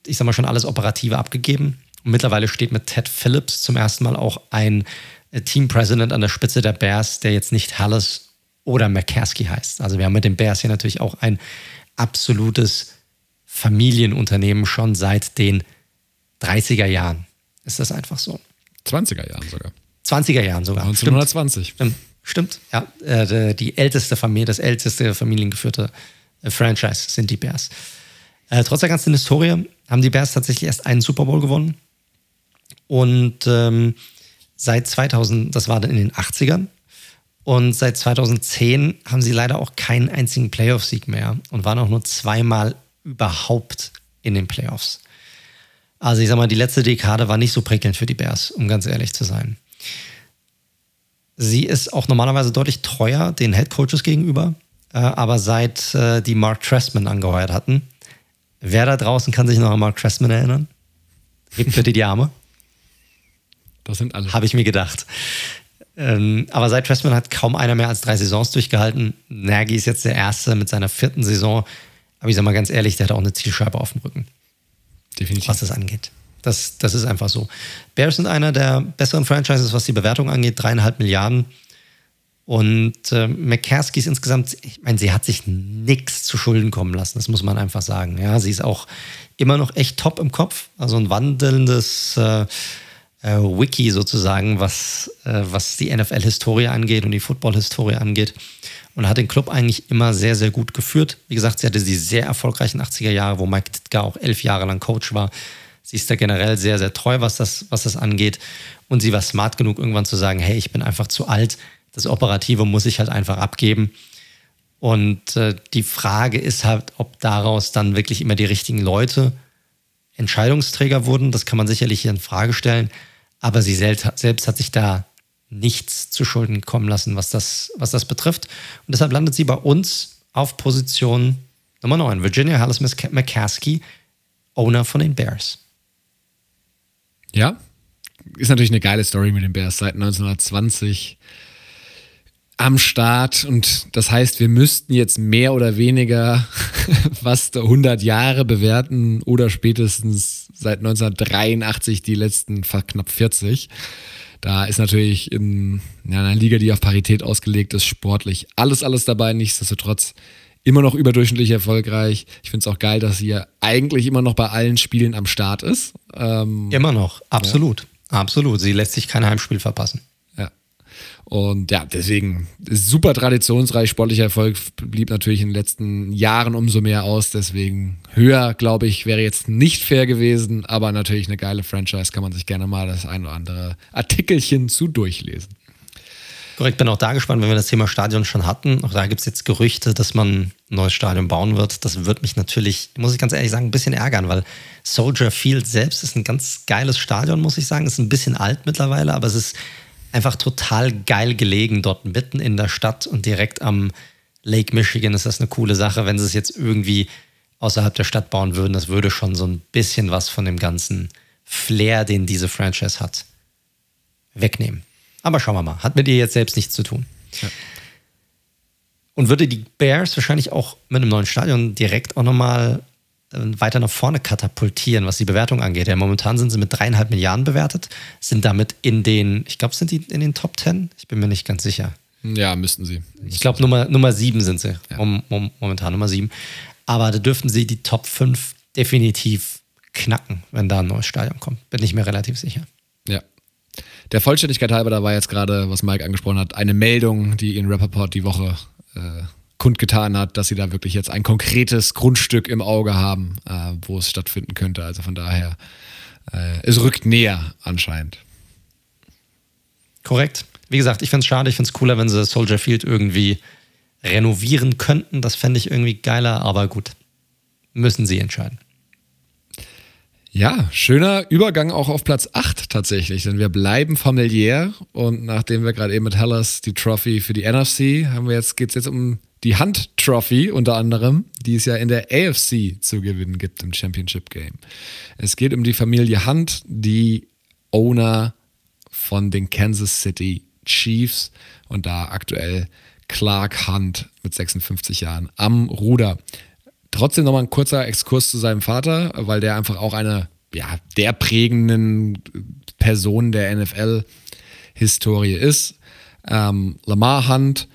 ich sag mal, schon alles Operative abgegeben. Und mittlerweile steht mit Ted Phillips zum ersten Mal auch ein Team President an der Spitze der Bears, der jetzt nicht Hallis oder McCaskey heißt. Also wir haben mit den Bears hier natürlich auch ein absolutes Familienunternehmen schon seit den 30er Jahren. Ist das einfach so? 20er Jahren sogar. 20er Jahren sogar. 1920. Stimmt, Stimmt. ja. Äh, die älteste Familie, das älteste familiengeführte äh, Franchise sind die Bears. Äh, trotz der ganzen Historie haben die Bears tatsächlich erst einen Super Bowl gewonnen. Und ähm, seit 2000, das war dann in den 80ern, und seit 2010 haben sie leider auch keinen einzigen Playoff-Sieg mehr und waren auch nur zweimal überhaupt in den Playoffs. Also ich sag mal, die letzte Dekade war nicht so prickelnd für die Bears, um ganz ehrlich zu sein. Sie ist auch normalerweise deutlich treuer den Head Coaches gegenüber. Äh, aber seit äh, die Mark Trestman angeheuert hatten, wer da draußen kann sich noch an Mark Trestman erinnern? Hebt bitte die Arme. Das sind alle. Habe ich mir gedacht. Ähm, aber seit Trestman hat kaum einer mehr als drei Saisons durchgehalten. Nagy ist jetzt der Erste mit seiner vierten Saison. Aber ich sage mal ganz ehrlich, der hat auch eine Zielscheibe auf dem Rücken. Definitiv. Was das angeht. Das, das ist einfach so. Bears sind einer der besseren Franchises, was die Bewertung angeht. Dreieinhalb Milliarden. Und äh, McCaskey ist insgesamt, ich meine, sie hat sich nichts zu Schulden kommen lassen, das muss man einfach sagen. Ja, sie ist auch immer noch echt top im Kopf, also ein wandelndes äh, äh, Wiki sozusagen, was, äh, was die NFL-Historie angeht und die Football-Historie angeht. Und hat den Club eigentlich immer sehr, sehr gut geführt. Wie gesagt, sie hatte die sehr erfolgreichen 80er Jahre, wo Mike Ditka auch elf Jahre lang Coach war. Sie ist da generell sehr, sehr treu, was das, was das angeht. Und sie war smart genug, irgendwann zu sagen, hey, ich bin einfach zu alt, das Operative muss ich halt einfach abgeben. Und äh, die Frage ist halt, ob daraus dann wirklich immer die richtigen Leute Entscheidungsträger wurden. Das kann man sicherlich hier in Frage stellen. Aber sie selbst, selbst hat sich da nichts zu Schulden kommen lassen, was das, was das betrifft. Und deshalb landet sie bei uns auf Position Nummer 9. Virginia Hallis McCaskey, Owner von den Bears. Ja, ist natürlich eine geile Story mit den Bears. Seit 1920 am Start und das heißt, wir müssten jetzt mehr oder weniger [LAUGHS] fast 100 Jahre bewerten oder spätestens seit 1983 die letzten knapp 40. Da ist natürlich in, ja, einer Liga, die auf Parität ausgelegt ist, sportlich alles, alles dabei. Nichtsdestotrotz immer noch überdurchschnittlich erfolgreich. Ich finde es auch geil, dass sie eigentlich immer noch bei allen Spielen am Start ist. Ähm, immer noch, absolut. Ja. Absolut. Sie lässt sich kein Heimspiel verpassen. Und ja, deswegen super traditionsreich, sportlicher Erfolg blieb natürlich in den letzten Jahren umso mehr aus. Deswegen höher, glaube ich, wäre jetzt nicht fair gewesen, aber natürlich eine geile Franchise, kann man sich gerne mal das ein oder andere Artikelchen zu durchlesen. Korrekt, bin auch da gespannt, wenn wir das Thema Stadion schon hatten. Auch da gibt es jetzt Gerüchte, dass man ein neues Stadion bauen wird. Das wird mich natürlich, muss ich ganz ehrlich sagen, ein bisschen ärgern, weil Soldier Field selbst ist ein ganz geiles Stadion, muss ich sagen. Ist ein bisschen alt mittlerweile, aber es ist einfach total geil gelegen dort mitten in der Stadt und direkt am Lake Michigan ist das eine coole Sache. Wenn sie es jetzt irgendwie außerhalb der Stadt bauen würden, das würde schon so ein bisschen was von dem ganzen Flair, den diese Franchise hat, wegnehmen. Aber schauen wir mal. Hat mit ihr jetzt selbst nichts zu tun. Ja. Und würde die Bears wahrscheinlich auch mit einem neuen Stadion direkt auch nochmal weiter nach vorne katapultieren, was die Bewertung angeht. Ja, momentan sind sie mit dreieinhalb Milliarden bewertet, sind damit in den, ich glaube, sind die in den Top Ten? Ich bin mir nicht ganz sicher. Ja, müssten sie. Ich glaube, Nummer, Nummer sieben sind sie. Ja. Um, um, momentan Nummer sieben. Aber da dürften sie die Top 5 definitiv knacken, wenn da ein neues Stadion kommt. Bin ich mir relativ sicher. Ja, der Vollständigkeit halber, da war jetzt gerade, was Mike angesprochen hat, eine Meldung, die in Rapperport die Woche äh, kundgetan hat, dass sie da wirklich jetzt ein konkretes Grundstück im Auge haben, äh, wo es stattfinden könnte. Also von daher, äh, es rückt näher anscheinend. Korrekt. Wie gesagt, ich finde es schade, ich finde es cooler, wenn sie Soldier Field irgendwie renovieren könnten. Das fände ich irgendwie geiler, aber gut. Müssen sie entscheiden. Ja, schöner Übergang auch auf Platz 8 tatsächlich, denn wir bleiben familiär und nachdem wir gerade eben mit Hellas die Trophy für die NFC haben wir jetzt, geht es jetzt um die Hand Trophy unter anderem, die es ja in der AFC zu gewinnen gibt im Championship Game. Es geht um die Familie Hunt, die Owner von den Kansas City Chiefs und da aktuell Clark Hunt mit 56 Jahren am Ruder. Trotzdem nochmal ein kurzer Exkurs zu seinem Vater, weil der einfach auch eine ja, der prägenden Person der NFL-Historie ist. Ähm, Lamar Hunt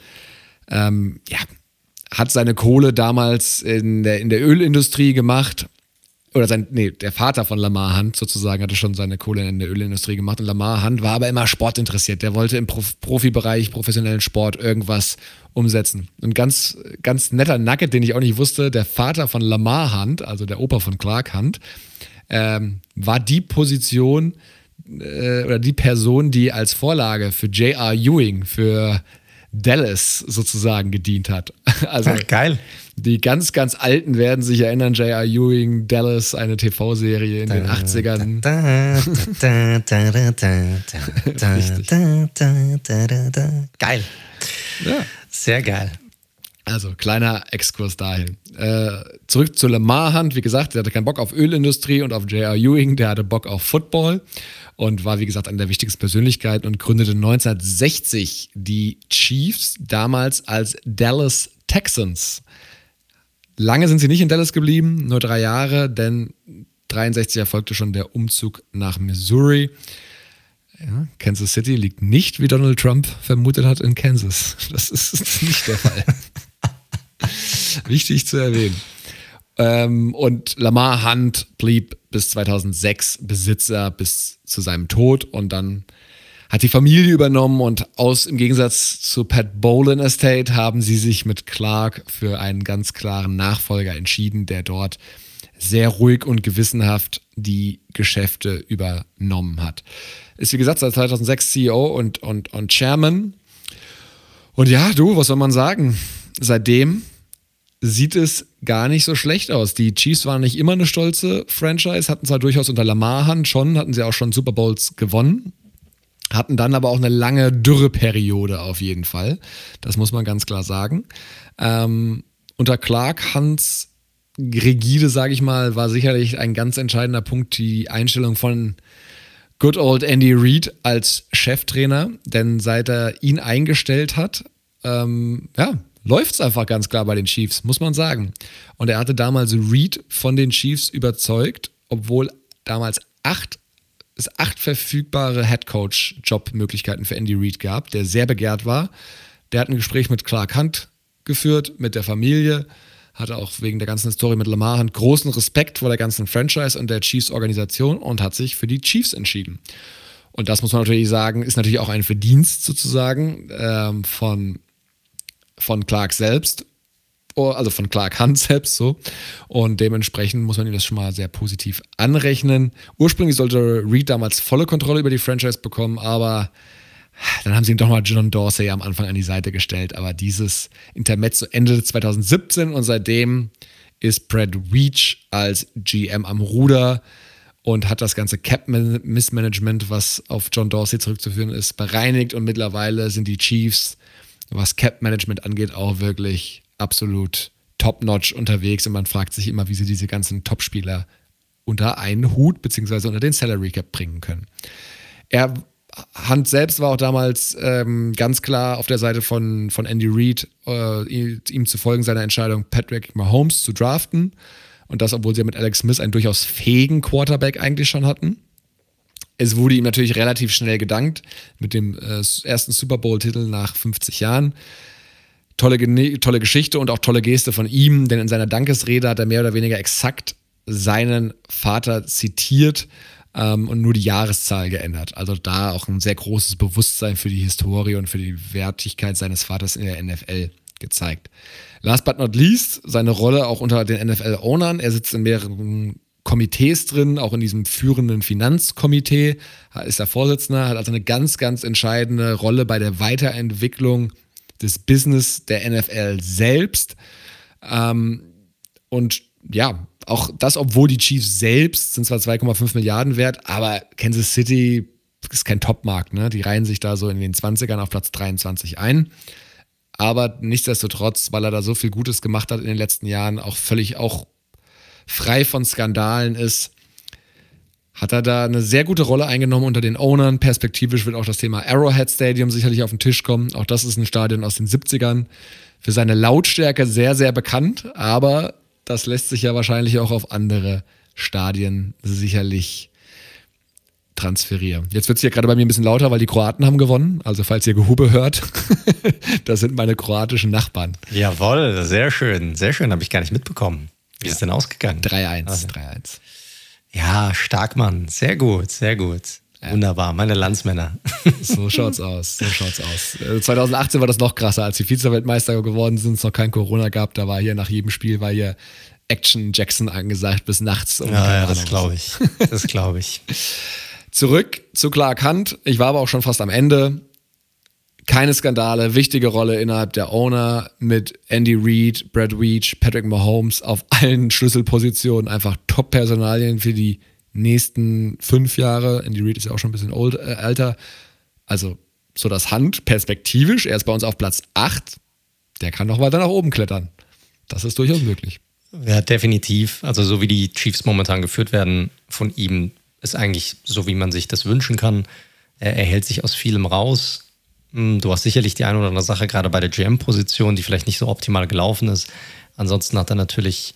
ähm, ja, hat seine Kohle damals in der, in der Ölindustrie gemacht oder sein, nee, der Vater von Lamar Hunt sozusagen hatte schon seine Kohle in der Ölindustrie gemacht und Lamar Hunt war aber immer sportinteressiert. Der wollte im Prof Profibereich, professionellen Sport irgendwas umsetzen. Und ganz, ganz netter Nugget, den ich auch nicht wusste, der Vater von Lamar Hunt, also der Opa von Clark Hunt, ähm, war die Position äh, oder die Person, die als Vorlage für J.R. Ewing, für Dallas sozusagen gedient hat. Also Ach, geil. Die ganz, ganz Alten werden sich erinnern, J.R. Ewing, Dallas, eine TV-Serie in den 80ern. Geil. Ja. Sehr geil. Also, kleiner Exkurs dahin. Äh, zurück zu Lamar Hunt. Wie gesagt, der hatte keinen Bock auf Ölindustrie und auf J.R. Ewing. Der hatte Bock auf Football und war, wie gesagt, eine der wichtigsten Persönlichkeiten und gründete 1960 die Chiefs, damals als Dallas Texans. Lange sind sie nicht in Dallas geblieben, nur drei Jahre, denn 63 erfolgte schon der Umzug nach Missouri. Ja, Kansas City liegt nicht, wie Donald Trump vermutet hat, in Kansas. Das ist nicht der Fall. [LAUGHS] Wichtig zu erwähnen. Ähm, und Lamar Hunt blieb bis 2006 Besitzer bis zu seinem Tod und dann hat die Familie übernommen und aus im Gegensatz zu Pat Bolan Estate haben sie sich mit Clark für einen ganz klaren Nachfolger entschieden, der dort sehr ruhig und gewissenhaft die Geschäfte übernommen hat. Ist wie gesagt seit 2006 CEO und, und, und Chairman. Und ja, du, was soll man sagen? Seitdem sieht es gar nicht so schlecht aus. Die Chiefs waren nicht immer eine stolze Franchise, hatten zwar durchaus unter Lamar Hand schon, hatten sie auch schon Super Bowls gewonnen, hatten dann aber auch eine lange Dürreperiode auf jeden Fall. Das muss man ganz klar sagen. Ähm, unter Clark Hans rigide, sage ich mal, war sicherlich ein ganz entscheidender Punkt die Einstellung von Good Old Andy Reid als Cheftrainer, denn seit er ihn eingestellt hat, ähm, ja, läuft es einfach ganz klar bei den Chiefs, muss man sagen. Und er hatte damals Reed von den Chiefs überzeugt, obwohl damals acht, es acht verfügbare Headcoach-Jobmöglichkeiten für Andy Reid gab, der sehr begehrt war. Der hat ein Gespräch mit Clark Hunt geführt, mit der Familie, hatte auch wegen der ganzen Story mit Lamar Hunt großen Respekt vor der ganzen Franchise und der Chiefs-Organisation und hat sich für die Chiefs entschieden. Und das muss man natürlich sagen, ist natürlich auch ein Verdienst sozusagen ähm, von, von Clark selbst, oh, also von Clark Hunt selbst so. Und dementsprechend muss man ihm das schon mal sehr positiv anrechnen. Ursprünglich sollte Reed damals volle Kontrolle über die Franchise bekommen, aber dann haben sie ihm doch mal John Dorsey am Anfang an die Seite gestellt. Aber dieses Intermezzo Ende 2017 und seitdem ist Brad Weech als GM am Ruder und hat das ganze Cap-Missmanagement, was auf John Dorsey zurückzuführen ist, bereinigt und mittlerweile sind die Chiefs, was Cap-Management angeht, auch wirklich absolut top-notch unterwegs und man fragt sich immer, wie sie diese ganzen Topspieler unter einen Hut bzw. unter den Salary Cap bringen können. Er Hunt selbst war auch damals ähm, ganz klar auf der Seite von, von Andy Reid, äh, ihm zu folgen, seiner Entscheidung, Patrick Mahomes zu draften. Und das, obwohl sie mit Alex Smith einen durchaus fähigen Quarterback eigentlich schon hatten. Es wurde ihm natürlich relativ schnell gedankt mit dem äh, ersten Super Bowl-Titel nach 50 Jahren. Tolle, tolle Geschichte und auch tolle Geste von ihm, denn in seiner Dankesrede hat er mehr oder weniger exakt seinen Vater zitiert ähm, und nur die Jahreszahl geändert. Also da auch ein sehr großes Bewusstsein für die Historie und für die Wertigkeit seines Vaters in der NFL gezeigt. Last but not least, seine Rolle auch unter den NFL-Ownern. Er sitzt in mehreren Komitees drin, auch in diesem führenden Finanzkomitee, ist er Vorsitzender, hat also eine ganz, ganz entscheidende Rolle bei der Weiterentwicklung des Business der NFL selbst. Ähm, und ja, auch das, obwohl die Chiefs selbst sind zwar 2,5 Milliarden wert, aber Kansas City ist kein Topmarkt. Ne? Die reihen sich da so in den 20ern auf Platz 23 ein. Aber nichtsdestotrotz, weil er da so viel Gutes gemacht hat in den letzten Jahren, auch völlig auch frei von Skandalen ist, hat er da eine sehr gute Rolle eingenommen unter den Ownern. Perspektivisch wird auch das Thema Arrowhead Stadium sicherlich auf den Tisch kommen. Auch das ist ein Stadion aus den 70ern. Für seine Lautstärke sehr, sehr bekannt, aber das lässt sich ja wahrscheinlich auch auf andere Stadien sicherlich transferieren. Jetzt wird es hier gerade bei mir ein bisschen lauter, weil die Kroaten haben gewonnen. Also falls ihr Gehube hört, [LAUGHS] das sind meine kroatischen Nachbarn. Jawohl, sehr schön. Sehr schön, habe ich gar nicht mitbekommen. Wie ja. ist denn ausgegangen? 3-1. Also. 3-1. Ja, stark, Mann. Sehr gut, sehr gut. Ja. Wunderbar, meine Landsmänner. [LAUGHS] So schaut's aus, so schaut's aus. 2018 äh, war das noch krasser, als die Vize-Weltmeister geworden sind, es noch kein Corona gab, da war hier nach jedem Spiel war hier Action Jackson angesagt bis nachts. Um ja, ja, das glaube ich. Das glaube ich. [LAUGHS] Zurück zu Clark Hunt. Ich war aber auch schon fast am Ende. Keine Skandale, wichtige Rolle innerhalb der Owner mit Andy Reid, Brad Weech, Patrick Mahomes auf [LAUGHS] allen Schlüsselpositionen. Einfach Top-Personalien für die nächsten fünf Jahre. Andy Reid ist ja auch schon ein bisschen old, äh, älter. Also so das Hand perspektivisch. Er ist bei uns auf Platz 8. Der kann noch weiter nach oben klettern. Das ist durchaus möglich. Ja, definitiv. Also so wie die Chiefs momentan geführt werden von ihm, ist eigentlich so, wie man sich das wünschen kann. Er, er hält sich aus vielem raus. Hm, du hast sicherlich die eine oder andere Sache gerade bei der GM-Position, die vielleicht nicht so optimal gelaufen ist. Ansonsten hat er natürlich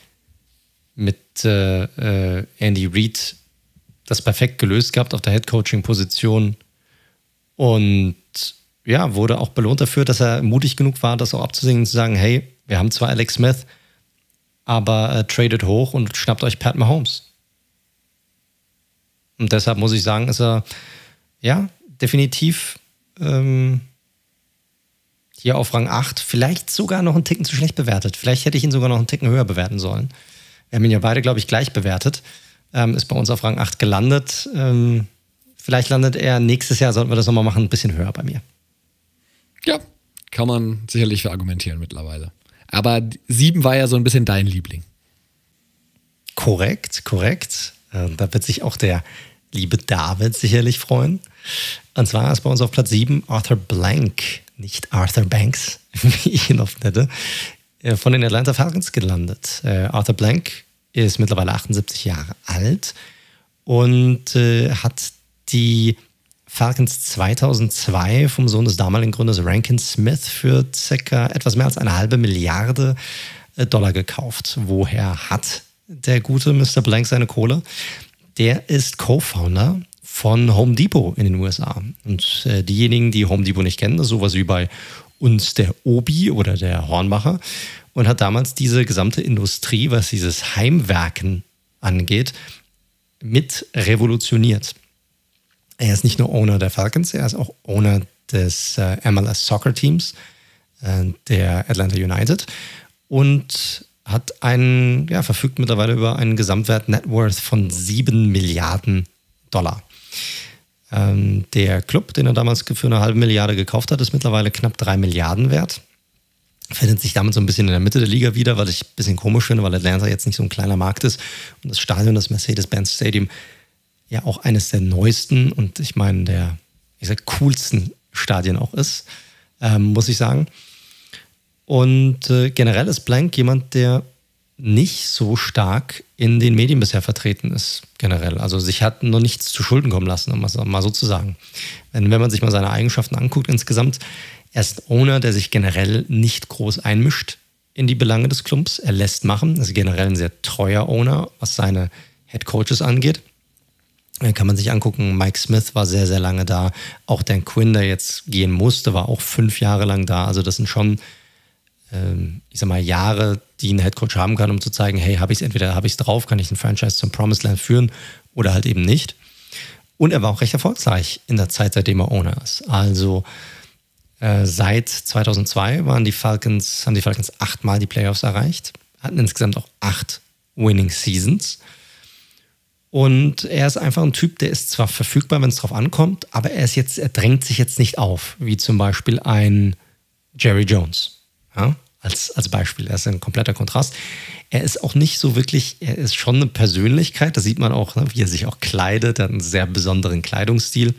mit äh, äh, Andy Reid das perfekt gelöst gehabt auf der Head-Coaching-Position und ja, wurde auch belohnt dafür, dass er mutig genug war, das auch abzusingen und zu sagen, hey, wir haben zwar Alex Smith, aber äh, tradet hoch und schnappt euch Pat Mahomes. Und deshalb muss ich sagen, ist er ja definitiv ähm, hier auf Rang 8, vielleicht sogar noch einen Ticken zu schlecht bewertet. Vielleicht hätte ich ihn sogar noch einen Ticken höher bewerten sollen. Wir haben ihn ja beide, glaube ich, gleich bewertet. Ähm, ist bei uns auf Rang 8 gelandet. Ähm, vielleicht landet er nächstes Jahr, sollten wir das nochmal machen, ein bisschen höher bei mir. Ja, kann man sicherlich verargumentieren mittlerweile. Aber 7 war ja so ein bisschen dein Liebling. Korrekt, korrekt. Äh, da wird sich auch der liebe David sicherlich freuen. Und zwar ist bei uns auf Platz 7 Arthur Blank, nicht Arthur Banks, [LAUGHS] wie ich ihn oft nenne, äh, von den Atlanta Falcons gelandet. Äh, Arthur Blank ist mittlerweile 78 Jahre alt und hat die Falcons 2002 vom Sohn des damaligen Gründers Rankin Smith für circa etwas mehr als eine halbe Milliarde Dollar gekauft. Woher hat der gute Mr. Blank seine Kohle? der ist Co-Founder von Home Depot in den USA. Und äh, diejenigen, die Home Depot nicht kennen, das ist sowas wie bei uns der Obi oder der Hornmacher und hat damals diese gesamte Industrie, was dieses Heimwerken angeht, mit revolutioniert. Er ist nicht nur Owner der Falcons, er ist auch Owner des äh, MLS Soccer Teams äh, der Atlanta United und hat einen, ja, verfügt mittlerweile über einen Gesamtwert Net Worth von 7 Milliarden Dollar. Ähm, der Club, den er damals für eine halbe Milliarde gekauft hat, ist mittlerweile knapp 3 Milliarden wert. Findet sich damit so ein bisschen in der Mitte der Liga wieder, was ich ein bisschen komisch finde, weil Atlanta jetzt nicht so ein kleiner Markt ist und das Stadion, das Mercedes-Benz Stadium, ja auch eines der neuesten und ich meine der ich sag, coolsten Stadien auch ist, ähm, muss ich sagen. Und äh, generell ist Blank jemand, der nicht so stark in den Medien bisher vertreten ist, generell. Also sich hat noch nichts zu Schulden kommen lassen, um es mal so zu sagen. Wenn, wenn man sich mal seine Eigenschaften anguckt insgesamt, er ist Owner, der sich generell nicht groß einmischt in die Belange des Clubs. Er lässt machen. Er ist generell ein sehr treuer Owner, was seine Head Coaches angeht. Kann man sich angucken, Mike Smith war sehr, sehr lange da. Auch Dan Quinn, der jetzt gehen musste, war auch fünf Jahre lang da. Also das sind schon, ich sag mal, Jahre, die ein Headcoach haben kann, um zu zeigen, hey, habe ich es entweder habe ich es drauf, kann ich ein Franchise zum Promised Land führen oder halt eben nicht. Und er war auch recht erfolgreich in der Zeit, seitdem er Owner ist. Also äh, seit 2002 waren die Falcons, haben die Falcons achtmal die Playoffs erreicht, hatten insgesamt auch acht Winning Seasons. Und er ist einfach ein Typ, der ist zwar verfügbar, wenn es drauf ankommt, aber er ist jetzt, er drängt sich jetzt nicht auf, wie zum Beispiel ein Jerry Jones. Ja? Als, als Beispiel. Er ist ein kompletter Kontrast. Er ist auch nicht so wirklich, er ist schon eine Persönlichkeit, da sieht man auch, ne, wie er sich auch kleidet. Er hat einen sehr besonderen Kleidungsstil.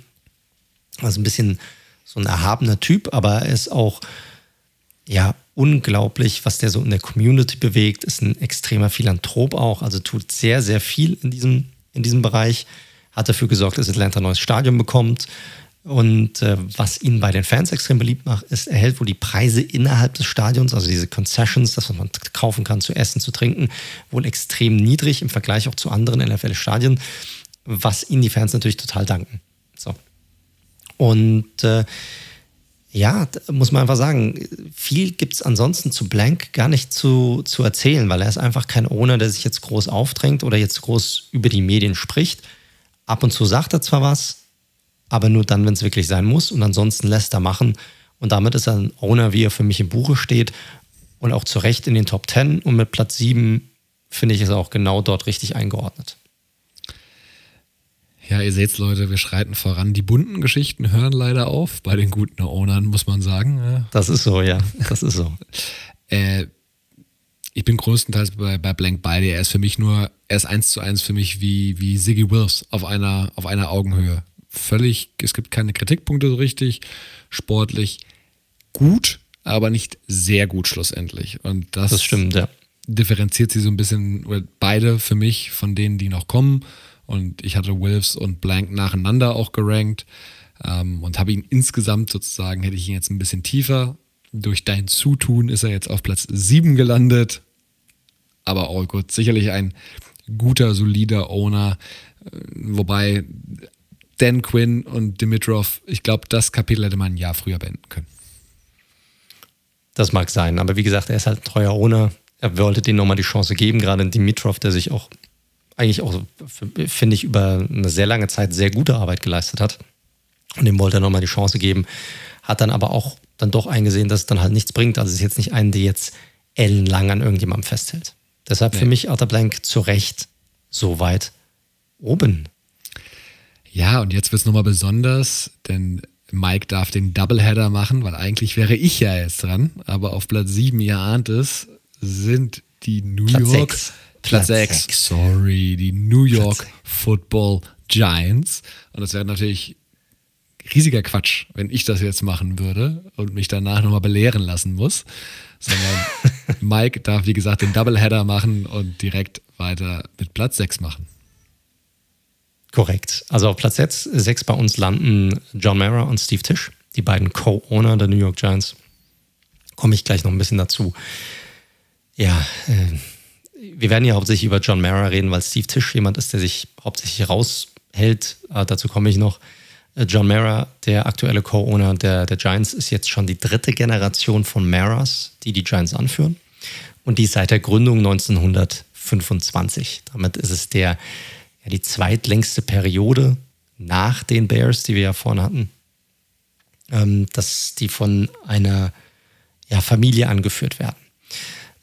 Also ein bisschen so ein erhabener Typ, aber er ist auch, ja, unglaublich, was der so in der Community bewegt, ist ein extremer Philanthrop auch, also tut sehr, sehr viel in diesem in diesem Bereich, hat dafür gesorgt, dass Atlanta ein neues Stadion bekommt. Und äh, was ihn bei den Fans extrem beliebt macht, ist, er hält wohl die Preise innerhalb des Stadions, also diese Concessions, das, was man kaufen kann, zu essen, zu trinken, wohl extrem niedrig im Vergleich auch zu anderen NFL-Stadien, was ihnen die Fans natürlich total danken. So. Und äh, ja, muss man einfach sagen, viel gibt es ansonsten zu Blank gar nicht zu, zu erzählen, weil er ist einfach kein Owner, der sich jetzt groß aufdrängt oder jetzt groß über die Medien spricht. Ab und zu sagt er zwar was, aber nur dann, wenn es wirklich sein muss und ansonsten lässt er machen. Und damit ist er ein Owner, wie er für mich im Buche steht und auch zu Recht in den Top 10 und mit Platz 7 finde ich es auch genau dort richtig eingeordnet. Ja, ihr seht's, Leute, wir schreiten voran. Die bunten Geschichten hören leider auf bei den guten Ownern, muss man sagen. Das ist so, ja. Das ist so. [LAUGHS] äh, ich bin größtenteils bei, bei Blank bei dir. Er ist für mich nur, er ist eins zu eins für mich wie, wie Siggy Wills auf einer, auf einer Augenhöhe. Völlig, es gibt keine Kritikpunkte so richtig. Sportlich gut, aber nicht sehr gut schlussendlich. Und das, das stimmt, ja. differenziert sie so ein bisschen, beide für mich von denen, die noch kommen. Und ich hatte Wolves und Blank nacheinander auch gerankt ähm, und habe ihn insgesamt sozusagen, hätte ich ihn jetzt ein bisschen tiefer. Durch dein Zutun ist er jetzt auf Platz 7 gelandet. Aber all gut, sicherlich ein guter, solider Owner. Äh, wobei Dan Quinn und Dimitrov, ich glaube, das Kapitel hätte man ein Jahr früher beenden können. Das mag sein, aber wie gesagt, er ist halt ein treuer Owner. Er wollte denen nochmal die Chance geben, gerade Dimitrov, der sich auch eigentlich auch, finde ich, über eine sehr lange Zeit sehr gute Arbeit geleistet hat. Und dem wollte er nochmal die Chance geben. Hat dann aber auch dann doch eingesehen, dass es dann halt nichts bringt. Also es ist jetzt nicht einen, der jetzt ellenlang an irgendjemandem festhält. Deshalb nee. für mich Arthur Blank zu Recht so weit oben. Ja, und jetzt wird es nochmal besonders, denn Mike darf den Doubleheader machen, weil eigentlich wäre ich ja jetzt dran. Aber auf Platz 7, ihr ahnt es, sind die New Platz York. 6. Platz 6. Sorry, die New York Football Giants. Und das wäre natürlich riesiger Quatsch, wenn ich das jetzt machen würde und mich danach nochmal belehren lassen muss. Sondern [LAUGHS] Mike darf, wie gesagt, den Doubleheader machen und direkt weiter mit Platz 6 machen. Korrekt. Also auf Platz 6 bei uns landen John Mara und Steve Tisch, die beiden Co-Owner der New York Giants. Komme ich gleich noch ein bisschen dazu. Ja, äh, wir werden ja hauptsächlich über John Mara reden, weil Steve Tisch jemand ist, der sich hauptsächlich raushält. Äh, dazu komme ich noch. Äh, John Mara, der aktuelle Co-Owner der, der Giants, ist jetzt schon die dritte Generation von Maras, die die Giants anführen. Und die seit der Gründung 1925. Damit ist es der, ja, die zweitlängste Periode nach den Bears, die wir ja vorne hatten, ähm, dass die von einer ja, Familie angeführt werden.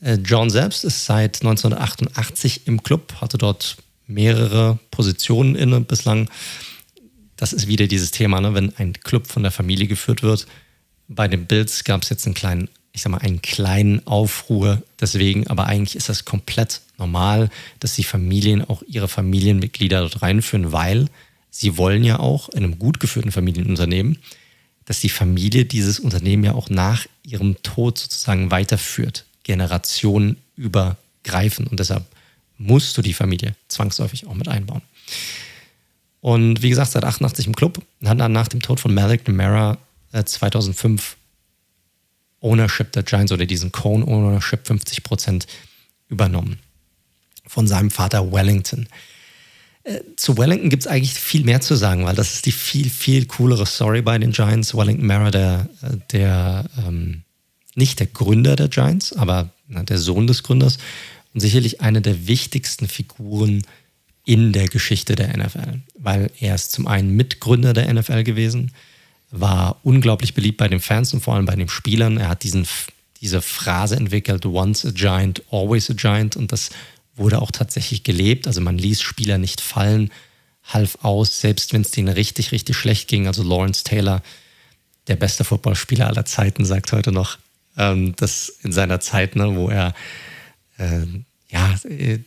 Äh, John selbst ist seit 1988 im Club, hatte dort mehrere Positionen inne bislang. Das ist wieder dieses Thema, ne? wenn ein Club von der Familie geführt wird. Bei den Bills gab es jetzt einen kleinen, ich sag mal, einen kleinen Aufruhr deswegen, aber eigentlich ist das komplett normal, dass die Familien auch ihre Familienmitglieder dort reinführen, weil sie wollen ja auch in einem gut geführten Familienunternehmen, dass die Familie dieses Unternehmen ja auch nach ihrem Tod sozusagen weiterführt, Generationen übergreifen. Und deshalb musst du die Familie zwangsläufig auch mit einbauen. Und wie gesagt, seit 88 im Club, hat dann nach dem Tod von Malik Namara äh, 2005 Ownership der Giants oder diesen Cone Ownership 50 Prozent übernommen. Von seinem Vater Wellington. Äh, zu Wellington gibt es eigentlich viel mehr zu sagen, weil das ist die viel, viel coolere Story bei den Giants. Wellington Mara, der, äh, der ähm, nicht der Gründer der Giants, aber na, der Sohn des Gründers und sicherlich eine der wichtigsten Figuren in der Geschichte der NFL, weil er ist zum einen Mitgründer der NFL gewesen, war unglaublich beliebt bei den Fans und vor allem bei den Spielern. Er hat diesen, diese Phrase entwickelt, once a giant, always a giant und das wurde auch tatsächlich gelebt. Also man ließ Spieler nicht fallen, half aus, selbst wenn es denen richtig, richtig schlecht ging. Also Lawrence Taylor, der beste Footballspieler aller Zeiten, sagt heute noch, ähm, dass in seiner Zeit, ne, wo er äh, ja,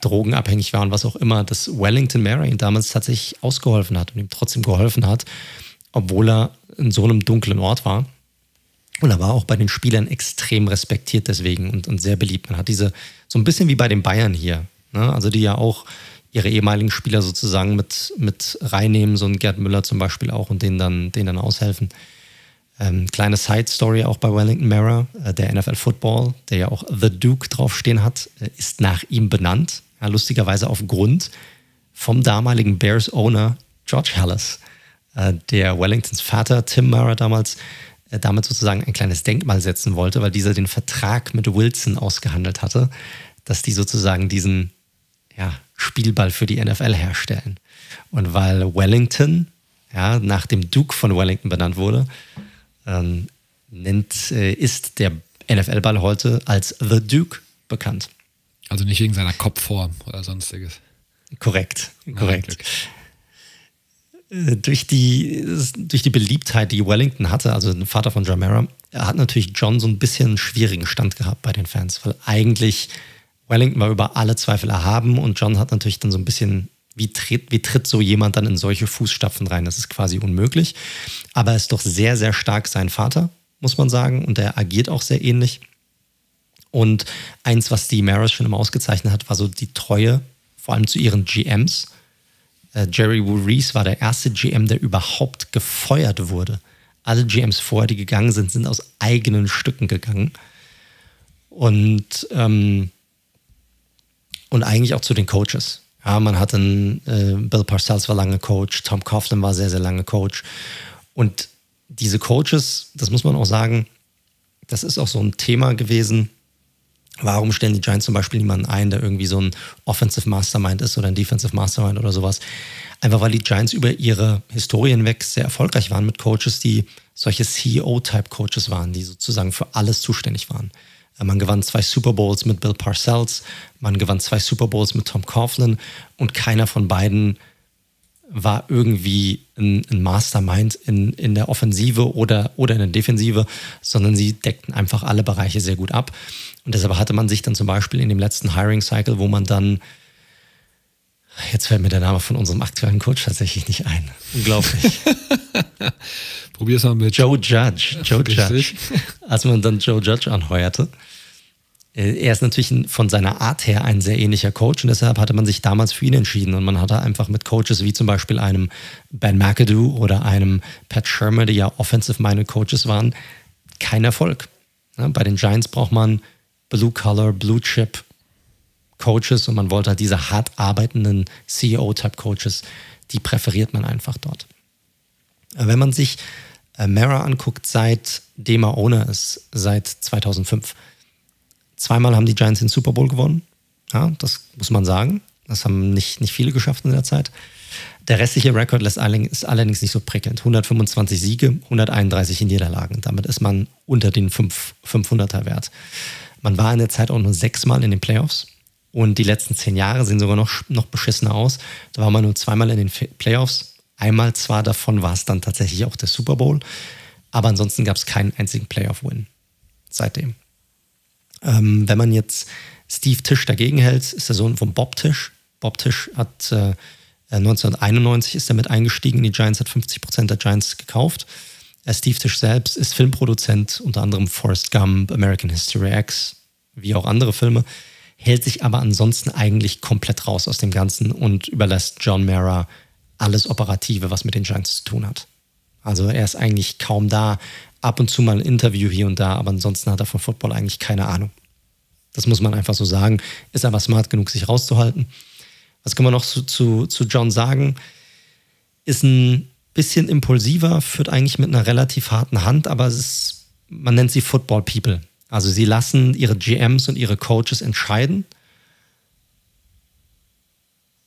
drogenabhängig war und was auch immer, dass Wellington Mary ihn damals tatsächlich ausgeholfen hat und ihm trotzdem geholfen hat, obwohl er in so einem dunklen Ort war. Und er war auch bei den Spielern extrem respektiert deswegen und, und sehr beliebt. Man hat diese, so ein bisschen wie bei den Bayern hier, ne? also die ja auch ihre ehemaligen Spieler sozusagen mit, mit reinnehmen, so ein Gerd Müller zum Beispiel auch und denen dann, denen dann aushelfen. Ähm, kleine Side-Story auch bei Wellington Mara, äh, der NFL Football, der ja auch The Duke draufstehen hat, äh, ist nach ihm benannt. Ja, lustigerweise aufgrund vom damaligen Bears-Owner George Hallis, äh, der Wellingtons Vater Tim Mara damals äh, damit sozusagen ein kleines Denkmal setzen wollte, weil dieser den Vertrag mit Wilson ausgehandelt hatte, dass die sozusagen diesen ja, Spielball für die NFL herstellen. Und weil Wellington ja, nach dem Duke von Wellington benannt wurde, ähm, nennt, äh, ist der NFL-Ball heute als The Duke bekannt. Also nicht wegen seiner Kopfform oder sonstiges. Korrekt, korrekt. Äh, durch, die, durch die Beliebtheit, die Wellington hatte, also der Vater von Jamera, hat natürlich John so ein bisschen einen schwierigen Stand gehabt bei den Fans, weil eigentlich Wellington war über alle Zweifel erhaben und John hat natürlich dann so ein bisschen wie tritt, wie tritt so jemand dann in solche Fußstapfen rein? Das ist quasi unmöglich. Aber er ist doch sehr, sehr stark sein Vater, muss man sagen. Und er agiert auch sehr ähnlich. Und eins, was die Maris schon immer ausgezeichnet hat, war so die Treue, vor allem zu ihren GMs. Äh, Jerry Wu Reese war der erste GM, der überhaupt gefeuert wurde. Alle GMs vorher, die gegangen sind, sind aus eigenen Stücken gegangen. Und, ähm, und eigentlich auch zu den Coaches. Ja, man hatte einen, äh, Bill Parcells war lange Coach, Tom Coughlin war sehr, sehr lange Coach. Und diese Coaches, das muss man auch sagen, das ist auch so ein Thema gewesen. Warum stellen die Giants zum Beispiel niemanden ein, der irgendwie so ein Offensive Mastermind ist oder ein Defensive Mastermind oder sowas? Einfach weil die Giants über ihre Historien hinweg sehr erfolgreich waren mit Coaches, die solche CEO-Type-Coaches waren, die sozusagen für alles zuständig waren. Man gewann zwei Super Bowls mit Bill Parcells, man gewann zwei Super Bowls mit Tom Coughlin und keiner von beiden war irgendwie ein, ein Mastermind in, in der Offensive oder, oder in der Defensive, sondern sie deckten einfach alle Bereiche sehr gut ab. Und deshalb hatte man sich dann zum Beispiel in dem letzten Hiring Cycle, wo man dann, jetzt fällt mir der Name von unserem aktuellen Coach tatsächlich nicht ein. Unglaublich. [LAUGHS] Probier's mal mit Joe Judge. Joe Judge. Als man dann Joe Judge anheuerte. Äh, er ist natürlich von seiner Art her ein sehr ähnlicher Coach und deshalb hatte man sich damals für ihn entschieden. Und man hatte einfach mit Coaches wie zum Beispiel einem Ben McAdoo oder einem Pat Shermer, die ja offensive-minded Coaches waren, keinen Erfolg. bei den Giants braucht man Blue Color, Blue Chip Coaches und man wollte halt diese hart arbeitenden CEO-Type Coaches, die präferiert man einfach dort. Wenn man sich äh, Mara anguckt, seitdem er Owner ist, seit 2005. Zweimal haben die Giants den Super Bowl gewonnen. Ja, das muss man sagen. Das haben nicht, nicht viele geschafft in der Zeit. Der restliche Rekord ist allerdings nicht so prickelnd. 125 Siege, 131 Niederlagen. Damit ist man unter den 500er Wert. Man war in der Zeit auch nur sechsmal in den Playoffs. Und die letzten zehn Jahre sehen sogar noch, noch beschissener aus. Da war man nur zweimal in den Playoffs. Einmal zwar davon war es dann tatsächlich auch der Super Bowl. Aber ansonsten gab es keinen einzigen Playoff-Win seitdem. Ähm, wenn man jetzt Steve Tisch dagegen hält, ist der Sohn von Bob Tisch. Bob Tisch hat äh, 1991 ist er mit eingestiegen in die Giants, hat 50 Prozent der Giants gekauft. Äh, Steve Tisch selbst ist Filmproduzent, unter anderem Forrest Gump, American History X, wie auch andere Filme, hält sich aber ansonsten eigentlich komplett raus aus dem Ganzen und überlässt John Mara alles Operative, was mit den Giants zu tun hat. Also er ist eigentlich kaum da, ab und zu mal ein Interview hier und da, aber ansonsten hat er von Football eigentlich keine Ahnung. Das muss man einfach so sagen. Ist aber smart genug, sich rauszuhalten. Was können wir noch zu, zu, zu John sagen? Ist ein bisschen impulsiver, führt eigentlich mit einer relativ harten Hand, aber es ist, man nennt sie Football People. Also sie lassen ihre GMs und ihre Coaches entscheiden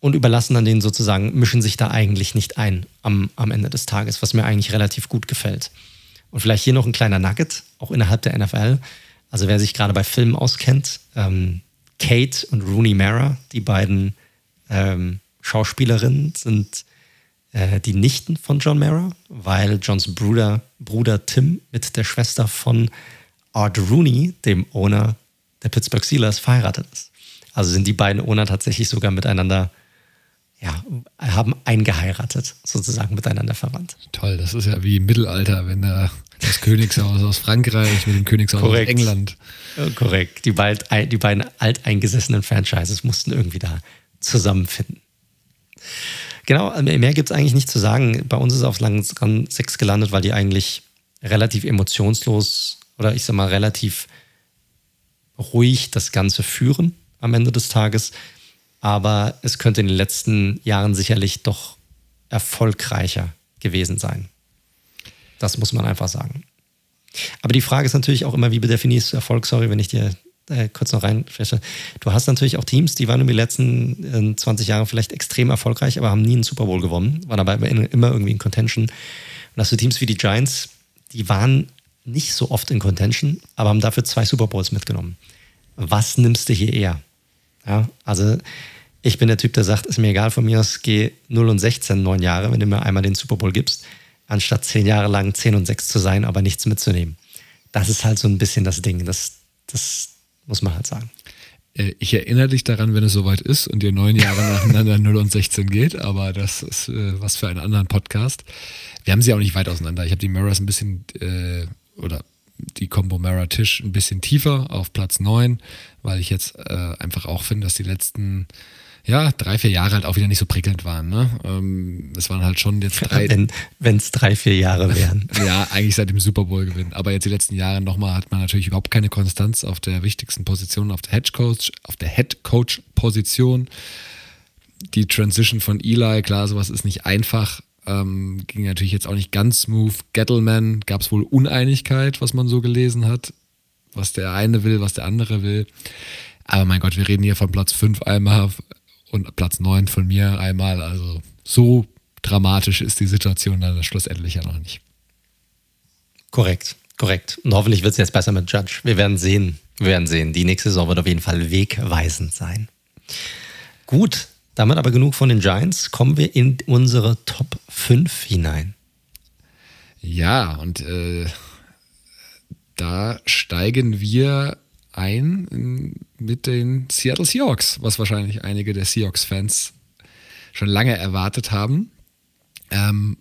und überlassen dann denen sozusagen, mischen sich da eigentlich nicht ein am, am Ende des Tages, was mir eigentlich relativ gut gefällt. Und vielleicht hier noch ein kleiner Nugget, auch innerhalb der NFL. Also wer sich gerade bei Filmen auskennt, ähm, Kate und Rooney Mara, die beiden ähm, Schauspielerinnen, sind äh, die Nichten von John Mara, weil Johns Bruder, Bruder Tim mit der Schwester von Art Rooney, dem Owner der Pittsburgh Steelers, verheiratet ist. Also sind die beiden Owner tatsächlich sogar miteinander ja, haben eingeheiratet, sozusagen miteinander verwandt. Toll, das ist ja wie im Mittelalter, wenn da das [LAUGHS] Königshaus aus Frankreich mit dem Königshaus aus England. Korrekt. Die, bald, die beiden alteingesessenen Franchises mussten irgendwie da zusammenfinden. Genau, also mehr gibt es eigentlich nicht zu sagen. Bei uns ist es auf langen 6 gelandet, weil die eigentlich relativ emotionslos oder ich sag mal relativ ruhig das Ganze führen am Ende des Tages aber es könnte in den letzten Jahren sicherlich doch erfolgreicher gewesen sein. Das muss man einfach sagen. Aber die Frage ist natürlich auch immer, wie definierst du Erfolg? Sorry, wenn ich dir äh, kurz noch reinfläche. Du hast natürlich auch Teams, die waren in den letzten äh, 20 Jahren vielleicht extrem erfolgreich, aber haben nie einen Super Bowl gewonnen, waren dabei immer irgendwie in Contention. Und hast du Teams wie die Giants, die waren nicht so oft in Contention, aber haben dafür zwei Super Bowls mitgenommen. Was nimmst du hier eher? Ja, also ich bin der Typ, der sagt, ist mir egal, von mir aus geh 0 und 16, neun Jahre, wenn du mir einmal den Super Bowl gibst, anstatt zehn Jahre lang 10 und 6 zu sein, aber nichts mitzunehmen. Das ist halt so ein bisschen das Ding. Das, das muss man halt sagen. Äh, ich erinnere dich daran, wenn es soweit ist und dir neun Jahre [LAUGHS] nacheinander 0 und 16 geht, aber das ist äh, was für einen anderen Podcast. Wir haben sie auch nicht weit auseinander. Ich habe die Mirrors ein bisschen äh, oder die Combo Mara Tisch ein bisschen tiefer auf Platz 9, weil ich jetzt äh, einfach auch finde, dass die letzten ja, drei, vier Jahre halt auch wieder nicht so prickelnd waren. Ne? Ähm, es waren halt schon jetzt drei. Wenn es drei, vier Jahre [LAUGHS] wären. ja, eigentlich seit dem Super Bowl gewinn. Aber jetzt die letzten Jahre nochmal hat man natürlich überhaupt keine Konstanz auf der wichtigsten Position, auf der Head Coach, auf der Head Coach Position. Die Transition von Eli, klar, sowas ist nicht einfach. Ähm, ging natürlich jetzt auch nicht ganz smooth. Gettleman gab es wohl Uneinigkeit, was man so gelesen hat. Was der eine will, was der andere will. Aber mein Gott, wir reden hier von Platz 5 einmal und Platz 9 von mir einmal. Also so dramatisch ist die Situation dann schlussendlich ja noch nicht. Korrekt, korrekt. Und hoffentlich wird es jetzt besser mit Judge. Wir werden sehen. Wir werden sehen. Die nächste Saison wird auf jeden Fall wegweisend sein. Gut, damit aber genug von den Giants. Kommen wir in unsere Top 5 hinein. Ja, und äh, da steigen wir ein mit den Seattle Seahawks, was wahrscheinlich einige der Seahawks-Fans schon lange erwartet haben. Ähm,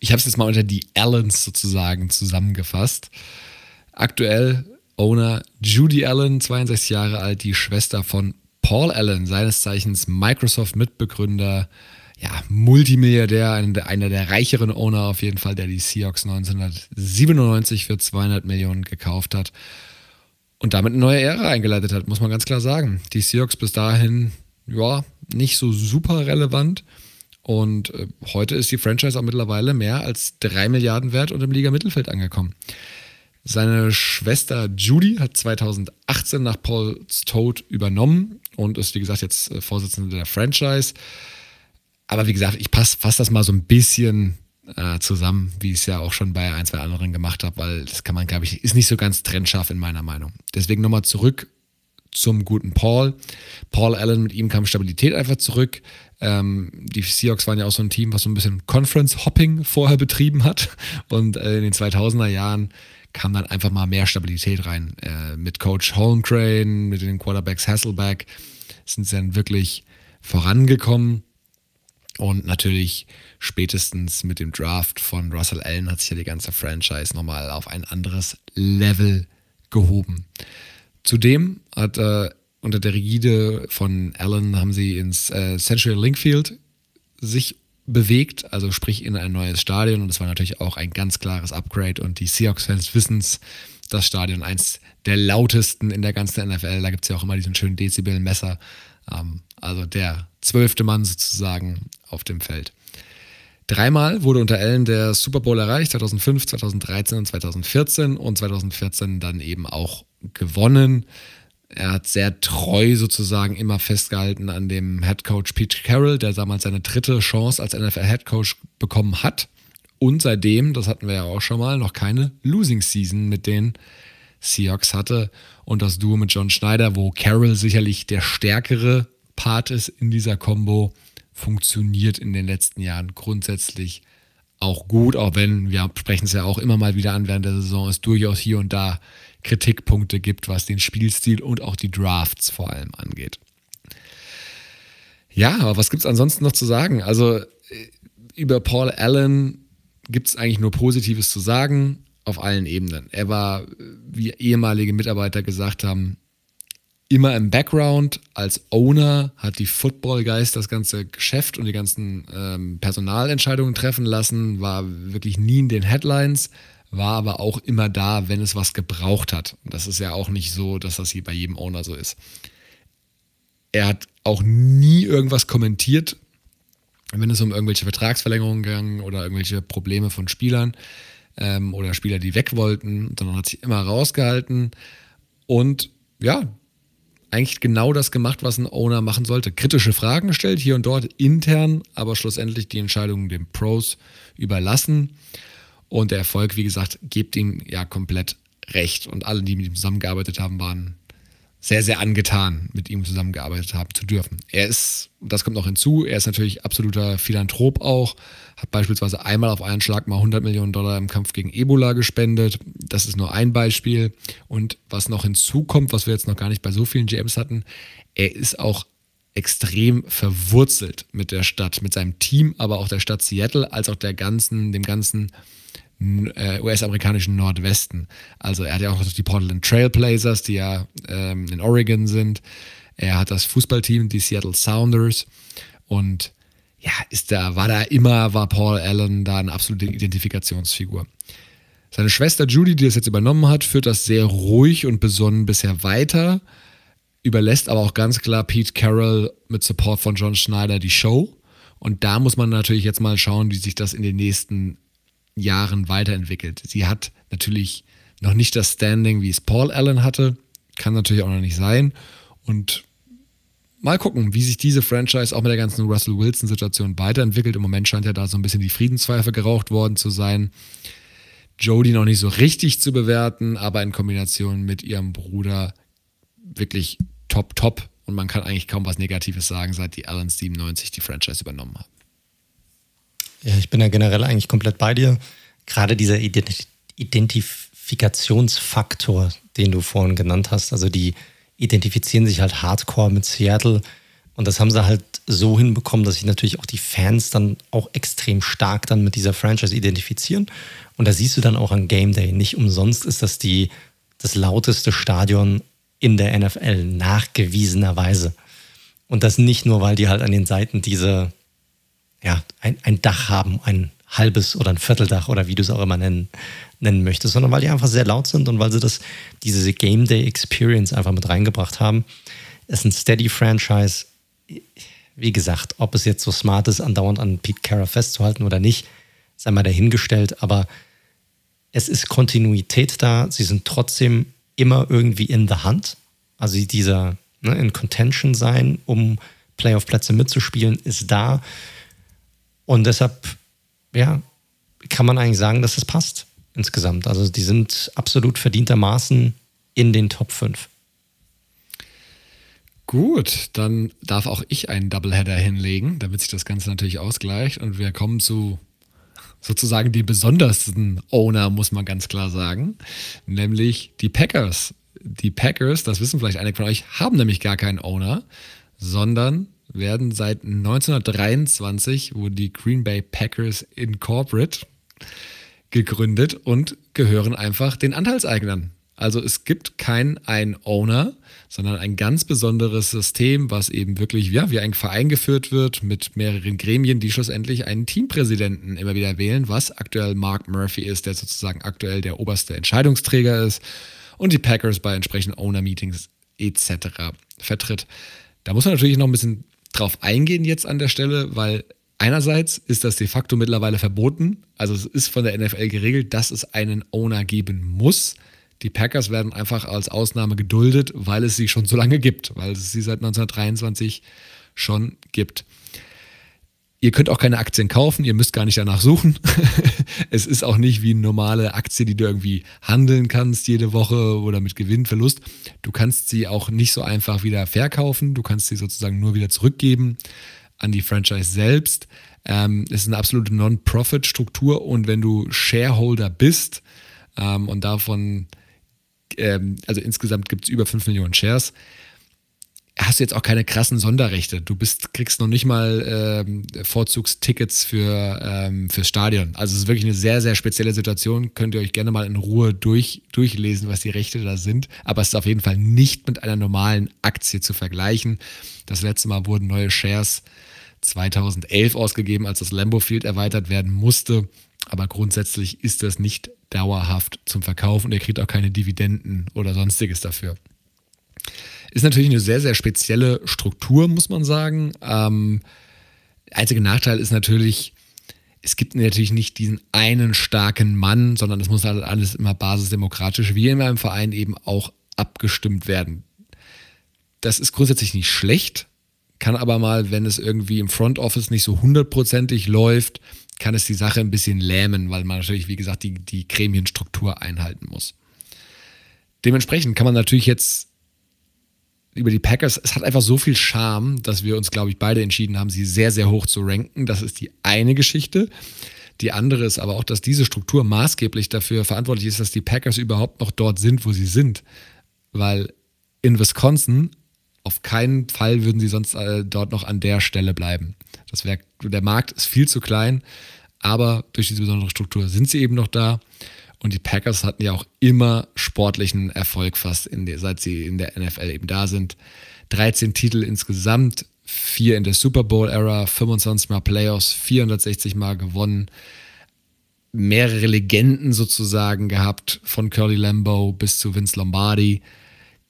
ich habe es jetzt mal unter die Allens sozusagen zusammengefasst. Aktuell Owner Judy Allen, 62 Jahre alt, die Schwester von Paul Allen, seines Zeichens Microsoft-Mitbegründer, ja, Multimilliardär, einer der, reicheren Owner auf jeden Fall, der die Seahawks 1997 für 200 Millionen gekauft hat und damit eine neue Ära eingeleitet hat, muss man ganz klar sagen. Die Seahawks bis dahin, ja, nicht so super relevant. Und äh, heute ist die Franchise auch mittlerweile mehr als 3 Milliarden wert und im Liga-Mittelfeld angekommen. Seine Schwester Judy hat 2018 nach Pauls Tod übernommen und ist, wie gesagt, jetzt äh, Vorsitzende der Franchise. aber wie gesagt, ich fasse das mal so ein bisschen äh, zusammen, wie ich es ja auch schon bei ein, zwei anderen gemacht habe, weil das kann man, glaube ich, ist nicht so ganz trennscharf in meiner Meinung. Deswegen nochmal zurück zum guten Paul. Paul Allen, mit ihm kam Stabilität einfach zurück. Ähm, die Seahawks waren ja auch so ein Team, was so ein bisschen Conference-Hopping vorher betrieben hat. Und äh, in den 2000er Jahren kam dann einfach mal mehr Stabilität rein. Äh, mit Coach Holmgren, mit den Quarterbacks Hasselback sind sie dann wirklich vorangekommen. Und natürlich spätestens mit dem Draft von Russell Allen hat sich ja die ganze Franchise nochmal auf ein anderes Level gehoben. Zudem hat äh, unter der Rigide von Allen haben sie ins äh, Century Linkfield sich bewegt, also sprich in ein neues Stadion. Und das war natürlich auch ein ganz klares Upgrade. Und die Seahawks-Fans wissen es, das Stadion eins der lautesten in der ganzen NFL. Da gibt es ja auch immer diesen schönen Dezibel-Messer. Ähm, also der zwölfte Mann sozusagen auf dem Feld. Dreimal wurde unter Allen der Super Bowl erreicht, 2005, 2013 und 2014 und 2014 dann eben auch gewonnen. Er hat sehr treu sozusagen immer festgehalten an dem Head Coach Pete Carroll, der damals seine dritte Chance als NFL Head Coach bekommen hat. Und seitdem, das hatten wir ja auch schon mal, noch keine Losing Season mit den Seahawks hatte. Und das Duo mit John Schneider, wo Carroll sicherlich der stärkere Part ist in dieser Combo, funktioniert in den letzten Jahren grundsätzlich auch gut, auch wenn wir sprechen es ja auch immer mal wieder an während der Saison, es durchaus hier und da Kritikpunkte gibt, was den Spielstil und auch die Drafts vor allem angeht. Ja, aber was gibt es ansonsten noch zu sagen? Also äh, über Paul Allen gibt es eigentlich nur Positives zu sagen auf allen Ebenen. Er war, wie ehemalige Mitarbeiter gesagt haben, immer im Background als Owner, hat die Football Guys das ganze Geschäft und die ganzen ähm, Personalentscheidungen treffen lassen, war wirklich nie in den Headlines, war aber auch immer da, wenn es was gebraucht hat. Das ist ja auch nicht so, dass das hier bei jedem Owner so ist. Er hat auch nie irgendwas kommentiert, wenn es um irgendwelche Vertragsverlängerungen ging oder irgendwelche Probleme von Spielern ähm, oder Spieler, die weg wollten, sondern hat sich immer rausgehalten und ja, eigentlich genau das gemacht, was ein Owner machen sollte. Kritische Fragen gestellt, hier und dort intern, aber schlussendlich die Entscheidungen den Pros überlassen. Und der Erfolg, wie gesagt, gibt ihm ja komplett recht. Und alle, die mit ihm zusammengearbeitet haben, waren sehr, sehr angetan, mit ihm zusammengearbeitet haben zu dürfen. Er ist, das kommt noch hinzu, er ist natürlich absoluter Philanthrop auch, hat beispielsweise einmal auf einen Schlag mal 100 Millionen Dollar im Kampf gegen Ebola gespendet. Das ist nur ein Beispiel. Und was noch hinzukommt, was wir jetzt noch gar nicht bei so vielen GMs hatten, er ist auch extrem verwurzelt mit der Stadt, mit seinem Team, aber auch der Stadt Seattle, als auch der ganzen, dem ganzen US-amerikanischen Nordwesten. Also er hat ja auch die Portland Trailblazers, die ja ähm, in Oregon sind. Er hat das Fußballteam, die Seattle Sounders. Und ja, ist da, war da immer, war Paul Allen da eine absolute Identifikationsfigur. Seine Schwester Judy, die das jetzt übernommen hat, führt das sehr ruhig und besonnen bisher weiter, überlässt aber auch ganz klar Pete Carroll mit Support von John Schneider die Show. Und da muss man natürlich jetzt mal schauen, wie sich das in den nächsten Jahren weiterentwickelt. Sie hat natürlich noch nicht das Standing, wie es Paul Allen hatte. Kann natürlich auch noch nicht sein. Und mal gucken, wie sich diese Franchise auch mit der ganzen Russell Wilson-Situation weiterentwickelt. Im Moment scheint ja da so ein bisschen die Friedenspfeife geraucht worden zu sein. Jodie noch nicht so richtig zu bewerten, aber in Kombination mit ihrem Bruder wirklich top, top. Und man kann eigentlich kaum was Negatives sagen, seit die Allen 97 die Franchise übernommen haben. Ja, ich bin ja generell eigentlich komplett bei dir. Gerade dieser Identifikationsfaktor, den du vorhin genannt hast, also die identifizieren sich halt hardcore mit Seattle und das haben sie halt so hinbekommen, dass sich natürlich auch die Fans dann auch extrem stark dann mit dieser Franchise identifizieren. Und da siehst du dann auch an Game Day. Nicht umsonst ist das die, das lauteste Stadion in der NFL, nachgewiesenerweise. Und das nicht nur, weil die halt an den Seiten diese, ja, ein, ein Dach haben, ein halbes oder ein Vierteldach oder wie du es auch immer nennen, nennen möchtest, sondern weil die einfach sehr laut sind und weil sie das, diese Game Day Experience einfach mit reingebracht haben. Es ist ein Steady Franchise. Wie gesagt, ob es jetzt so smart ist, andauernd an Pete Carroll festzuhalten oder nicht, sei mal dahingestellt, aber es ist Kontinuität da. Sie sind trotzdem immer irgendwie in the Hand. Also dieser ne, in Contention sein, um Playoff-Plätze mitzuspielen, ist da. Und deshalb, ja, kann man eigentlich sagen, dass es passt insgesamt. Also die sind absolut verdientermaßen in den Top 5. Gut, dann darf auch ich einen Doubleheader hinlegen, damit sich das Ganze natürlich ausgleicht. Und wir kommen zu sozusagen die besondersten Owner, muss man ganz klar sagen, nämlich die Packers. Die Packers, das wissen vielleicht einige von euch, haben nämlich gar keinen Owner, sondern werden seit 1923, wo die Green Bay Packers Incorporate gegründet und gehören einfach den Anteilseignern. Also es gibt kein ein Owner, sondern ein ganz besonderes System, was eben wirklich ja, wie ein Verein geführt wird mit mehreren Gremien, die schlussendlich einen Teampräsidenten immer wieder wählen, was aktuell Mark Murphy ist, der sozusagen aktuell der oberste Entscheidungsträger ist und die Packers bei entsprechenden Owner-Meetings etc. vertritt. Da muss man natürlich noch ein bisschen drauf eingehen jetzt an der Stelle, weil einerseits ist das de facto mittlerweile verboten. Also es ist von der NFL geregelt, dass es einen Owner geben muss. Die Packers werden einfach als Ausnahme geduldet, weil es sie schon so lange gibt, weil es sie seit 1923 schon gibt. Ihr könnt auch keine Aktien kaufen, ihr müsst gar nicht danach suchen. [LAUGHS] es ist auch nicht wie eine normale Aktie, die du irgendwie handeln kannst jede Woche oder mit Gewinn, Verlust. Du kannst sie auch nicht so einfach wieder verkaufen, du kannst sie sozusagen nur wieder zurückgeben an die Franchise selbst. Ähm, es ist eine absolute Non-Profit-Struktur und wenn du Shareholder bist ähm, und davon, ähm, also insgesamt gibt es über 5 Millionen Shares, hast du jetzt auch keine krassen Sonderrechte. Du bist, kriegst noch nicht mal ähm, Vorzugstickets für, ähm, fürs Stadion. Also es ist wirklich eine sehr, sehr spezielle Situation. Könnt ihr euch gerne mal in Ruhe durch, durchlesen, was die Rechte da sind. Aber es ist auf jeden Fall nicht mit einer normalen Aktie zu vergleichen. Das letzte Mal wurden neue Shares 2011 ausgegeben, als das Lambo Field erweitert werden musste. Aber grundsätzlich ist das nicht dauerhaft zum Verkauf und ihr kriegt auch keine Dividenden oder sonstiges dafür. Ist natürlich eine sehr, sehr spezielle Struktur, muss man sagen. Ähm, einziger Nachteil ist natürlich, es gibt natürlich nicht diesen einen starken Mann, sondern es muss halt alles immer basisdemokratisch, wie in einem Verein eben auch abgestimmt werden. Das ist grundsätzlich nicht schlecht, kann aber mal, wenn es irgendwie im Front Office nicht so hundertprozentig läuft, kann es die Sache ein bisschen lähmen, weil man natürlich, wie gesagt, die, die Gremienstruktur einhalten muss. Dementsprechend kann man natürlich jetzt über die Packers, es hat einfach so viel Charme, dass wir uns, glaube ich, beide entschieden haben, sie sehr, sehr hoch zu ranken. Das ist die eine Geschichte. Die andere ist aber auch, dass diese Struktur maßgeblich dafür verantwortlich ist, dass die Packers überhaupt noch dort sind, wo sie sind. Weil in Wisconsin auf keinen Fall würden sie sonst äh, dort noch an der Stelle bleiben. Das wär, der Markt ist viel zu klein, aber durch diese besondere Struktur sind sie eben noch da. Und die Packers hatten ja auch immer sportlichen Erfolg fast, der, seit sie in der NFL eben da sind. 13 Titel insgesamt, vier in der Super Bowl-Ära, 25 Mal Playoffs, 460 Mal gewonnen. Mehrere Legenden sozusagen gehabt, von Curly Lambeau bis zu Vince Lombardi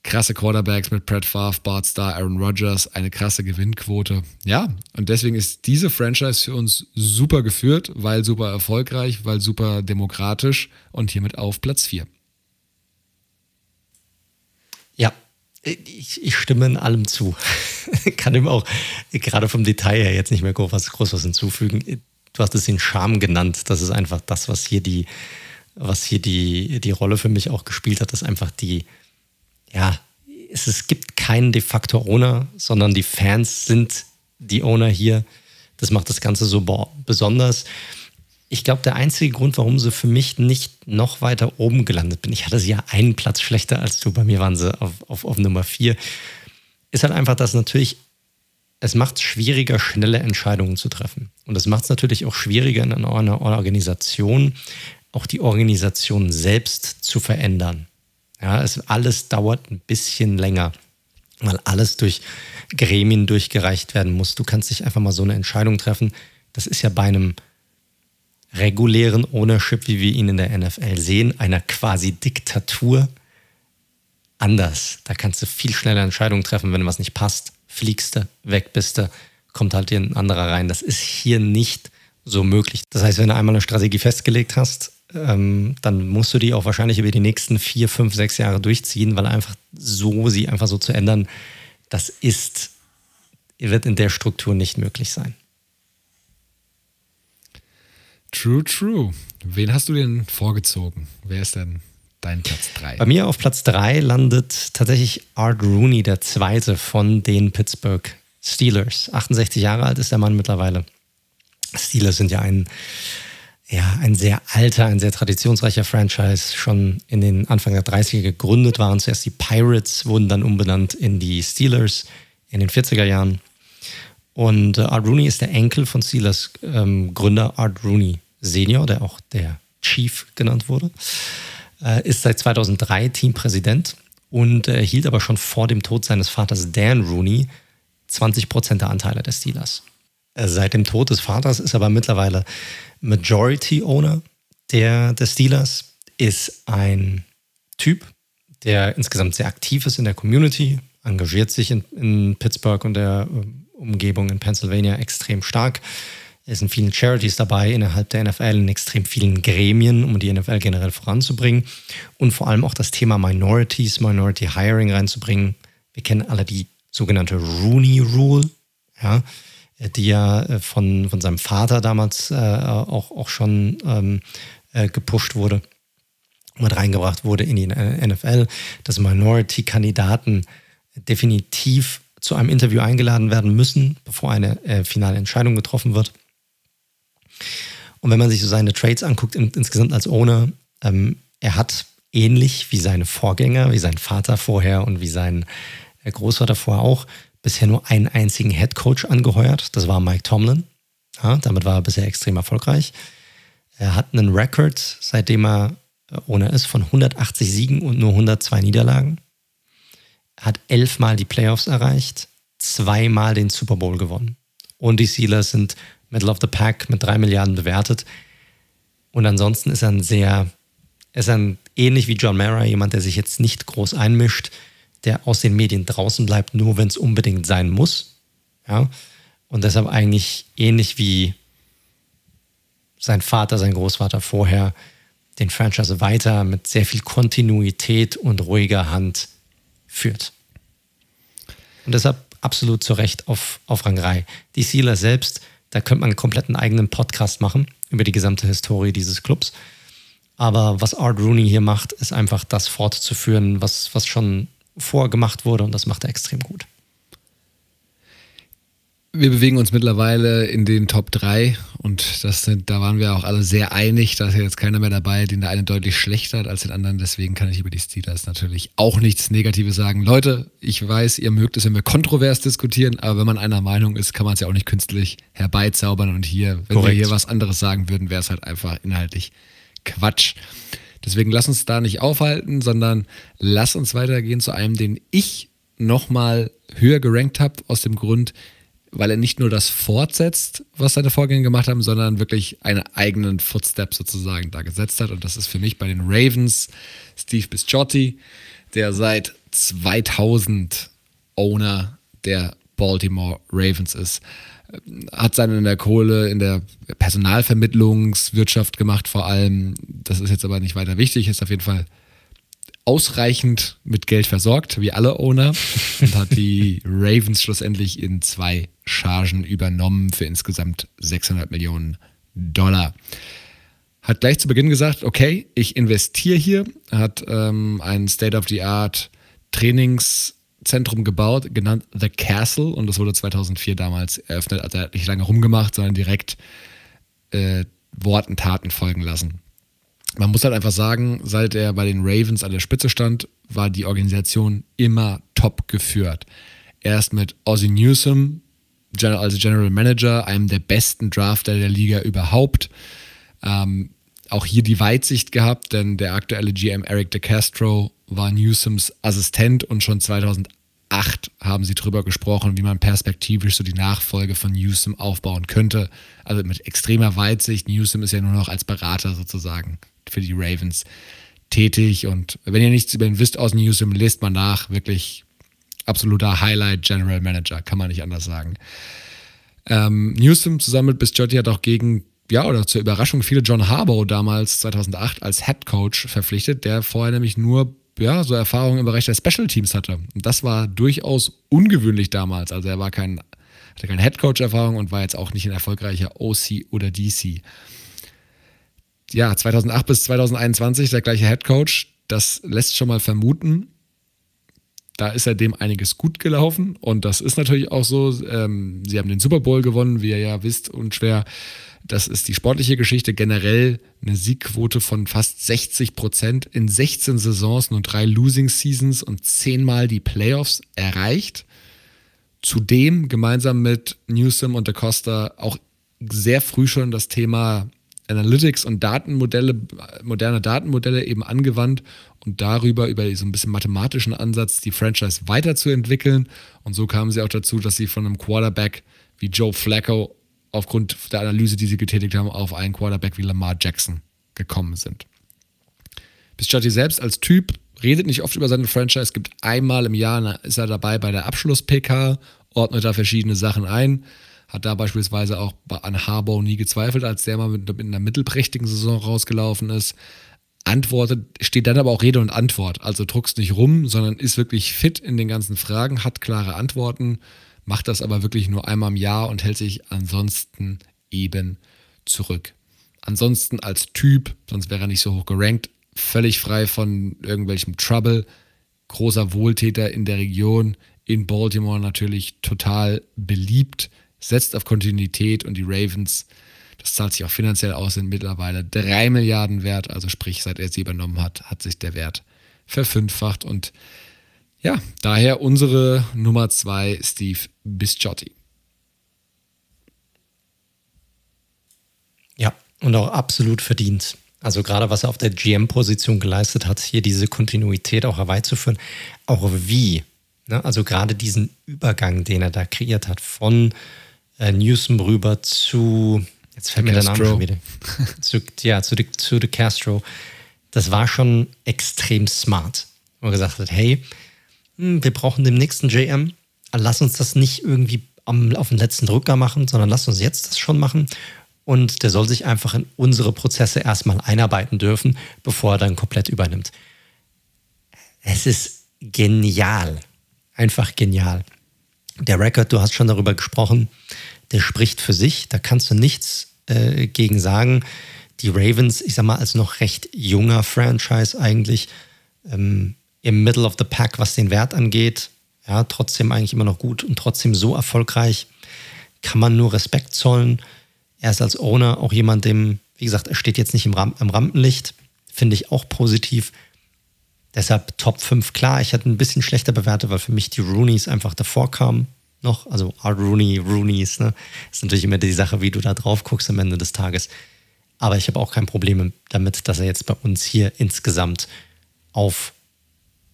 krasse Quarterbacks mit Brett Favre, Bart Starr, Aaron Rodgers, eine krasse Gewinnquote. Ja, und deswegen ist diese Franchise für uns super geführt, weil super erfolgreich, weil super demokratisch und hiermit auf Platz 4. Ja, ich, ich, stimme in allem zu. [LAUGHS] Kann ihm auch gerade vom Detail her jetzt nicht mehr groß was, groß was hinzufügen. Du hast es den Charme genannt. Das ist einfach das, was hier die, was hier die, die Rolle für mich auch gespielt hat, dass einfach die, ja, es, es gibt keinen de facto Owner, sondern die Fans sind die Owner hier. Das macht das Ganze so besonders. Ich glaube, der einzige Grund, warum sie für mich nicht noch weiter oben gelandet bin, ich hatte sie ja einen Platz schlechter als du, bei mir waren sie auf, auf, auf Nummer vier, ist halt einfach, dass natürlich es macht es schwieriger, schnelle Entscheidungen zu treffen. Und es macht es natürlich auch schwieriger in einer Organisation, auch die Organisation selbst zu verändern. Ja, es alles dauert ein bisschen länger, weil alles durch Gremien durchgereicht werden muss. Du kannst nicht einfach mal so eine Entscheidung treffen. Das ist ja bei einem regulären Ownership, wie wir ihn in der NFL sehen, einer quasi Diktatur, anders. Da kannst du viel schneller Entscheidungen treffen, wenn was nicht passt, fliegst du, weg bist du, kommt halt hier ein anderer rein. Das ist hier nicht so möglich. Das heißt, wenn du einmal eine Strategie festgelegt hast, ähm, dann musst du die auch wahrscheinlich über die nächsten vier, fünf, sechs Jahre durchziehen, weil einfach so, sie einfach so zu ändern, das ist, wird in der Struktur nicht möglich sein. True, true. Wen hast du denn vorgezogen? Wer ist denn dein Platz 3? Bei mir auf Platz 3 landet tatsächlich Art Rooney, der zweite von den Pittsburgh Steelers. 68 Jahre alt ist der Mann mittlerweile. Steelers sind ja ein, ja, ein sehr alter, ein sehr traditionsreicher Franchise. Schon in den Anfang der 30er gegründet waren zuerst die Pirates, wurden dann umbenannt in die Steelers in den 40er Jahren. Und äh, Art Rooney ist der Enkel von Steelers ähm, Gründer Art Rooney Senior, der auch der Chief genannt wurde. Äh, ist seit 2003 Teampräsident und erhielt aber schon vor dem Tod seines Vaters Dan Rooney 20 Prozent der Anteile der Steelers. Äh, seit dem Tod des Vaters ist aber mittlerweile Majority Owner der, der Steelers, ist ein Typ, der insgesamt sehr aktiv ist in der Community, engagiert sich in, in Pittsburgh und der äh, Umgebung in Pennsylvania extrem stark. Es sind viele Charities dabei innerhalb der NFL, in extrem vielen Gremien, um die NFL generell voranzubringen und vor allem auch das Thema Minorities, Minority Hiring reinzubringen. Wir kennen alle die sogenannte Rooney Rule, ja, die ja äh, von, von seinem Vater damals äh, auch, auch schon ähm, äh, gepusht wurde, mit reingebracht wurde in die NFL, dass Minority-Kandidaten definitiv zu einem Interview eingeladen werden müssen, bevor eine äh, finale Entscheidung getroffen wird. Und wenn man sich so seine Trades anguckt, in, insgesamt als Owner, ähm, er hat ähnlich wie seine Vorgänger, wie sein Vater vorher und wie sein äh, Großvater vorher auch, bisher nur einen einzigen Head Coach angeheuert. Das war Mike Tomlin. Ja, damit war er bisher extrem erfolgreich. Er hat einen Rekord, seitdem er äh, Owner ist, von 180 Siegen und nur 102 Niederlagen hat elfmal die Playoffs erreicht, zweimal den Super Bowl gewonnen. Und die Steelers sind Middle of the Pack mit drei Milliarden bewertet. Und ansonsten ist er ein sehr, ist ein ähnlich wie John Mara, jemand, der sich jetzt nicht groß einmischt, der aus den Medien draußen bleibt, nur wenn es unbedingt sein muss. Ja. Und deshalb eigentlich ähnlich wie sein Vater, sein Großvater vorher, den Franchise weiter mit sehr viel Kontinuität und ruhiger Hand führt. Und deshalb absolut zu Recht auf, auf Rang 3. Die Steelers selbst, da könnte man einen kompletten eigenen Podcast machen über die gesamte Historie dieses Clubs. Aber was Art Rooney hier macht, ist einfach das fortzuführen, was, was schon vorgemacht wurde und das macht er extrem gut. Wir bewegen uns mittlerweile in den Top 3 und das sind, da waren wir auch alle sehr einig. Da ist jetzt keiner mehr dabei, den der eine deutlich schlechter hat als den anderen. Deswegen kann ich über die Steelers natürlich auch nichts Negatives sagen. Leute, ich weiß, ihr mögt es, wenn wir kontrovers diskutieren, aber wenn man einer Meinung ist, kann man es ja auch nicht künstlich herbeizaubern. Und hier, wenn Korrekt. wir hier was anderes sagen würden, wäre es halt einfach inhaltlich Quatsch. Deswegen lass uns da nicht aufhalten, sondern lass uns weitergehen zu einem, den ich nochmal höher gerankt habe, aus dem Grund, weil er nicht nur das fortsetzt, was seine Vorgänger gemacht haben, sondern wirklich einen eigenen Footstep sozusagen da gesetzt hat. Und das ist für mich bei den Ravens Steve Bisciotti, der seit 2000 Owner der Baltimore Ravens ist. Hat seine in der Kohle, in der Personalvermittlungswirtschaft gemacht vor allem. Das ist jetzt aber nicht weiter wichtig, ist auf jeden Fall ausreichend mit Geld versorgt, wie alle Owner, und hat die [LAUGHS] Ravens schlussendlich in zwei Chargen übernommen für insgesamt 600 Millionen Dollar. Hat gleich zu Beginn gesagt, okay, ich investiere hier, hat ähm, ein State-of-the-Art Trainingszentrum gebaut, genannt The Castle, und das wurde 2004 damals eröffnet. Also er hat nicht lange rumgemacht, sondern direkt äh, Worten, Taten folgen lassen man muss halt einfach sagen, seit er bei den Ravens an der Spitze stand, war die Organisation immer top geführt. Erst mit Ozzy Newsom, als General Manager, einem der besten Drafter der Liga überhaupt. Ähm, auch hier die Weitsicht gehabt, denn der aktuelle GM Eric DeCastro war Newsoms Assistent und schon 2008 haben sie drüber gesprochen, wie man perspektivisch so die Nachfolge von Newsom aufbauen könnte. Also mit extremer Weitsicht. Newsom ist ja nur noch als Berater sozusagen für die Ravens tätig. Und wenn ihr nichts über ihn wisst aus Newsom, lest mal nach. Wirklich absoluter Highlight General Manager, kann man nicht anders sagen. Ähm, Newsom zusammen mit Bisciotti hat auch gegen, ja, oder zur Überraschung viele John Harbaugh damals 2008 als Head Coach verpflichtet, der vorher nämlich nur ja, so Erfahrungen im Bereich der Special Teams hatte. Und das war durchaus ungewöhnlich damals. Also er war kein, hatte keine Head Coach Erfahrung und war jetzt auch nicht ein erfolgreicher OC oder DC. ja, 2008 bis 2021 der gleiche Head Coach. Das lässt schon mal vermuten, da ist ja dem einiges gut gelaufen und das ist natürlich auch so. Ähm, sie haben den Super Bowl gewonnen, wie ihr ja wisst, unschwer. Das ist die sportliche Geschichte. Generell eine Siegquote von fast 60 Prozent in 16 Saisons, nur drei Losing Seasons und zehnmal die Playoffs erreicht. Zudem gemeinsam mit Newsom und DaCosta auch sehr früh schon das Thema Analytics und Datenmodelle, moderne Datenmodelle eben angewandt und darüber, über so ein bisschen mathematischen Ansatz, die Franchise weiterzuentwickeln. Und so kamen sie auch dazu, dass sie von einem Quarterback wie Joe Flacco aufgrund der Analyse, die sie getätigt haben, auf einen Quarterback wie Lamar Jackson gekommen sind. Biscotti selbst als Typ redet nicht oft über seine Franchise. Es gibt einmal im Jahr, ist er dabei bei der Abschluss-PK, ordnet da verschiedene Sachen ein. Hat da beispielsweise auch an Harbaugh nie gezweifelt, als der mal mit, mit einer mittelprächtigen Saison rausgelaufen ist. Antwortet, steht dann aber auch Rede und Antwort. Also druckst nicht rum, sondern ist wirklich fit in den ganzen Fragen, hat klare Antworten, macht das aber wirklich nur einmal im Jahr und hält sich ansonsten eben zurück. Ansonsten als Typ, sonst wäre er nicht so hoch gerankt, völlig frei von irgendwelchem Trouble, großer Wohltäter in der Region, in Baltimore natürlich total beliebt, setzt auf Kontinuität und die Ravens, das zahlt sich auch finanziell aus, sind mittlerweile drei Milliarden wert. Also sprich, seit er sie übernommen hat, hat sich der Wert verfünffacht. Und ja, daher unsere Nummer zwei, Steve Bisciotti. Ja, und auch absolut verdient. Also gerade was er auf der GM-Position geleistet hat, hier diese Kontinuität auch herbeizuführen, auch wie. Ne? Also gerade diesen Übergang, den er da kreiert hat, von äh, Newsom rüber zu, jetzt fällt mir der Name schon wieder, [LAUGHS] zu, ja, zu, zu De Castro. Das war schon extrem smart. Wo er gesagt hat, hey, hm, wir brauchen den nächsten JM, lass uns das nicht irgendwie am, auf den letzten Drücker machen, sondern lass uns jetzt das schon machen und der soll sich einfach in unsere Prozesse erstmal einarbeiten dürfen, bevor er dann komplett übernimmt. Es ist genial. Einfach genial. Der Record, du hast schon darüber gesprochen, der spricht für sich. Da kannst du nichts äh, gegen sagen. Die Ravens, ich sag mal, als noch recht junger Franchise eigentlich, ähm, im Middle of the Pack, was den Wert angeht, ja, trotzdem eigentlich immer noch gut und trotzdem so erfolgreich, kann man nur Respekt zollen. Er ist als Owner auch jemand, dem, wie gesagt, er steht jetzt nicht im, Ram im Rampenlicht, finde ich auch positiv. Deshalb Top 5 klar. Ich hatte ein bisschen schlechter bewertet, weil für mich die Roonies einfach davor kamen noch. Also Art Rooney, Roonies, ne? Ist natürlich immer die Sache, wie du da drauf guckst am Ende des Tages. Aber ich habe auch kein Problem damit, dass er jetzt bei uns hier insgesamt auf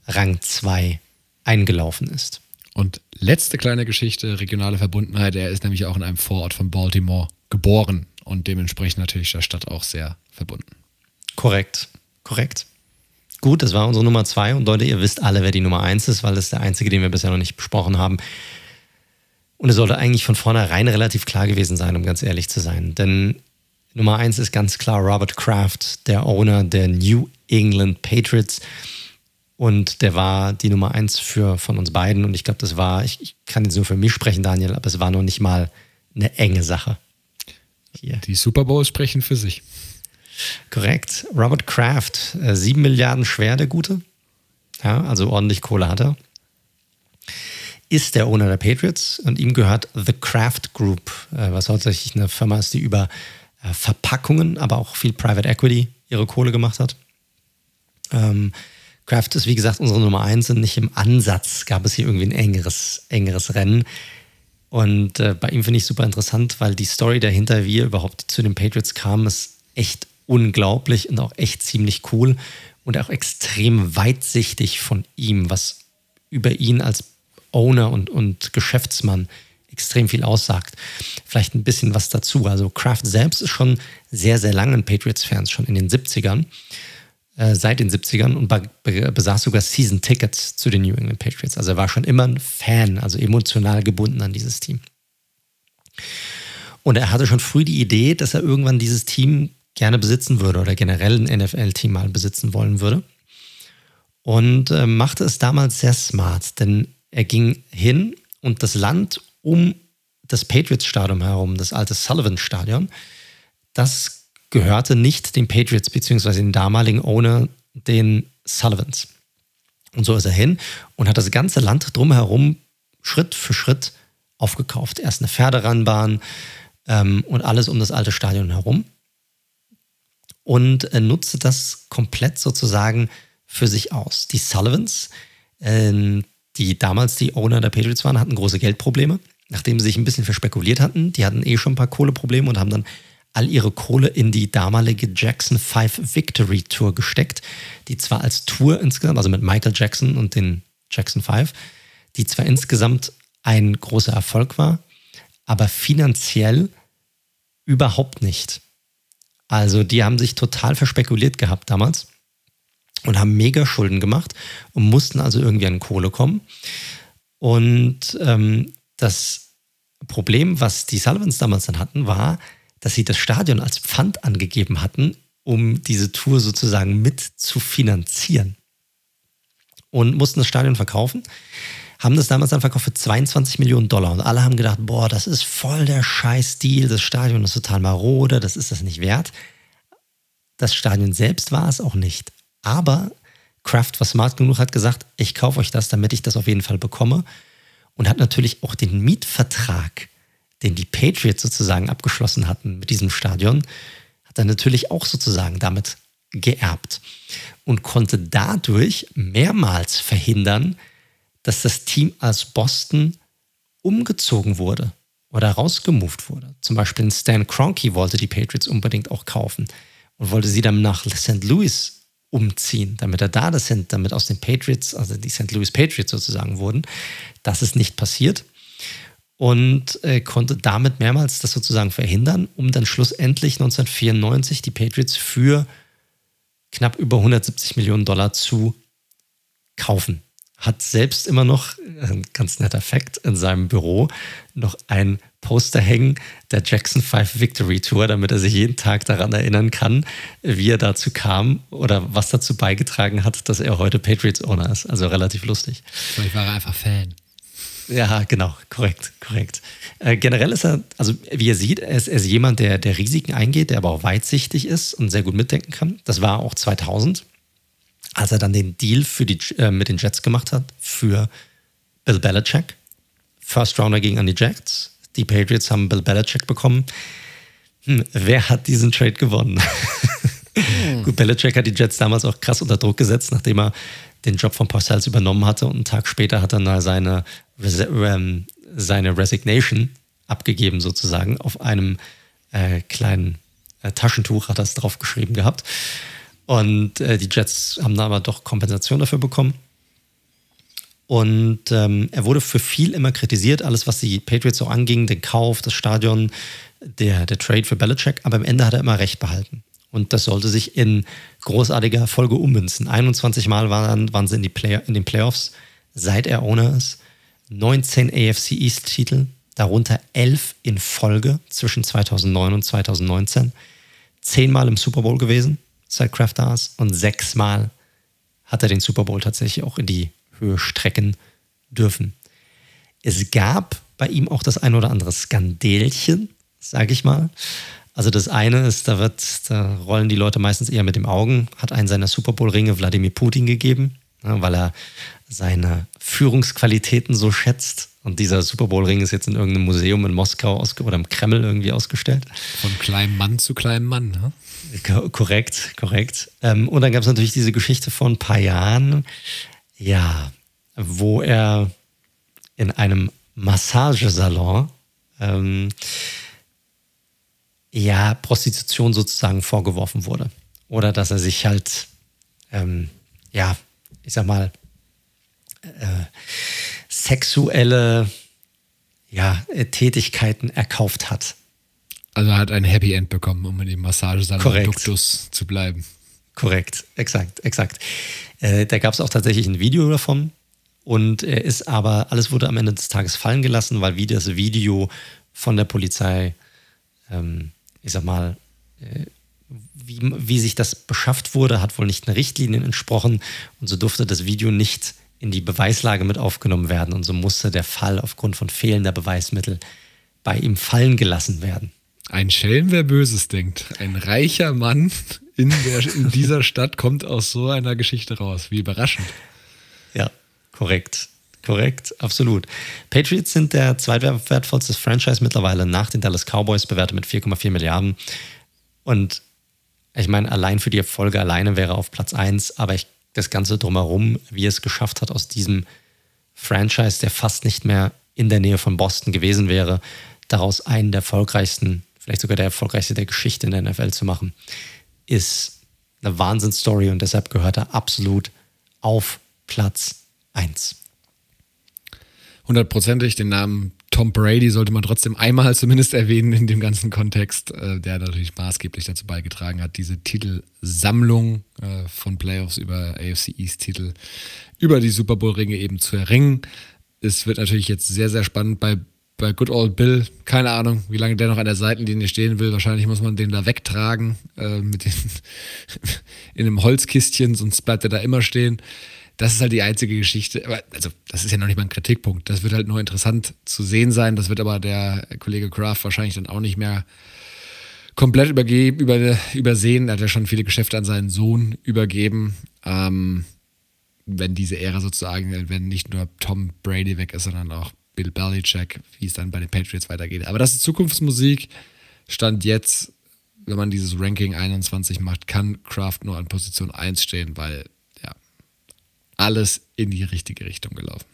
Rang 2 eingelaufen ist. Und letzte kleine Geschichte, regionale Verbundenheit. Er ist nämlich auch in einem Vorort von Baltimore geboren und dementsprechend natürlich der Stadt auch sehr verbunden. Korrekt, korrekt. Gut, das war unsere Nummer zwei und Leute, ihr wisst alle, wer die Nummer eins ist, weil das ist der einzige, den wir bisher noch nicht besprochen haben. Und es sollte eigentlich von vornherein relativ klar gewesen sein, um ganz ehrlich zu sein. Denn Nummer eins ist ganz klar Robert Kraft, der Owner der New England Patriots. Und der war die Nummer eins für, von uns beiden. Und ich glaube, das war, ich, ich kann jetzt nur für mich sprechen, Daniel, aber es war noch nicht mal eine enge Sache. Hier. Die Super Bowls sprechen für sich. Korrekt. Robert Kraft, äh, sieben Milliarden schwer, der Gute. Ja, also ordentlich Kohle hat er. Ist der Owner der Patriots und ihm gehört The Kraft Group, äh, was hauptsächlich eine Firma ist, die über äh, Verpackungen, aber auch viel Private Equity ihre Kohle gemacht hat. Ähm, Kraft ist, wie gesagt, unsere Nummer eins und nicht im Ansatz gab es hier irgendwie ein engeres, engeres Rennen. Und äh, bei ihm finde ich super interessant, weil die Story dahinter, wie er überhaupt zu den Patriots kam, ist echt unglaublich und auch echt ziemlich cool und auch extrem weitsichtig von ihm, was über ihn als Owner und, und Geschäftsmann extrem viel aussagt. Vielleicht ein bisschen was dazu. Also Kraft selbst ist schon sehr, sehr lange ein Patriots-Fans, schon in den 70ern. Äh, seit den 70ern und besaß sogar Season-Tickets zu den New England Patriots. Also er war schon immer ein Fan, also emotional gebunden an dieses Team. Und er hatte schon früh die Idee, dass er irgendwann dieses Team gerne besitzen würde oder generell ein NFL-Team mal besitzen wollen würde. Und äh, machte es damals sehr smart, denn er ging hin und das Land um das Patriots-Stadion herum, das alte Sullivan-Stadion, das gehörte nicht den Patriots beziehungsweise den damaligen Owner, den Sullivans. Und so ist er hin und hat das ganze Land drumherum Schritt für Schritt aufgekauft. Erst eine Pferderanbahn ähm, und alles um das alte Stadion herum. Und er nutzte das komplett sozusagen für sich aus. Die Sullivans, äh, die damals die Owner der Patriots waren, hatten große Geldprobleme, nachdem sie sich ein bisschen verspekuliert hatten. Die hatten eh schon ein paar Kohleprobleme und haben dann all ihre Kohle in die damalige Jackson 5 Victory Tour gesteckt, die zwar als Tour insgesamt, also mit Michael Jackson und den Jackson 5, die zwar insgesamt ein großer Erfolg war, aber finanziell überhaupt nicht. Also die haben sich total verspekuliert gehabt damals und haben mega Schulden gemacht und mussten also irgendwie an Kohle kommen. Und ähm, das Problem, was die Sullivans damals dann hatten, war, dass sie das Stadion als Pfand angegeben hatten, um diese Tour sozusagen mit zu finanzieren. Und mussten das Stadion verkaufen, haben das damals dann verkauft für 22 Millionen Dollar. Und alle haben gedacht, boah, das ist voll der Scheiß-Deal, das Stadion ist total marode, das ist das nicht wert. Das Stadion selbst war es auch nicht. Aber Kraft war smart genug, hat gesagt, ich kaufe euch das, damit ich das auf jeden Fall bekomme. Und hat natürlich auch den Mietvertrag den die Patriots sozusagen abgeschlossen hatten mit diesem Stadion, hat er natürlich auch sozusagen damit geerbt und konnte dadurch mehrmals verhindern, dass das Team aus Boston umgezogen wurde oder rausgemoved wurde. Zum Beispiel Stan Kroenke wollte die Patriots unbedingt auch kaufen und wollte sie dann nach St. Louis umziehen, damit er da das sind, damit aus den Patriots, also die St. Louis Patriots sozusagen wurden. Das ist nicht passiert und äh, konnte damit mehrmals das sozusagen verhindern, um dann schlussendlich 1994 die Patriots für knapp über 170 Millionen Dollar zu kaufen. Hat selbst immer noch, äh, ein ganz netter Fakt, in seinem Büro noch ein Poster hängen der Jackson 5 Victory Tour, damit er sich jeden Tag daran erinnern kann, wie er dazu kam oder was dazu beigetragen hat, dass er heute Patriots Owner ist. Also relativ lustig. Vielleicht war einfach Fan. Ja, genau, korrekt, korrekt. Äh, generell ist er, also wie ihr seht, er ist, er ist jemand, der, der Risiken eingeht, der aber auch weitsichtig ist und sehr gut mitdenken kann. Das war auch 2000, als er dann den Deal für die, äh, mit den Jets gemacht hat für Bill Belichick. First Rounder ging an die Jets. Die Patriots haben Bill Belichick bekommen. Hm, wer hat diesen Trade gewonnen? [LAUGHS] Hm. Gut, Belichick hat die Jets damals auch krass unter Druck gesetzt, nachdem er den Job von Parcells übernommen hatte und einen Tag später hat er seine ähm, seine Resignation abgegeben, sozusagen. Auf einem äh, kleinen äh, Taschentuch hat er es drauf geschrieben gehabt. Und äh, die Jets haben da aber doch Kompensation dafür bekommen. Und ähm, er wurde für viel immer kritisiert, alles, was die Patriots so anging, den Kauf, das Stadion, der, der Trade für Belichick. Aber am Ende hat er immer recht behalten. Und das sollte sich in großartiger Folge ummünzen. 21 Mal waren, waren sie in, die Play in den Playoffs, seit er Owner ist. 19 AFC East-Titel, darunter 11 in Folge zwischen 2009 und 2019. Zehnmal im Super Bowl gewesen, seit Kraft da ist, und sechsmal hat er den Super Bowl tatsächlich auch in die Höhe strecken dürfen. Es gab bei ihm auch das ein oder andere Skandelchen, sage ich mal. Also das eine ist, da wird, da rollen die Leute meistens eher mit dem Augen, hat einen seiner Super Bowl-Ringe Wladimir Putin gegeben, weil er seine Führungsqualitäten so schätzt. Und dieser Super Bowl-Ring ist jetzt in irgendeinem Museum in Moskau oder im Kreml irgendwie ausgestellt. Von kleinem Mann zu kleinem Mann, ne? korrekt, korrekt. Ähm, und dann gab es natürlich diese Geschichte vor ein paar Jahren, ja, wo er in einem Massagesalon ähm, ja, Prostitution sozusagen vorgeworfen wurde. Oder dass er sich halt, ähm, ja, ich sag mal, äh, sexuelle ja, äh, Tätigkeiten erkauft hat. Also er hat ein Happy End bekommen, um in dem Massagesalon Duktus zu bleiben. Korrekt, exakt, exakt. Äh, da gab es auch tatsächlich ein Video davon. Und er ist aber, alles wurde am Ende des Tages fallen gelassen, weil wie das Video von der Polizei, ähm, ich sag mal, äh, wie, wie sich das beschafft wurde, hat wohl nicht den Richtlinien entsprochen. Und so durfte das Video nicht in die Beweislage mit aufgenommen werden und so musste der Fall aufgrund von fehlender Beweismittel bei ihm fallen gelassen werden. Ein Schelm, wer Böses denkt. Ein reicher Mann in, der, in dieser Stadt kommt aus so einer Geschichte raus. Wie überraschend. Ja, korrekt. Korrekt, absolut. Patriots sind der zweitwertvollste Franchise mittlerweile nach den Dallas Cowboys, bewertet mit 4,4 Milliarden. Und ich meine, allein für die Erfolge alleine wäre auf Platz 1, aber ich, das Ganze drumherum, wie es geschafft hat, aus diesem Franchise, der fast nicht mehr in der Nähe von Boston gewesen wäre, daraus einen der erfolgreichsten, vielleicht sogar der erfolgreichste der Geschichte in der NFL zu machen, ist eine Wahnsinnsstory und deshalb gehört er absolut auf Platz 1 hundertprozentig. Den Namen Tom Brady sollte man trotzdem einmal zumindest erwähnen in dem ganzen Kontext, äh, der natürlich maßgeblich dazu beigetragen hat, diese Titelsammlung äh, von Playoffs über AFC East-Titel über die Super Bowl-Ringe eben zu erringen. Es wird natürlich jetzt sehr, sehr spannend bei, bei Good Old Bill. Keine Ahnung, wie lange der noch an der Seitenlinie stehen will. Wahrscheinlich muss man den da wegtragen äh, mit den [LAUGHS] in einem Holzkistchen, sonst bleibt er da immer stehen. Das ist halt die einzige Geschichte. Also, das ist ja noch nicht mal ein Kritikpunkt. Das wird halt nur interessant zu sehen sein. Das wird aber der Kollege Kraft wahrscheinlich dann auch nicht mehr komplett übergeben, über, übersehen. Er hat ja schon viele Geschäfte an seinen Sohn übergeben. Ähm, wenn diese Ära sozusagen, wenn nicht nur Tom Brady weg ist, sondern auch Bill Belichick, wie es dann bei den Patriots weitergeht. Aber das ist Zukunftsmusik. Stand jetzt, wenn man dieses Ranking 21 macht, kann Kraft nur an Position 1 stehen, weil alles in die richtige Richtung gelaufen.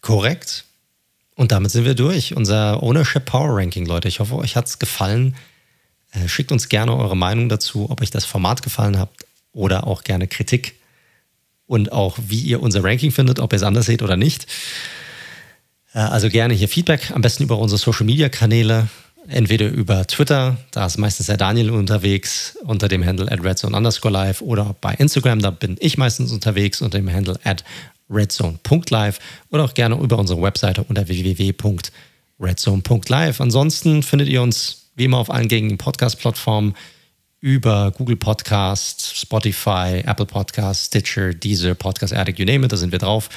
Korrekt. Und damit sind wir durch. Unser Ownership Power Ranking, Leute. Ich hoffe, euch hat es gefallen. Äh, schickt uns gerne eure Meinung dazu, ob euch das Format gefallen hat oder auch gerne Kritik. Und auch, wie ihr unser Ranking findet, ob ihr es anders seht oder nicht. Äh, also gerne hier Feedback, am besten über unsere Social Media Kanäle entweder über Twitter, da ist meistens der Daniel unterwegs unter dem Handle at redzone underscore live oder bei Instagram, da bin ich meistens unterwegs unter dem Handle at redzone.live oder auch gerne über unsere Webseite unter www.redzone.live. Ansonsten findet ihr uns wie immer auf allen gängigen Podcast-Plattformen über Google Podcast, Spotify, Apple Podcast, Stitcher, Deezer, Podcast Addict, you name it, da sind wir drauf.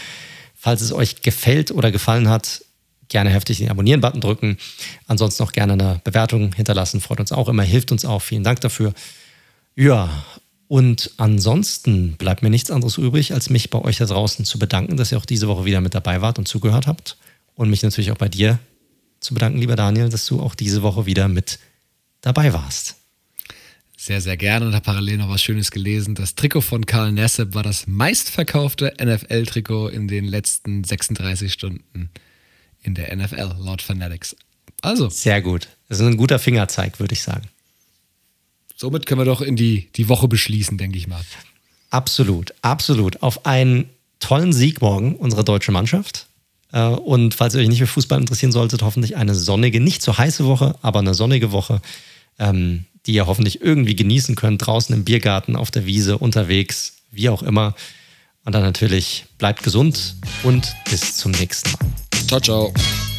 Falls es euch gefällt oder gefallen hat, gerne heftig den Abonnieren-Button drücken. Ansonsten auch gerne eine Bewertung hinterlassen. Freut uns auch immer, hilft uns auch. Vielen Dank dafür. Ja, und ansonsten bleibt mir nichts anderes übrig, als mich bei euch da draußen zu bedanken, dass ihr auch diese Woche wieder mit dabei wart und zugehört habt. Und mich natürlich auch bei dir zu bedanken, lieber Daniel, dass du auch diese Woche wieder mit dabei warst. Sehr, sehr gerne und habe parallel noch was Schönes gelesen. Das Trikot von Karl Nassib war das meistverkaufte NFL-Trikot in den letzten 36 Stunden in der NFL, laut Fanatics. Also. Sehr gut. Das ist ein guter Fingerzeig, würde ich sagen. Somit können wir doch in die, die Woche beschließen, denke ich mal. Absolut, absolut. Auf einen tollen Sieg morgen unserer deutschen Mannschaft. Äh, und falls ihr euch nicht für Fußball interessieren solltet, hoffentlich eine sonnige, nicht so heiße Woche, aber eine sonnige Woche, ähm, die ihr hoffentlich irgendwie genießen könnt, draußen im Biergarten, auf der Wiese, unterwegs, wie auch immer. Und dann natürlich bleibt gesund und bis zum nächsten Mal. Ciao, ciao.